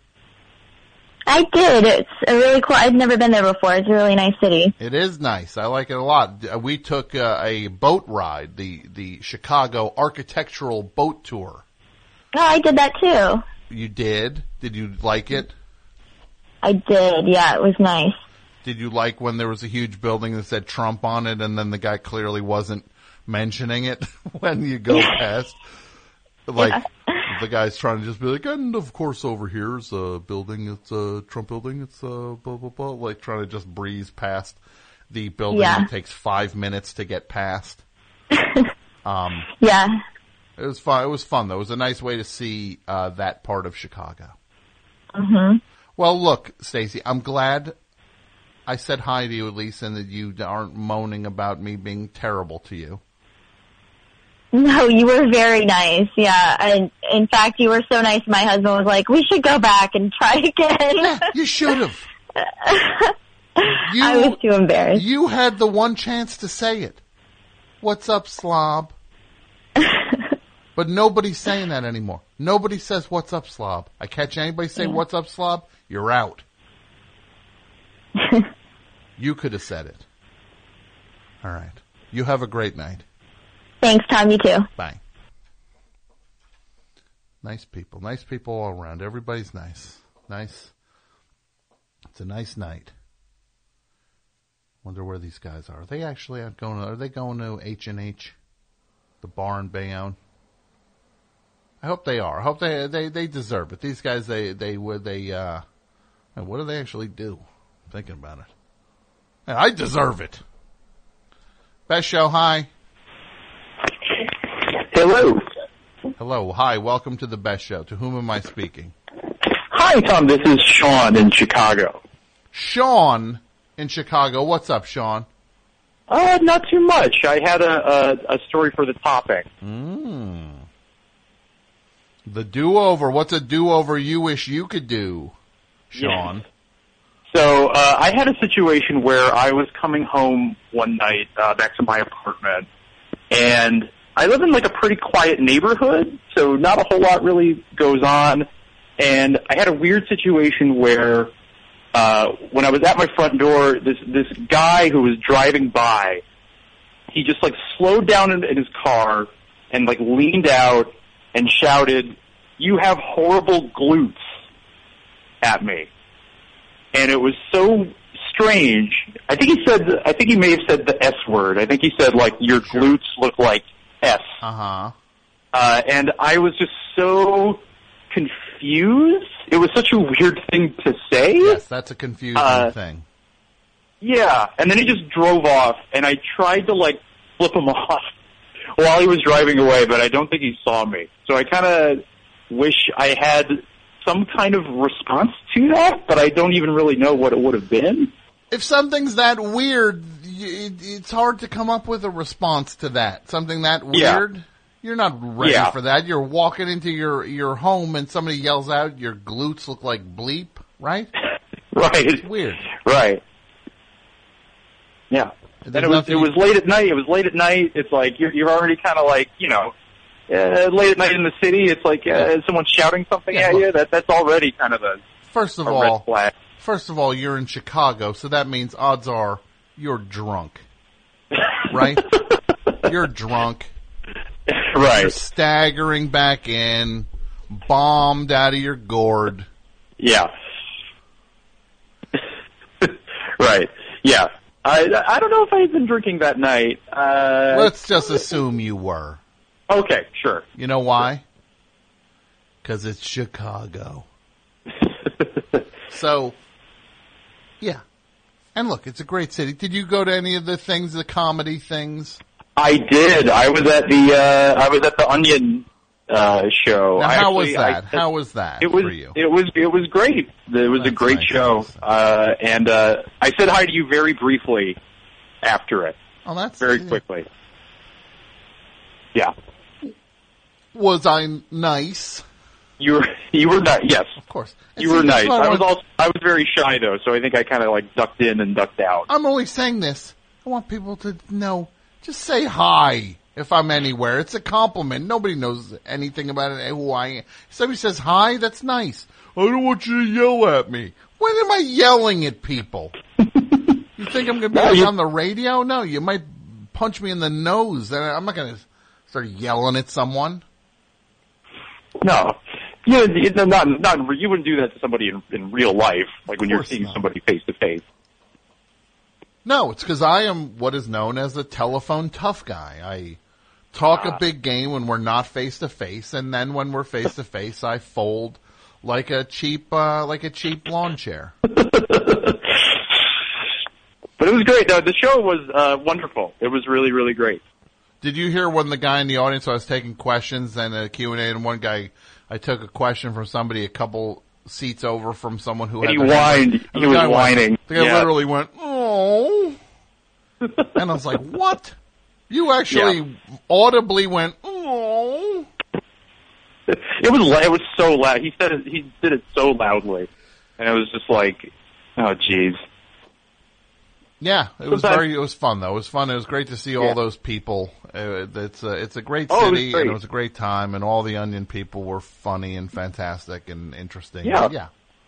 I did. It's a really cool. I've never been there before. It's a really nice city. It is nice. I like it a lot. Uh, We took uh, a boat ride, the the Chicago Architectural Boat Tour. Oh, I did that too. You did? Did you like it? I did. Yeah, it was nice. Did you like when there was a huge building that said Trump on it, and then the guy clearly wasn't mentioning it <laughs> when you go past? Like the guy's trying to just be like, and of course over here's a building. It's a Trump building. It's a blah blah blah. Like trying to just breeze past the building Yeah. that takes five minutes to get past. <laughs> um, Yeah. it was fun. It was fun though. It was a nice way to see uh, that part of Chicago. Mhm. Well, look, Stacy, I'm glad I said hi to you at least, and that you aren't moaning about me being terrible to you. No, you were very nice. Yeah, and in fact, you were so nice. My husband was like, "We should go back and try again." <laughs> you should have. <laughs> I was too embarrassed. You had the one chance to say it. What's up, slob? <laughs> but nobody's saying that anymore. Nobody says what's up, slob. I catch anybody say what's up, slob, you're out. <laughs> you could have said it. All right. You have a great night. Thanks, Tom. You too. Bye. Nice people. Nice people all around. Everybody's nice. Nice. It's a nice night. Wonder where these guys are. Are they actually out going? Are they going to H and H, the bar in Bayonne? I hope they are. I hope they they they deserve it. These guys they they would they uh, what do they actually do? Thinking about it. Yeah, I deserve it. Best show. Hi. Hello. Hello. Hi. Welcome to the best show. To whom am I speaking? Hi, Tom. This is Sean in Chicago. Sean in Chicago. What's up, Sean? Uh, not too much. I had a, a, a story for the topic. Mm. The do-over. What's a do-over you wish you could do, Sean? So uh, I had a situation where I was coming home one night uh, back to my apartment, and I live in like a pretty quiet neighborhood, so not a whole lot really goes on. And I had a weird situation where uh, when I was at my front door, this this guy who was driving by, he just like slowed down in, in his car and like leaned out and shouted, "You have horrible glutes," at me and it was so strange. I think he said, I think he may have said the S word. I think he said like your glutes look like S. Uh-huh. Uh, and I was just so confused. It was such a weird thing to say. Yes, that's a confusing Uh, thing. Yeah, and then he just drove off, and I tried to like flip him <laughs> off while he was driving away, but I don't think he saw me. So I kind of wish I had some kind of response to that, but I don't even really know what it would have been. If something's that weird, it's hard to come up with a response to that. Something that Yeah. weird. You're not ready Yeah. for that. You're walking into your your home and somebody yells out, "Your glutes look like bleep," right? <laughs> Right. It's weird. Right. Yeah. And it was nothing- it was late at night. It was late at night. It's like you're you're already kind of like you know. Uh, late at night in the city, it's like uh, someone shouting something Yeah, at you. That that's already kind of a First of a all, first of all, you're in Chicago, so that means odds are you're drunk, <laughs> right? you're drunk. Right. You're staggering back in, bombed out of your gourd. Yeah. <laughs> right. Yeah. I I don't know if I had been drinking that night. Uh, Let's just assume you were. Okay. Sure. You know why? Because it's Chicago. <laughs> so, yeah. And look, it's a great city. Did you go to any of the things, the comedy things? I did. I was at the uh I was at the Onion uh, show. Now, I how was actually- I- that? how was that it was for you? it was it was great. It was a great show, uh, and uh, I said hi to you very briefly after it, Oh, that's very quickly. Yeah, Was I nice? you were <laughs> you were nice. Yes, of course. You see, were nice. I I was also I was very shy though, so I think I kind of like ducked in and ducked out. I'm always saying this. I want people to know. Just say hi if I'm anywhere. It's a compliment. Nobody knows anything about it, who I am. Somebody says hi, that's nice. I don't want you to yell at me. When am I yelling at people? <laughs> you think I'm going to be No, like you- on the radio? No, you might punch me in the nose. and I'm not going to start yelling at someone. No, you you- not not you wouldn't do that to somebody in, in real life, like when you're seeing not. somebody face to face. No, it's because I am what is known as a telephone tough guy. I talk Ah. a big game when we're not face to face, and then when we're face to face, I fold like a cheap, uh, like a cheap lawn chair. <laughs> But it was great. No, the show was uh, wonderful. It was really really great. Did you hear when the guy in the audience I was taking questions and a Q and A, and one guy I took a question from somebody a couple seats over from someone who had he whined. and He was guy went- whining. the guy Yeah. literally went, "Oh," <laughs> and I was like, "What?" You actually audibly went, "Oh." It was la- it was so loud. He said it, he did it so loudly, and it was just like, oh jeez. Yeah, it was Sometimes- very. It was fun though. It was fun. It was great to see all Yeah. those people. Uh, it's a it's a great Oh, it city, great. and it was a great time, and all the Onion people were funny and fantastic and interesting. Yeah. yeah.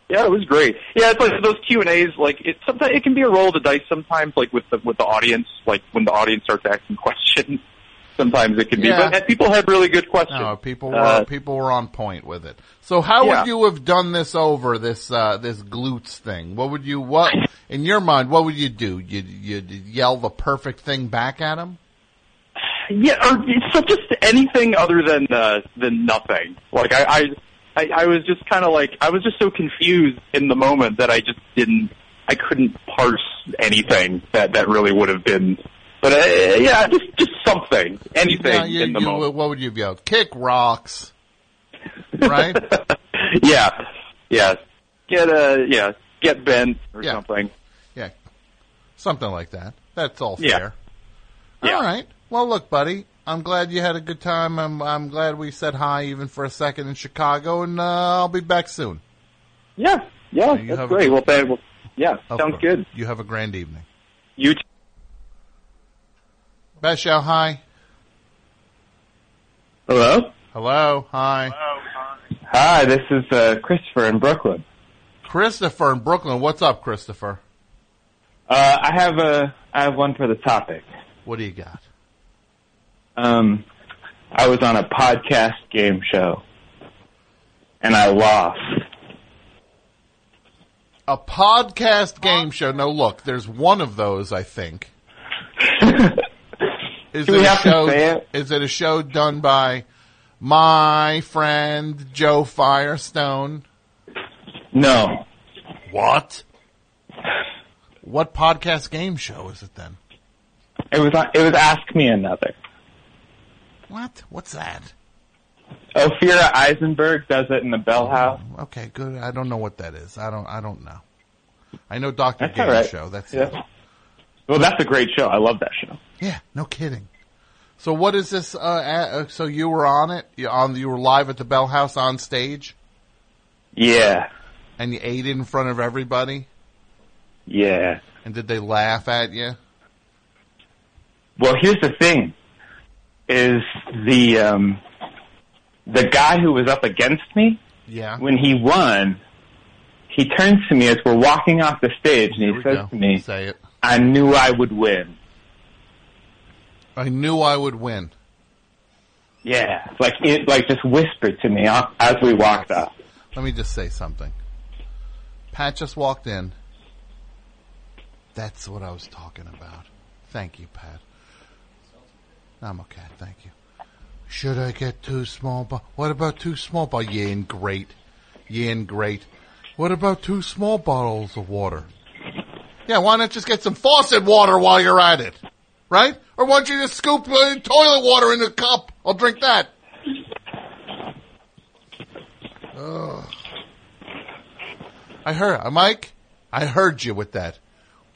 Yeah, it was great. Yeah, it's like those Q and A's. Like it sometimes it can be a roll of the dice. Sometimes, like with the with the audience, like when the audience starts asking <laughs> questions. Sometimes it can be, Yeah. but people had really good questions. No, people were Uh, people were on point with it. So how Yeah. would you have done this over this uh this glutes thing? What would you what in your mind? What would you do? You you yell the perfect thing back at him? Yeah, or so just anything other than uh, than nothing. Like I, I, I, I was just kind of like I was just so confused in the moment that I just didn't, I couldn't parse anything that that really would have been. But uh, yeah, just just something, anything Yeah, you, in the you- moment. what would you be out? Kick rocks, right? <laughs> yeah, yeah, get uh, yeah, get bent or Yeah. something. Yeah, something like that. That's all fair. Yeah. All right. Well, look, buddy. I'm glad you had a good time. I'm I'm glad we said hi even for a second in Chicago, and uh, I'll be back soon. Yeah, yeah, You that's have a- great. Well, well, yeah, sounds course. good. You have a grand evening. You. T- Best show, hi. Hello? Hello, hi. Hi, this is uh, Christopher in Brooklyn. Christopher in Brooklyn. What's up, Christopher? Uh, I have a I have one for the topic. What do you got? Um, I was on a podcast game show, and I lost. A podcast game show. No, look, there's one of those, I think. <laughs> Is Do it we a have to show? say it? Is it a show done by my friend Jo Firestone? No. What? What podcast game show is it then? It was it was Ask Me Another. What? What's that? Ophira Eisenberg does it in the Bell House. Oh, okay, good. I don't know what that is. I don't. I don't know. I know Doctor That's Game all right. Show. That's Yeah. it. Well, that's a great show. I love that show. Yeah, no kidding. So what is this? Uh, uh, so you were on it? You on? You were live at the Bell House on stage, Yeah, and you ate in front of everybody. yeah. And did they laugh at you? Well, here's the thing: is the um, the guy who was up against me Yeah. when he won. He turns to me as we're walking off the stage, and he says go. to me, Say it. "I knew I would win." I knew I would win. Yeah, like it, like just whispered to me uh, as we walked up. Let me just say something. Pat just walked in. That's what I was talking about. Thank you, Pat. I'm okay. Thank you. Should I get two small bo- What about two small bottles? You ain't great. You ain't great. What about two small bottles of water? Yeah, why not just get some faucet water while you're at it? Right? Or why don't you just scoop uh, toilet water in a cup? I'll drink that. Ugh. I heard, uh, Mike, I heard you with that.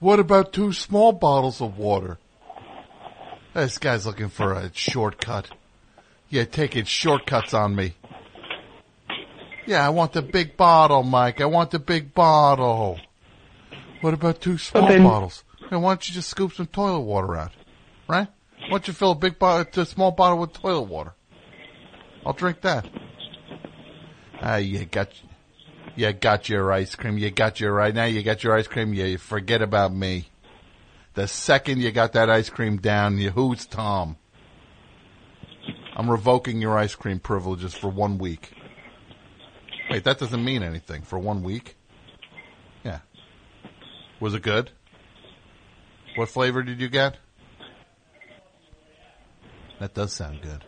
What about two small bottles of water? This guy's looking for a shortcut. Yeah, taking shortcuts on me. Yeah, I want the big bottle, Mike. I want the big bottle. What about two small then- bottles? Hey, why don't you just scoop some toilet water out? Right? Why don't you fill a big bottle, a small bottle with toilet water? I'll drink that. Ah, you got, you got your ice cream. You got your right now. You got your ice cream. You forget about me. The second you got that ice cream down, you who's Tom? I'm revoking your ice cream privileges for one week. Wait, that doesn't mean anything. For one week? Yeah. Was it good? What flavor did you get? That does sound good.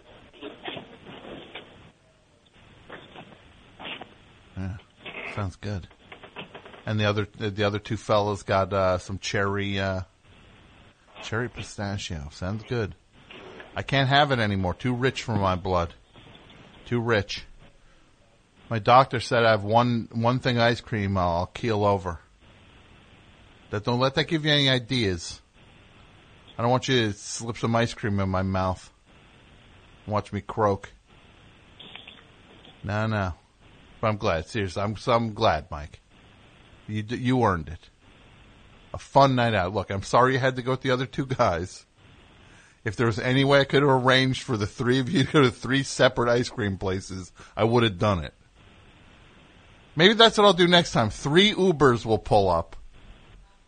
Yeah, sounds good. And the other the other two fellas got uh, some cherry uh, cherry pistachio. Sounds good. I can't have it anymore. Too rich for my blood. Too rich. My doctor said I have one one thing ice cream. I'll, I'll keel over. That don't let that give you any ideas. I don't want you to slip some ice cream in my mouth. Watch me croak. No, no. But I'm glad. Seriously, I'm so I'm glad, Mike. You you earned it. A fun night out. Look, I'm sorry you had to go with the other two guys. If there was any way I could have arranged for the three of you to go to three separate ice cream places, I would have done it. Maybe that's what I'll do next time. Three Ubers will pull up,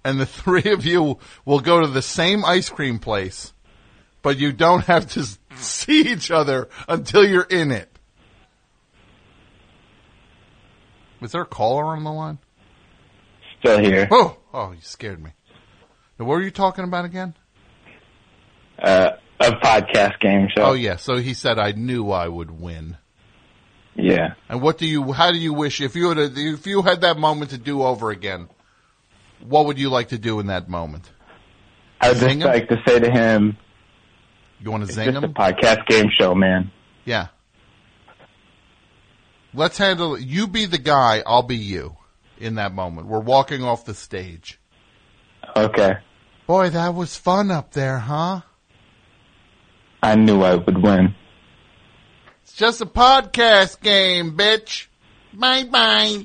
and the <laughs> three of you will go to the same ice cream place, but you don't have to see each other until you're in it. Was there a caller on the line? Still here. Oh, oh, you scared me. Now, what were you talking about again? Uh, a podcast game show. Oh yeah, so he said I knew I would win. Yeah. And what do you? How do you wish if you had a, if you had that moment to do over again? What would you like to do in that moment? I would just him? like to say to him, You want to it's zing just him? a podcast game show, man. Yeah. Let's handle. You be the guy. I'll be you. In that moment, we're walking off the stage. Okay. Boy, that was fun up there, huh? I knew I would win. It's just a podcast game, bitch. Bye bye.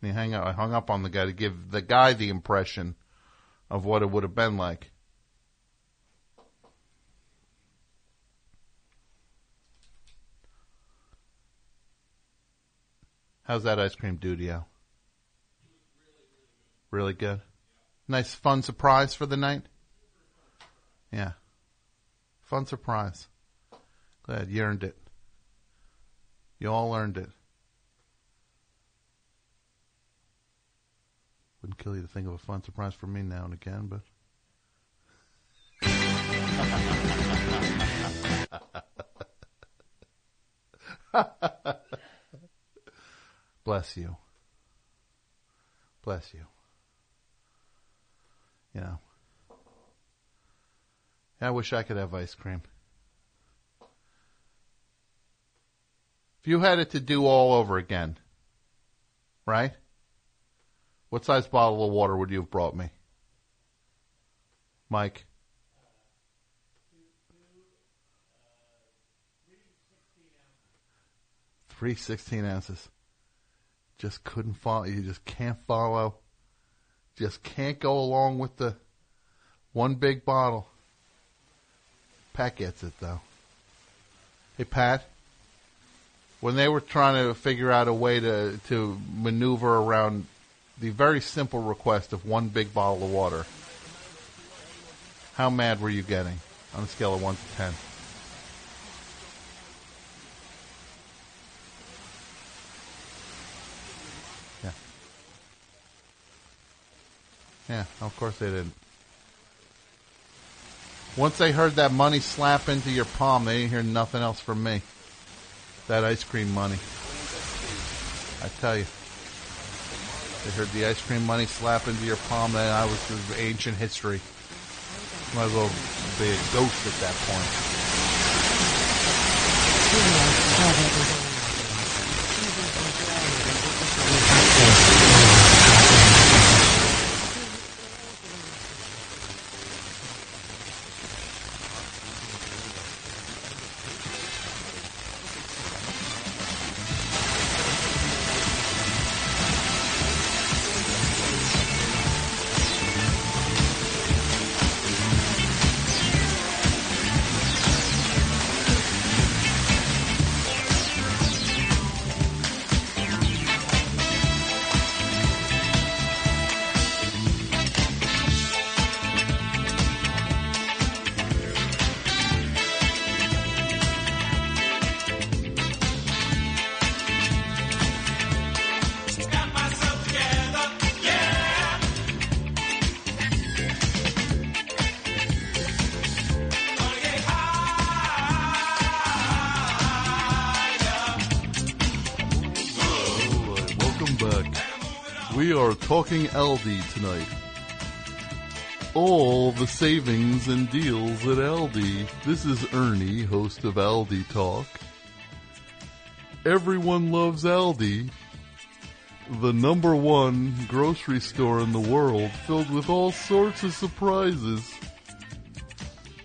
He hang up, I hung up on the guy to give the guy the impression of what it would have been like. How's that ice cream do to you? Really good. Nice fun surprise for the night? Yeah. Fun surprise. Glad you earned it. You all earned it. Wouldn't kill you to think of a fun surprise for me now and again, but. <laughs> Bless you. Bless you. You know. I wish I could have ice cream. If you had it to do all over again, right? What size bottle of water would you have brought me? Mike? Three 16 ounces. Just couldn't follow. You just can't follow. Just can't go along with the one big bottle. Pat gets it though. Hey Pat, when they were trying to figure out a way to to maneuver around the very simple request of one big bottle of water, how mad were you getting on a scale of one to ten? Yeah, of course they didn't. Once they heard that money slap into your palm, they didn't hear nothing else from me. That ice cream money. I tell you. They heard the ice cream money slap into your palm, then I was just ancient history. Might as well be a ghost at that point. Aldi tonight. All the savings and deals at Aldi. This is Ernie, host of Aldi Talk. Everyone loves Aldi, the number one grocery store in the world, filled with all sorts of surprises.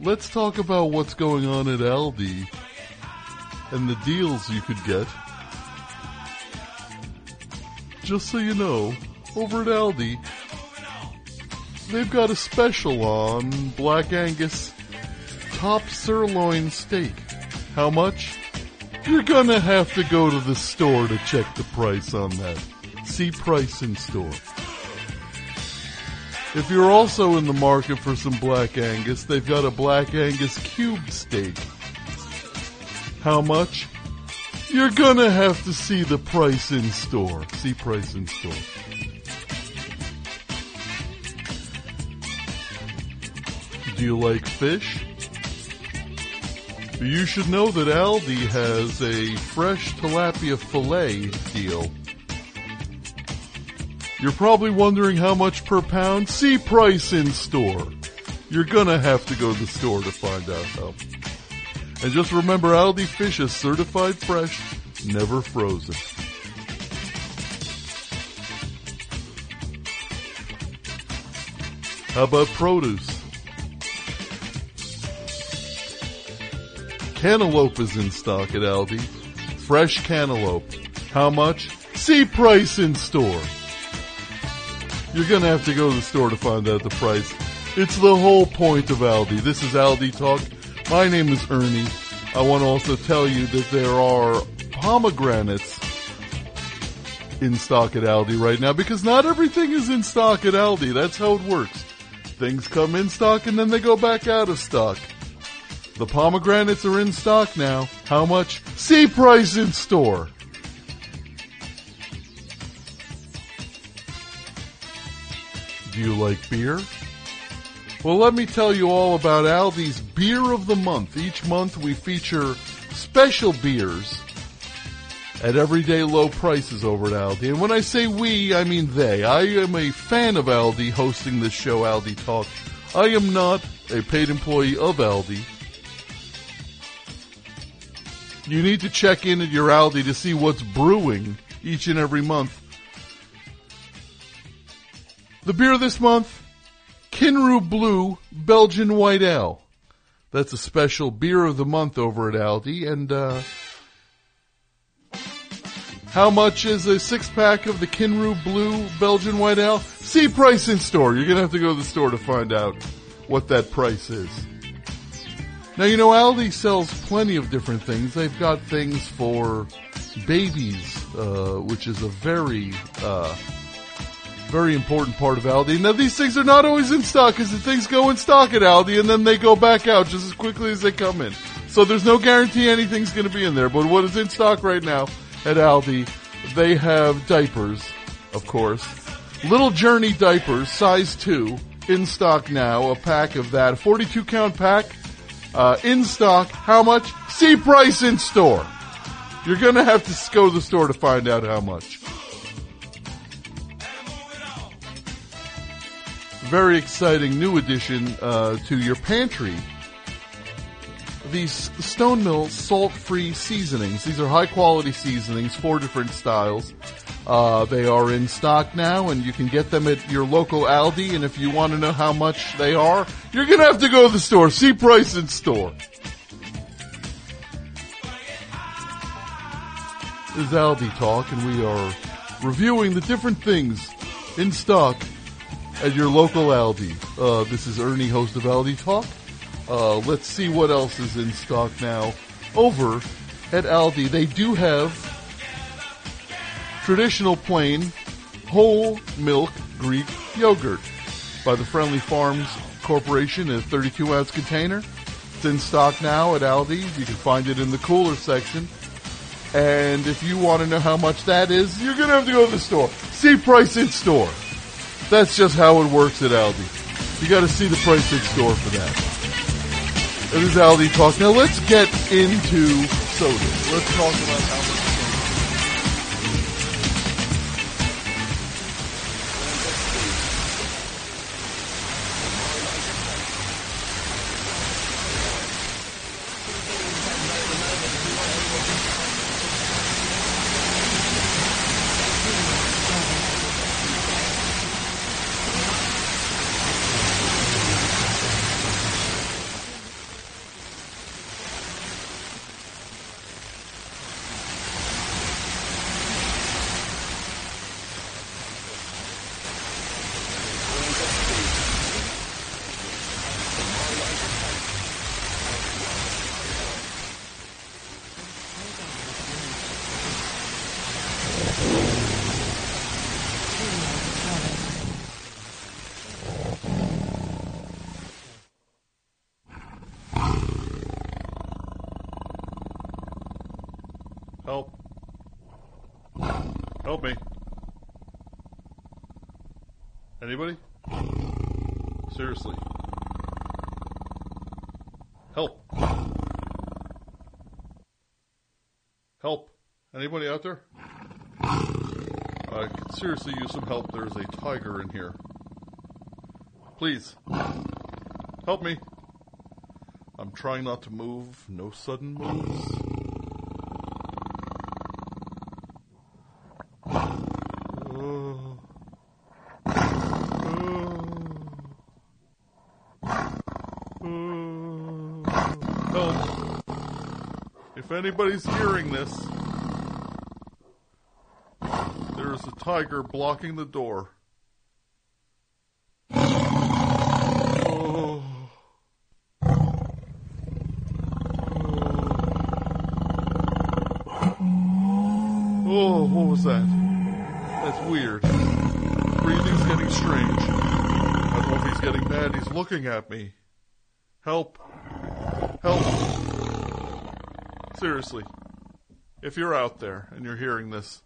Let's talk about what's going on at Aldi and the deals you could get. Just so you know, over at Aldi, they've got a special on Black Angus top sirloin steak. How much? You're gonna have to go to the store to check the price on that. See price in store. If you're also in the market for some Black Angus, they've got a Black Angus cube steak. How much? You're gonna have to see the price in store. See price in store. Do you like fish? You should know that Aldi has a fresh tilapia fillet deal. You're probably wondering how much per pound? See price in store. You're gonna have to go to the store to find out how. And just remember Aldi fish is certified fresh, never frozen. How about produce? Cantaloupe is in stock at Aldi. Fresh cantaloupe. How much? See price in store. You're gonna have to go to the store to find out the price. It's the whole point of Aldi. This is Aldi Talk. My name is Ernie. I want to also tell you that there are pomegranates in stock at Aldi right now because not everything is in stock at Aldi. That's how it works. Things come in stock and then they go back out of stock. The pomegranates are in stock now. How much? See price in store. Do you like beer? Well, let me tell you all about Aldi's Beer of the Month. Each month we feature special beers at everyday low prices over at Aldi. And when I say we, I mean they. I am a fan of Aldi hosting this show, Aldi Talk. I am not a paid employee of Aldi. You need to check in at your Aldi to see what's brewing each and every month. The beer this month, Kinroo Blue Belgian White Ale. That's a special beer of the month over at Aldi. And uh, how much is a six pack of the Kinroo Blue Belgian White Ale? See price in store. You're gonna have to go to the store to find out what that price is. Now you know Aldi sells plenty of different things. They've got things for babies, uh, which is a very uh, very important part of Aldi. Now these things are not always in stock because the things go in stock at Aldi and then they go back out just as quickly as they come in. So there's no guarantee anything's going to be in there. But what is in stock right now at Aldi, they have diapers, of course. Little Journey diapers, size 2, in stock now. A pack of that. A 42 count pack, uh, in stock. How much? See price in store. You're to have to go to the store to find out how much. very exciting new addition uh, to your pantry these Stonemill salt-free seasonings. These are high-quality seasonings, four different styles. Uh, they are in stock now, and you can get them at your local Aldi. And if you want to know how much they are, you're going to have to go to the store. See price in store. This is Aldi Talk, and we are reviewing the different things in stock at your local Aldi. Uh, this is Ernie, host of Aldi Talk. Uh, let's see what else is in stock now over at Aldi. They do have traditional plain whole milk Greek yogurt by the Friendly Farms Corporation in a 32 ounce container. It's in stock now at Aldi. You can find it in the cooler section. And if you want to know how much that is, you're going to have to go to the store. See price in store. That's just how it works at Aldi. You got to see the price in store for that. It is Aldi talk. Now let's get into soda. Let's talk about how much. Help me. Anybody? Seriously. Help. Help. Anybody out there? I could seriously use some help. There's a tiger in here. Please. Help me. I'm trying not to move. No sudden moves. Oh. Help. If anybody's hearing this, there is a tiger blocking the door. Oh. Oh, what was that? That's weird. Breathing's getting strange. I don't know if he's getting mad. He's looking at me. Help. Help. Seriously. If you're out there and you're hearing this,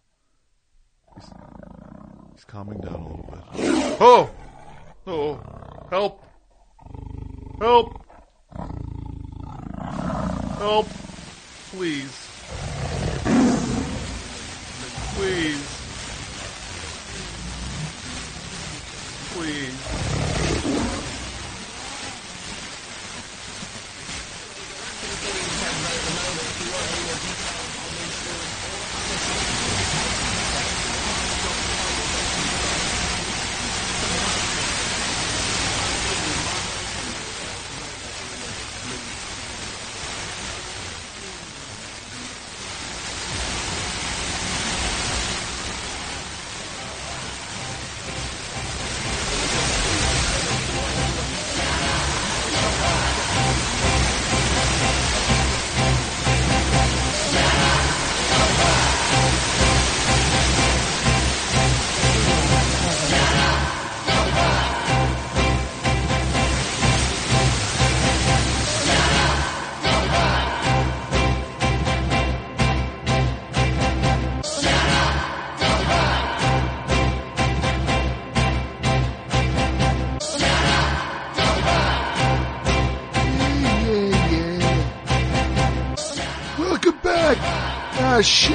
he's, he's calming down a little bit. Oh!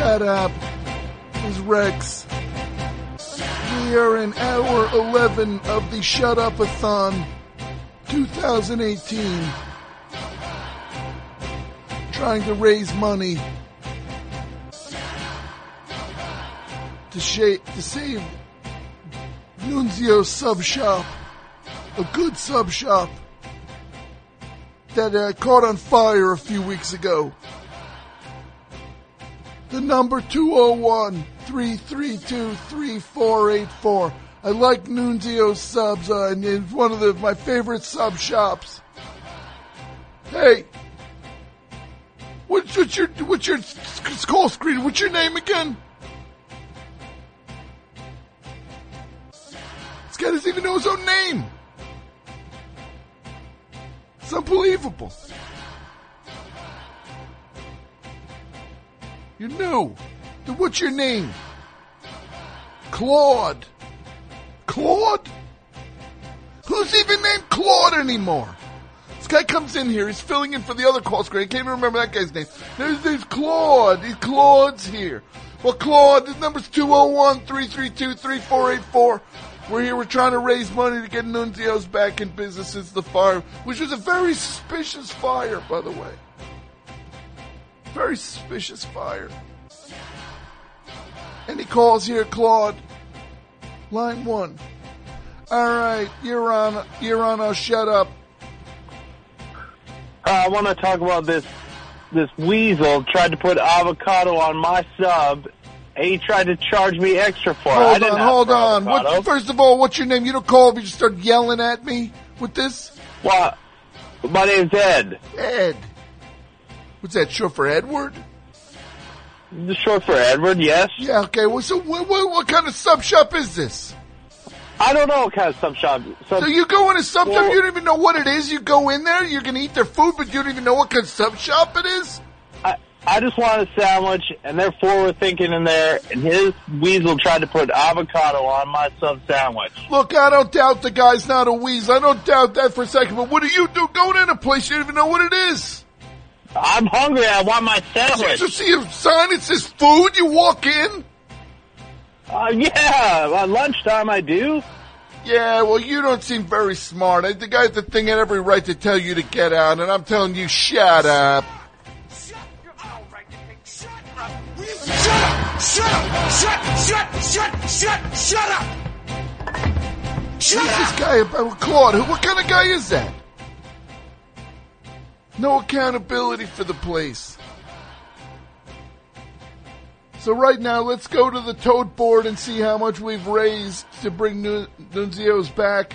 Shut up. It's Rex. We are in hour 11 of the Shut Up-a-thon 2018. trying to raise money to, sha- to save Nunzio's sub shop, a good sub shop that uh, caught on fire a few weeks ago. Number 201 332 3484. I like Nunzio's subs, uh, and it's one of the, my favorite sub shops. Hey, what's, what's your what's your call screen? What's your name again? This guy doesn't even know his own name. It's unbelievable. You. Then What's your name? Claude. Claude? Who's even named Claude anymore? This guy comes in here, he's filling in for the other call screen. I can't even remember that guy's name. There's, there's Claude. He's Claude's here. Well, Claude, his number's 201 332 3484. We're here, we're trying to raise money to get Nunzio's back in business since the fire, which was a very suspicious fire, by the way. Very suspicious fire. Any calls here, Claude? Line one. All right, you're on. You're on. Oh, shut up. Uh, I want to talk about this. This weasel tried to put avocado on my sub. and He tried to charge me extra for it. I Hold on, hold on. What, first of all, what's your name? You don't call if you just start yelling at me with this. What? My name's Ed. Ed. What's that short for Edward? The short for Edward, yes. Yeah. Okay. Well, so what, what, what kind of sub shop is this? I don't know what kind of sub shop. Sub- So you go in a sub shop, Well- you don't even know what it is. You go in there, you're gonna eat their food, but you don't even know what kind of sub shop it is. I, I just want a sandwich, and they're forward thinking in there, and his weasel tried to put avocado on my sub sandwich. Look, I don't doubt the guy's not a weasel. I don't doubt that for a second. But what do you do going in a place you don't even know what it is? I'm hungry. I want my sandwich. You see a sign that says food. You walk in. Uh, yeah, at lunchtime I do. Yeah, well, you don't seem very smart. I, the guy's the thing had every right to tell you to get out, and I'm telling you, shut up. Shut up! Shut, up! shut, up! shut, up! shut, up! shut Shut! Shut up! Shut Who's up! this guy about Claude? Who- What kind of guy is that? No accountability for the place. So right now, let's go to the tote board and see how much we've raised to bring Nun- Nunzio's back.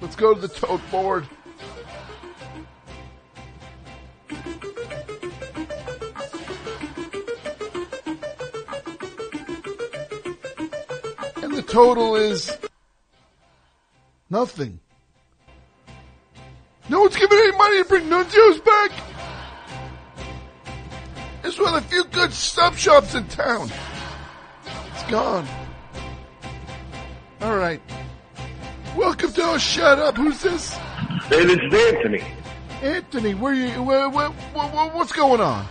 Let's go to the tote board. And the total is nothing. No one's giving any money to bring Nunzio's back. It's one of the few good sub shops in town. It's gone. All right. Welcome to Oh Shut Up. Who's this? Hey, this is Anthony. Anthony, where you? Where, where, where, what's going on?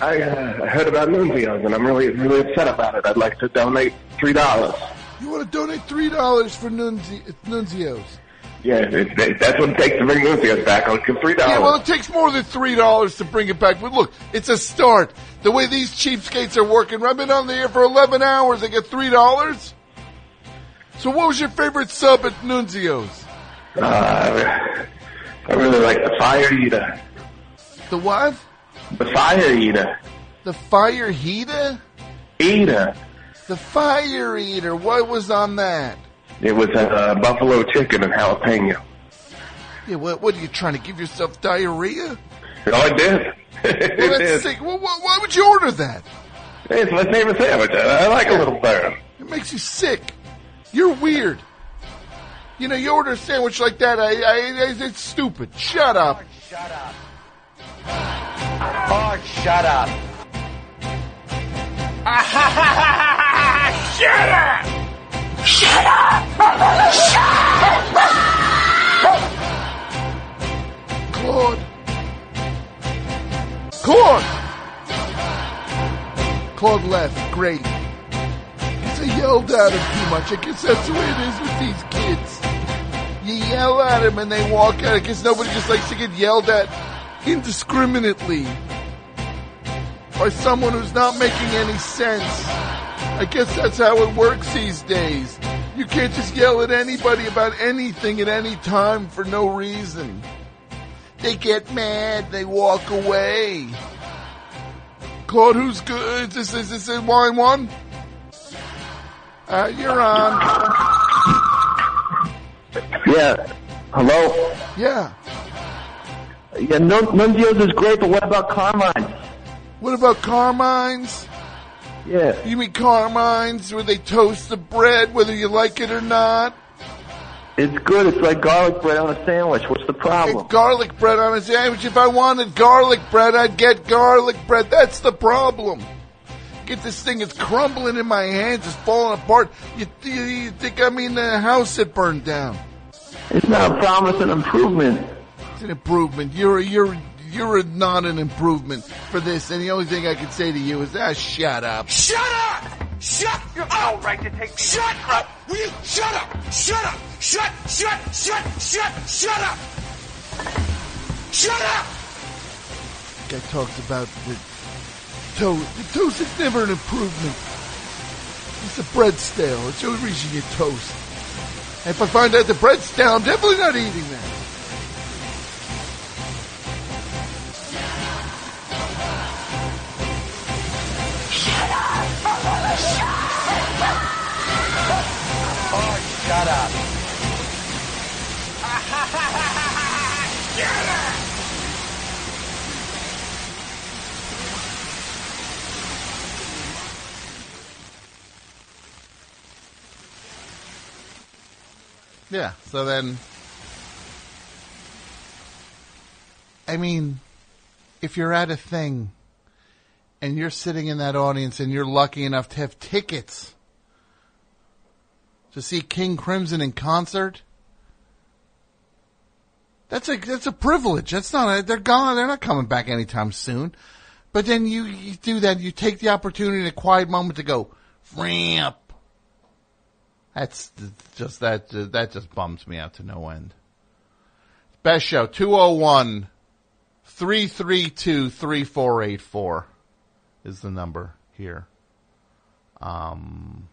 I, uh, I heard about Nunzio's and I'm really, really upset about it. I'd like to donate three dollars. You want to donate three dollars for Nunzi, Nunzio's? Yeah, it, it, that's what it takes to bring Nunzio's back. I'll give three dollars. Yeah, well, it takes more than three dollars to bring it back. But look, it's a start. The way these cheapskates are working, I've been on the air for eleven hours. They get three dollars. So, what was your favorite sub at Nunzio's? uh, I really like the fire eater. The what? The fire eater. The fire heater? Eater. The fire eater. What was on that? It was a uh, buffalo chicken and jalapeno. Yeah, what, what are you trying to give yourself diarrhea? Oh, I did. <laughs> Well, that's is. sick. Well, why, why would you order that? It's my favorite sandwich. I, I like a little burn. It makes you sick. You're weird. You know, you order a sandwich like that, I, I, I, it's stupid. Shut up. Shut up. Oh, shut up. <laughs> shut up! Shut up! Shut up! Claude. Claude! Claude left. Great. Because I yelled at him too much. I guess that's the way it is with these kids. You yell at them and they walk out. I guess nobody just likes to get yelled at. indiscriminately by someone who's not making any sense. I guess that's how it works these days. You can't just yell at anybody about anything at any time for no reason. They get mad, they walk away. Claude, who's good? Is this, is this wine one? Uh, you're on. Yeah. Hello? Yeah. Yeah, Nun- Nunzio's is great, but what about Carmine's? What about Carmine's? Yeah. You mean Carmine's where they toast the bread whether you like it or not? It's good. It's like garlic bread on a sandwich. What's the problem? It's garlic bread on a sandwich. If I wanted garlic bread, I'd get garlic bread. That's the problem. Get this thing, it's crumbling in my hands, it's falling apart. You, you, you think I'm in the house that burned down? It's not a promise, an improvement. It's an improvement. You're a, you're you're not an improvement for this. And the only thing I can say to you is, ah, shut up. Shut up! Shut You're all right to take me Shut up! Will you shut up? Shut up! Shut, shut, shut, shut, shut up! Shut up! Guy talks about the toast. The toast is never an improvement. It's the bread stale. It's the only reason you toast. And if I find out the bread's stale, I'm definitely not eating that. Oh, shut up. Get it! Yeah. So then, I mean, if you're at a thing and you're sitting in that audience and you're lucky enough to have tickets to see King Crimson in concert, that's a that's a privilege. That's not a, they're gone. They're not coming back anytime soon. But then you, you do that. You take the opportunity in a quiet moment to go, ramp. That's just that. That just bums me out to no end. Best show 201 332 3484 is the number here. Um,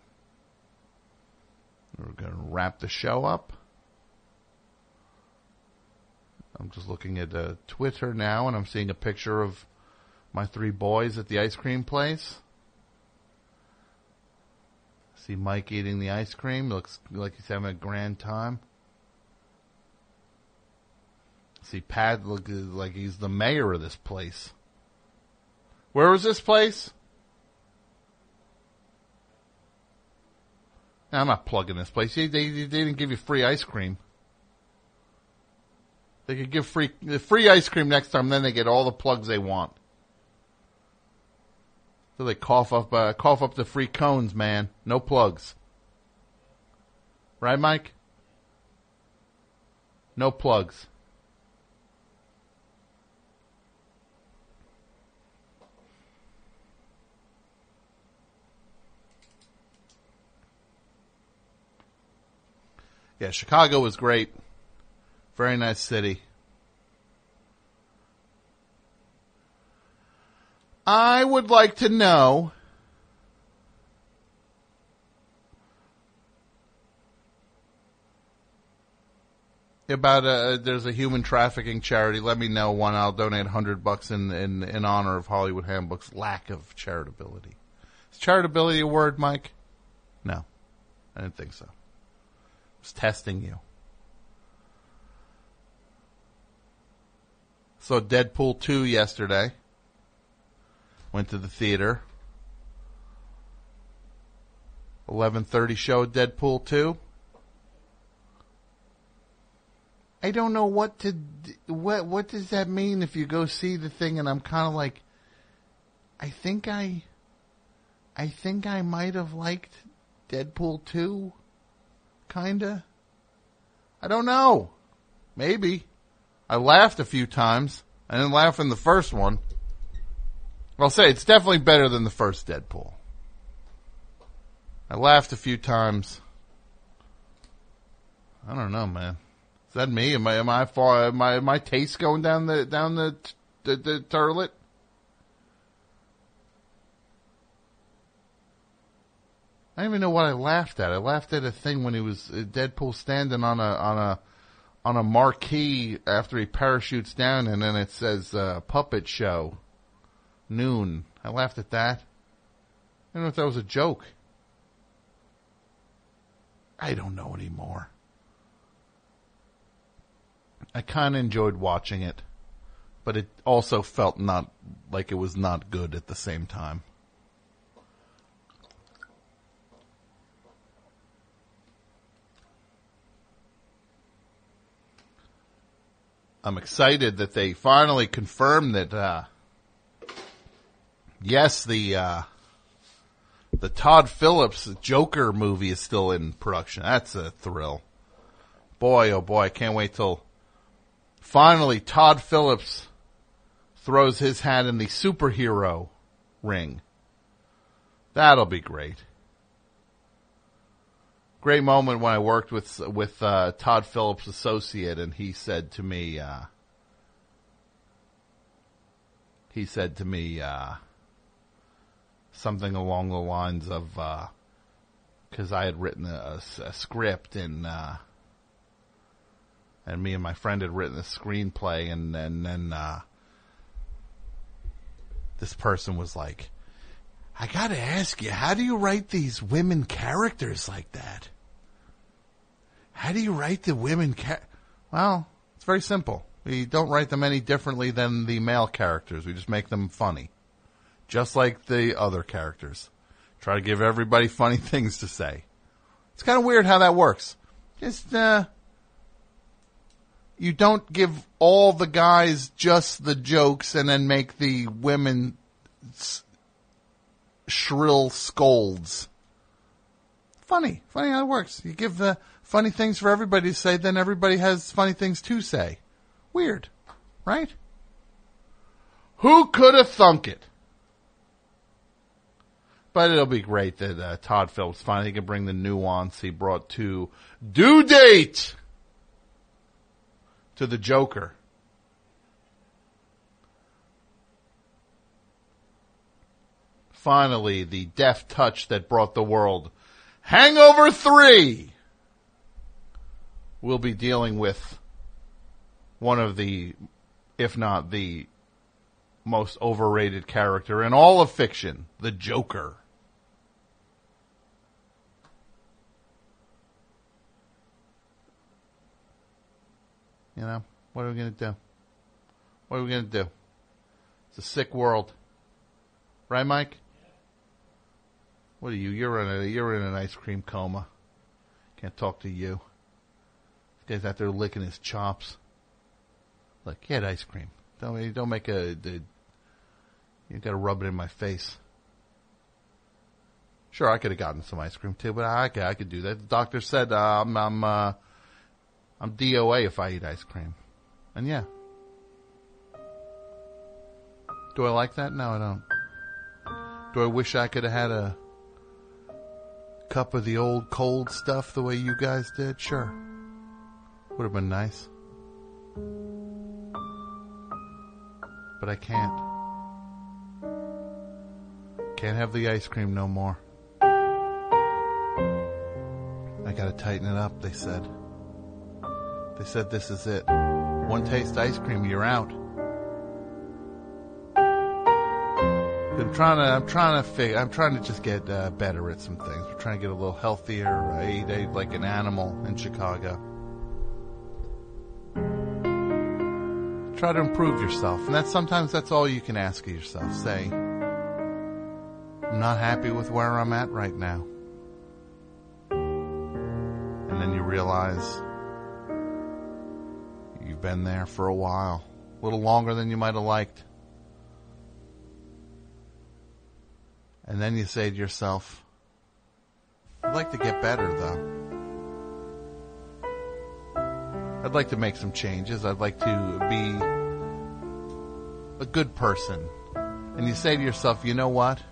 we're going to wrap the show up. I'm just looking at uh, Twitter now and I'm seeing a picture of my three boys at the ice cream place. See Mike eating the ice cream. Looks like he's having a grand time. See Pat look like he's the mayor of this place. Where was this place? Now, I'm not plugging this place. They, they, they didn't give you free ice cream. They could give free the free ice cream next time. Then they get all the plugs they want. So they cough up uh, cough up the free cones, man. No plugs. Right, Mike? No plugs. Yeah, Chicago was great. Very nice city. I would like to know about uh there's a human trafficking charity. Let me know one. I'll donate hundred bucks in, in in honor of Hollywood Handbook's lack of charitability. Is charitability a word, Mike? No, I didn't think so. Testing you. Saw Deadpool 2 yesterday. Went to the theater. 11:30 show Deadpool 2. I don't know what to what what does that mean if you go see the thing and I'm kind of like I think I I think I might have liked Deadpool 2 kinda. I don't know. Maybe. I laughed a few times. I didn't laugh in the first one. I'll say it's definitely better than the first Deadpool. I laughed a few times. I don't know, man. Is that me? Am I am I far am I my taste going down the down the the, the? I don't even know what I laughed at. I laughed at a thing when he was uh, Deadpool standing on a on a on a marquee after he parachutes down, and then it says uh, "puppet show noon." I laughed at that. I don't know if that was a joke. I don't know anymore. I kind of enjoyed watching it, but it also felt not like it was not good at the same time. I'm excited that they finally confirmed that, uh, yes, the, uh, the Todd Phillips Joker movie is still in production. That's a thrill. Boy, oh boy, I can't wait till finally Todd Phillips throws his hat in the superhero ring. That'll be great. Great moment when I worked with with uh, Todd Phillips' associate, and he said to me, uh, he said to me uh, something along the lines of, because I had written a, a script and uh, and me and my friend had written a screenplay, and and then uh, this person was like, "I got to ask you, how do you write these women characters like that? How do you write the women char-? Well, it's very simple. We don't write them any differently than the male characters. We just make them funny, just like the other characters. Try to give everybody <laughs> funny things to say. It's kind of weird how that works. Just uh, you don't give all the guys just the jokes and then make the women shrill scolds. Funny, funny how it works. You give the funny things for everybody to say, then everybody has funny things to say. Weird, right? Who could have thunk it? But it'll be great that uh, Todd Phillips finally can bring the nuance he brought to Due Date to the Joker. Finally, the deft touch that brought the world Hangover 3 will be dealing with one of the, if not the most overrated character in all of fiction, the Joker. You know, what are we going to do? What are we going to do? It's a sick world. Right, Mike? What are you? You're in a, you're in an ice cream coma. Can't talk to you. This guy's out there licking his chops. Look, get ice cream. Don't don't make a. a you got to rub it in my face. Sure, I could have gotten some ice cream too, but I, I, I could do that. The doctor said uh, I'm I'm uh, I'm DOA if I eat ice cream, and yeah. Do I like that? No, I don't. Do I wish I could have had a cup of the old cold stuff the way you guys did? Sure. Would have been nice. But I can't. Can't have the ice cream no more. I gotta tighten it up, they said. They said this is it. One taste ice cream, you're out. I'm trying to, I'm trying to figure, I'm trying to just get uh, better at some things. We're trying to get a little healthier. I eat, I eat like an animal in Chicago. Try to improve yourself, and that's sometimes that's all you can ask of yourself. Say, I'm not happy with where I'm at right now, and then you realize you've been there for a while, a little longer than you might have liked. And then you say to yourself, I'd like to get better though. I'd like to make some changes. I'd like to be a good person. And you say to yourself, you know what?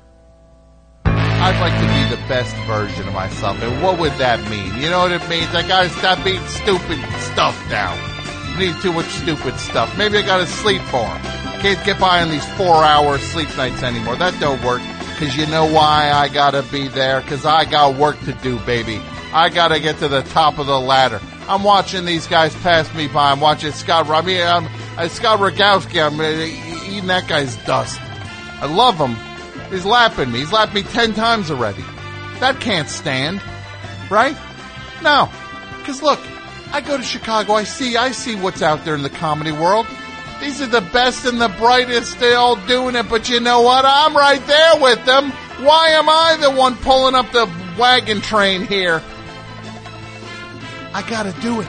I'd like to be the best version of myself. And what would that mean? You know what it means? I gotta stop eating stupid stuff now. I need too much stupid stuff. Maybe I gotta sleep more. can't get by on these four-hour sleep nights anymore. That don't work. Cause you know why I gotta be there? Cause I got work to do, baby. I gotta get to the top of the ladder. I'm watching these guys pass me by. I'm watching Scott. I mean, I'm, uh, Scott Rogowski. I'm uh, eating that guy's dust. I love him. He's lapping me. He's lapped me ten times already. That can't stand, right? No, because look, I go to Chicago. I see, I see what's out there in the comedy world. These are the best and the brightest. They're all doing it, but you know what? I'm right there with them. Why am I the one pulling up the wagon train here? I gotta do it.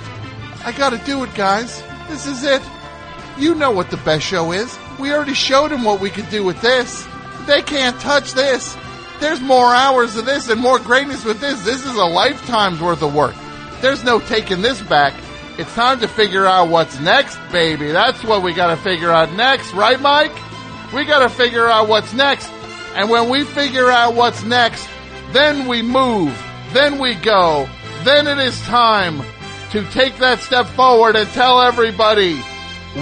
I gotta do it, guys. This is it. You know what the best show is. We already showed them what we could do with this. They can't touch this. There's more hours of this and more greatness with this. This is a lifetime's worth of work. There's no taking this back. It's time to figure out what's next, baby. That's what we gotta figure out next, right, Mike? We gotta figure out what's next. And when we figure out what's next, then we move, then we go, then it is time to take that step forward and tell everybody,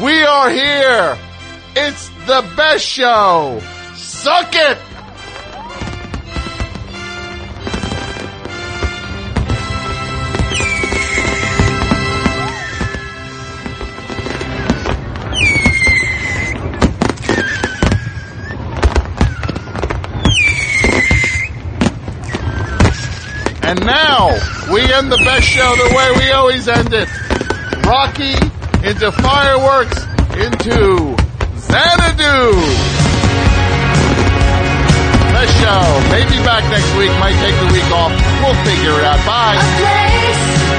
we are here. It's the best show. Suck it! And now we end the best show the way we always end it. Rocky into fireworks into Xanadu. Best show. Maybe back next week. Might take the week off. We'll figure it out. Bye.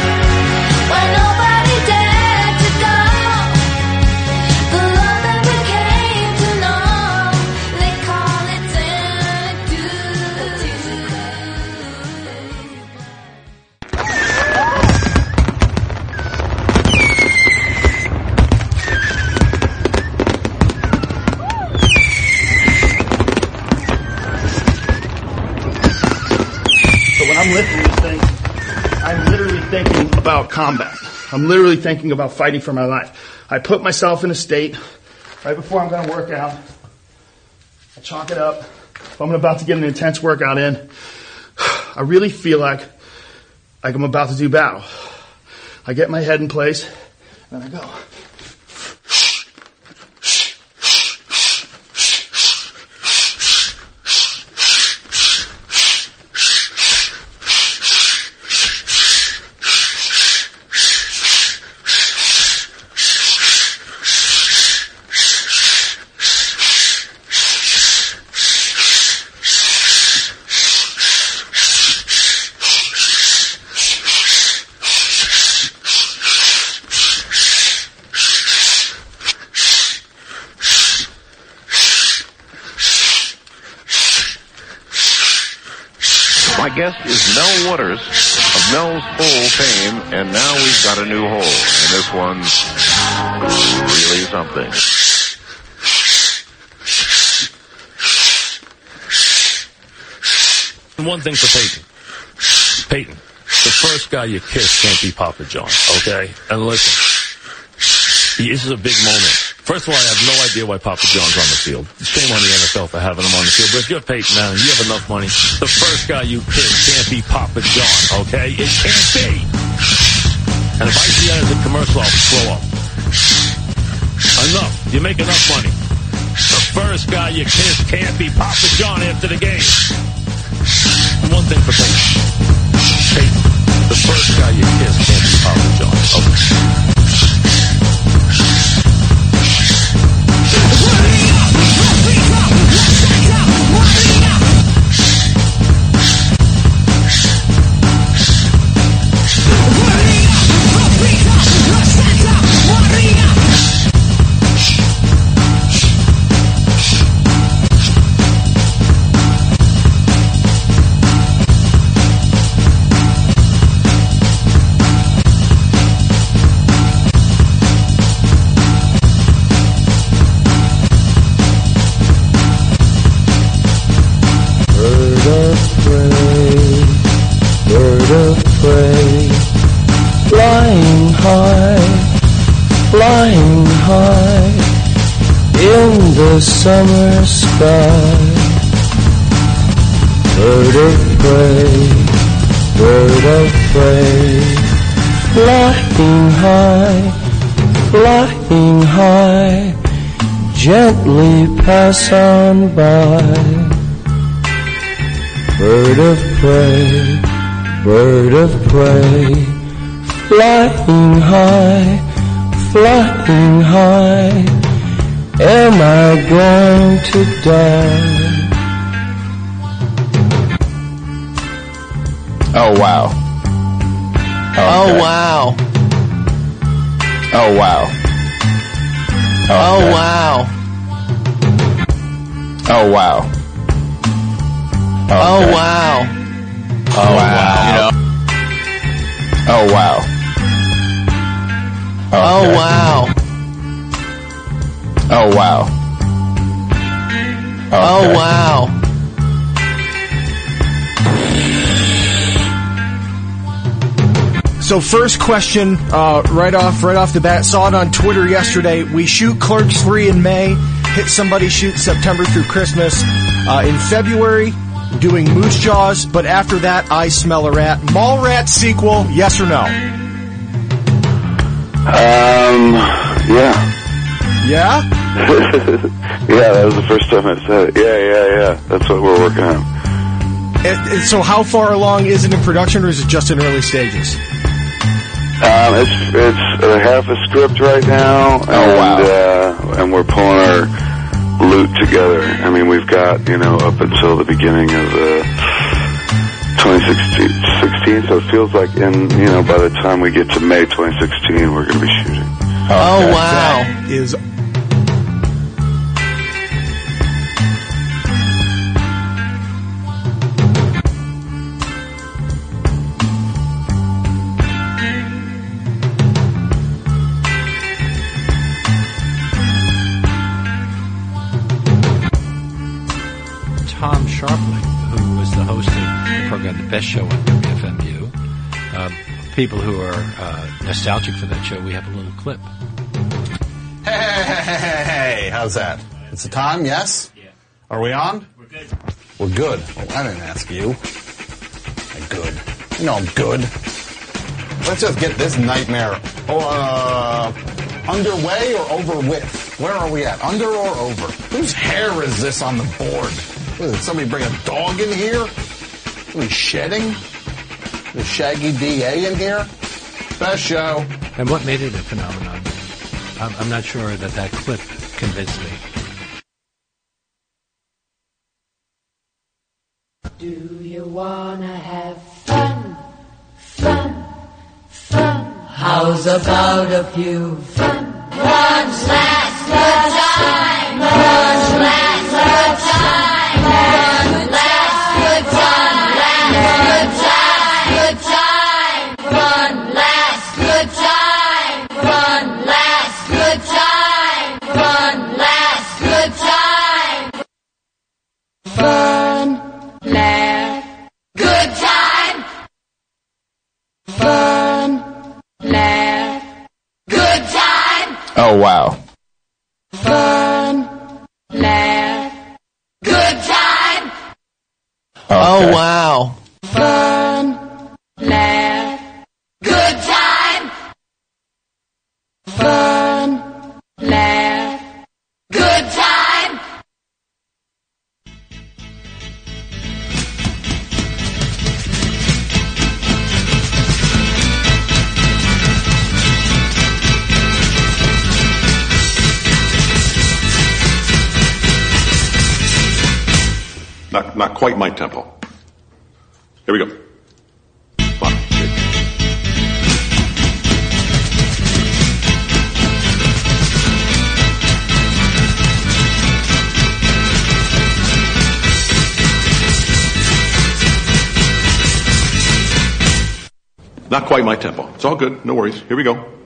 About combat. I'm literally thinking about fighting for my life. I put myself in a state right before I'm going to work out. I chalk it up. If I'm about to get an intense workout in, I really feel like like I'm about to do battle. I get my head in place, and I go. Guest is Mel Waters of Mel's Hole fame, and now we've got a new hole, and this one's really something. One thing for Peyton. Peyton, the first guy you kiss can't be Papa John, okay? And listen, this is a big moment. First of all, I have no idea why Papa John's on the field. Shame on the NFL for having him on the field. But if you're Peyton Manning, you have enough money. The first guy you kiss can't be Papa John, okay? It can't be. And if I see that as a commercial, I'll throw up. Enough. You make enough money. The first guy you kiss can't be Papa John after the game. One thing for Peyton. Peyton, the first guy you kiss can't be Papa John. Okay. The summer sky. Bird of prey, bird of prey, flying high, flying high, gently pass on by. Bird of prey, bird of prey, flying high, flying high. Am I going to die? Oh wow. Oh, wow. Oh wow. Oh, wow. Oh wow. Oh, wow. Oh wow. Oh wow. Oh, wow. Oh wow. Oh, wow. So first question, uh, right off, right off the bat, saw it on Twitter yesterday. We shoot Clerks three in May, hit somebody shoot September through Christmas. Uh, in February, doing Moose Jaws, but after that, I smell a rat. Mall Rat sequel, yes or no? Um, yeah. Yeah? <laughs> yeah, that was the first time I said it. Yeah, yeah, yeah. That's what we're working on. And- and so how far along is it in production, or is it just in early stages? Um, it's it's uh, half a script right now, and uh, and we're pulling our loot together. I mean, we've got you know up until the beginning of uh, 2016, so it feels like in you know by the time we get to May 2016, we're going to be shooting. Oh wow! That is the The Best Show on WFMU. Um, people who are uh, nostalgic for that show, we have a little clip. Hey, hey, hey, hey, hey, hey, how's that? It's the time, yes? Yeah. Are we on? We're good. We're good. Well, I didn't ask you. I'm good. You know I'm good. Let's just get this nightmare uh, underway or over with. Where are we at? Under or over? Whose hair is this on the board? What, did somebody bring a dog in here? Somebody shedding? The Shaggy DA in here? Best show. And what made it a phenomenon? I'm, I'm not sure that that clip convinced me. Do you wanna have fun? Fun, fun. How's about a few fun? One's last good time. One's last Oh, wow. Fun, laugh, good time. Oh, wow. Fun, Not, not quite my tempo. Here we go. Not quite my tempo. It's all good. No worries. Here we go.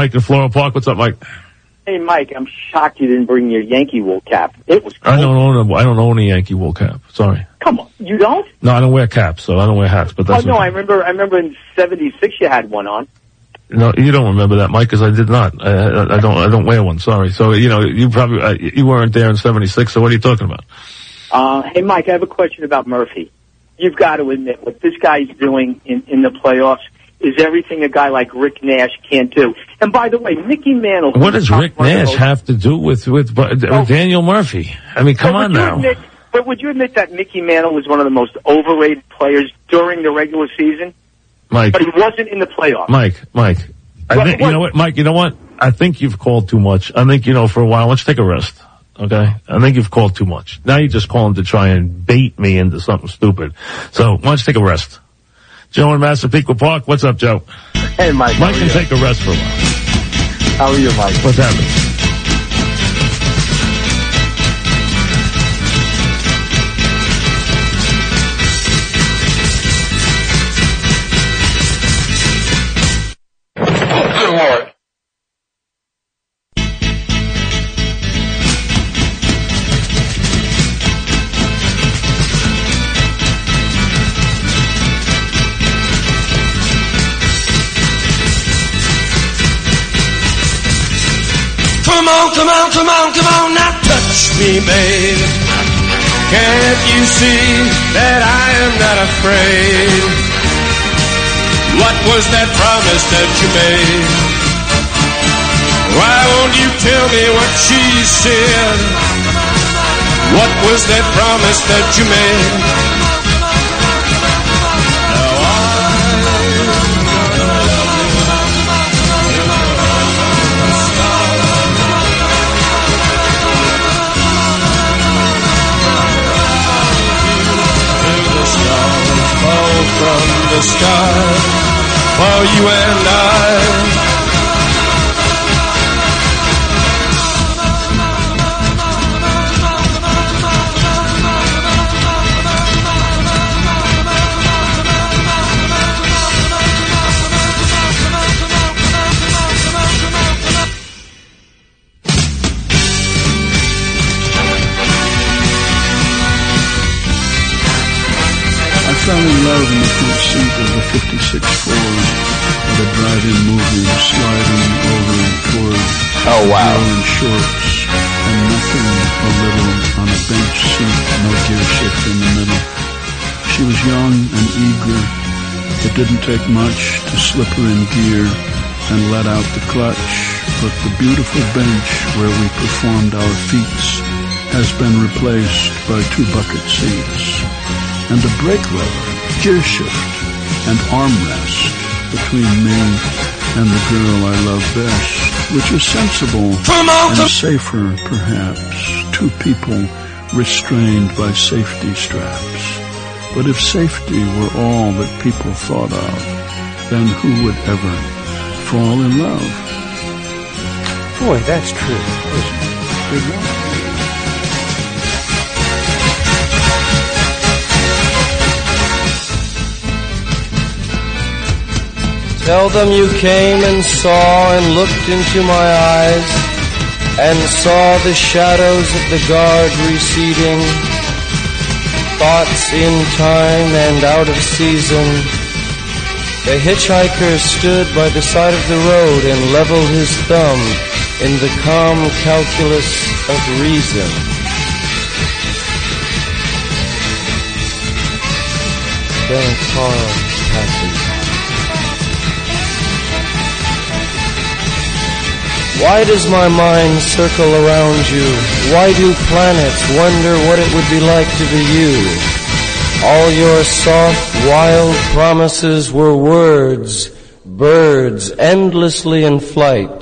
Mike in Floral Park. What's up, Mike? Hey, Mike, I'm shocked you didn't bring your Yankee wool cap. It was. I don't own a, I don't own a Yankee wool cap. Sorry. Come on, you don't? No, I don't wear caps, so I don't wear hats. But Oh that's no. I remember. I remember in '76 you had one on. No, you don't remember that, Mike, because I did not. I, I, I don't. I don't wear one. Sorry. So you know, you probably uh, you weren't there in '76. So what are you talking about? Uh, hey, Mike, I have a question about Murphy. You've got to admit what this guy's doing in, in the playoffs is everything a guy like Rick Nash can't do. And by the way, Mickey Mantle. What does Rick Nash have to do with with, with oh. Daniel Murphy? I mean, come on now. Admit, but would you admit that Mickey Mantle was one of the most overrated players during the regular season? Mike. But he wasn't in the playoffs. Mike, Mike. I think you know what, Mike. You know what? I think you've called too much. I think you know for a while. Let's take a rest. Okay. I think you've called too much. Now you're just calling to try and bait me into something stupid. So why don't you take a rest? Joe in Massapequa Park. What's up, Joe? Hey, Mike. Mike can take a rest for a while. How are you, Mike? What's happening? Me. Can't you see that I am not afraid? What was that promise that you made? Why won't you tell me what she said? What was that promise that you made? Sky for you and I. I fell in love of the 56 Ford at a drive-in movie sliding over toward Oh, wow. in shorts and nothing a little on a bench seat, no gear shift in the middle. She was young and eager. It didn't take much to slip her in gear and let out the clutch, but the beautiful bench where we performed our feats has been replaced by two bucket seats and a brake lever, gear shift, and armrest between me and the girl I love best, which is sensible Come on, and safer, perhaps, two people restrained by safety straps. But if safety were all that people thought of, then who would ever fall in love? Boy, that's true. Good luck. Tell them you came and saw and looked into my eyes and saw the shadows of the guard receding, thoughts in time and out of season. The hitchhiker stood by the side of the road and leveled his thumb in the calm calculus of reason. Then a car passes. Why does my mind circle around you? Why do planets wonder what it would be like to be you? All your soft, wild promises were words, birds endlessly in flight.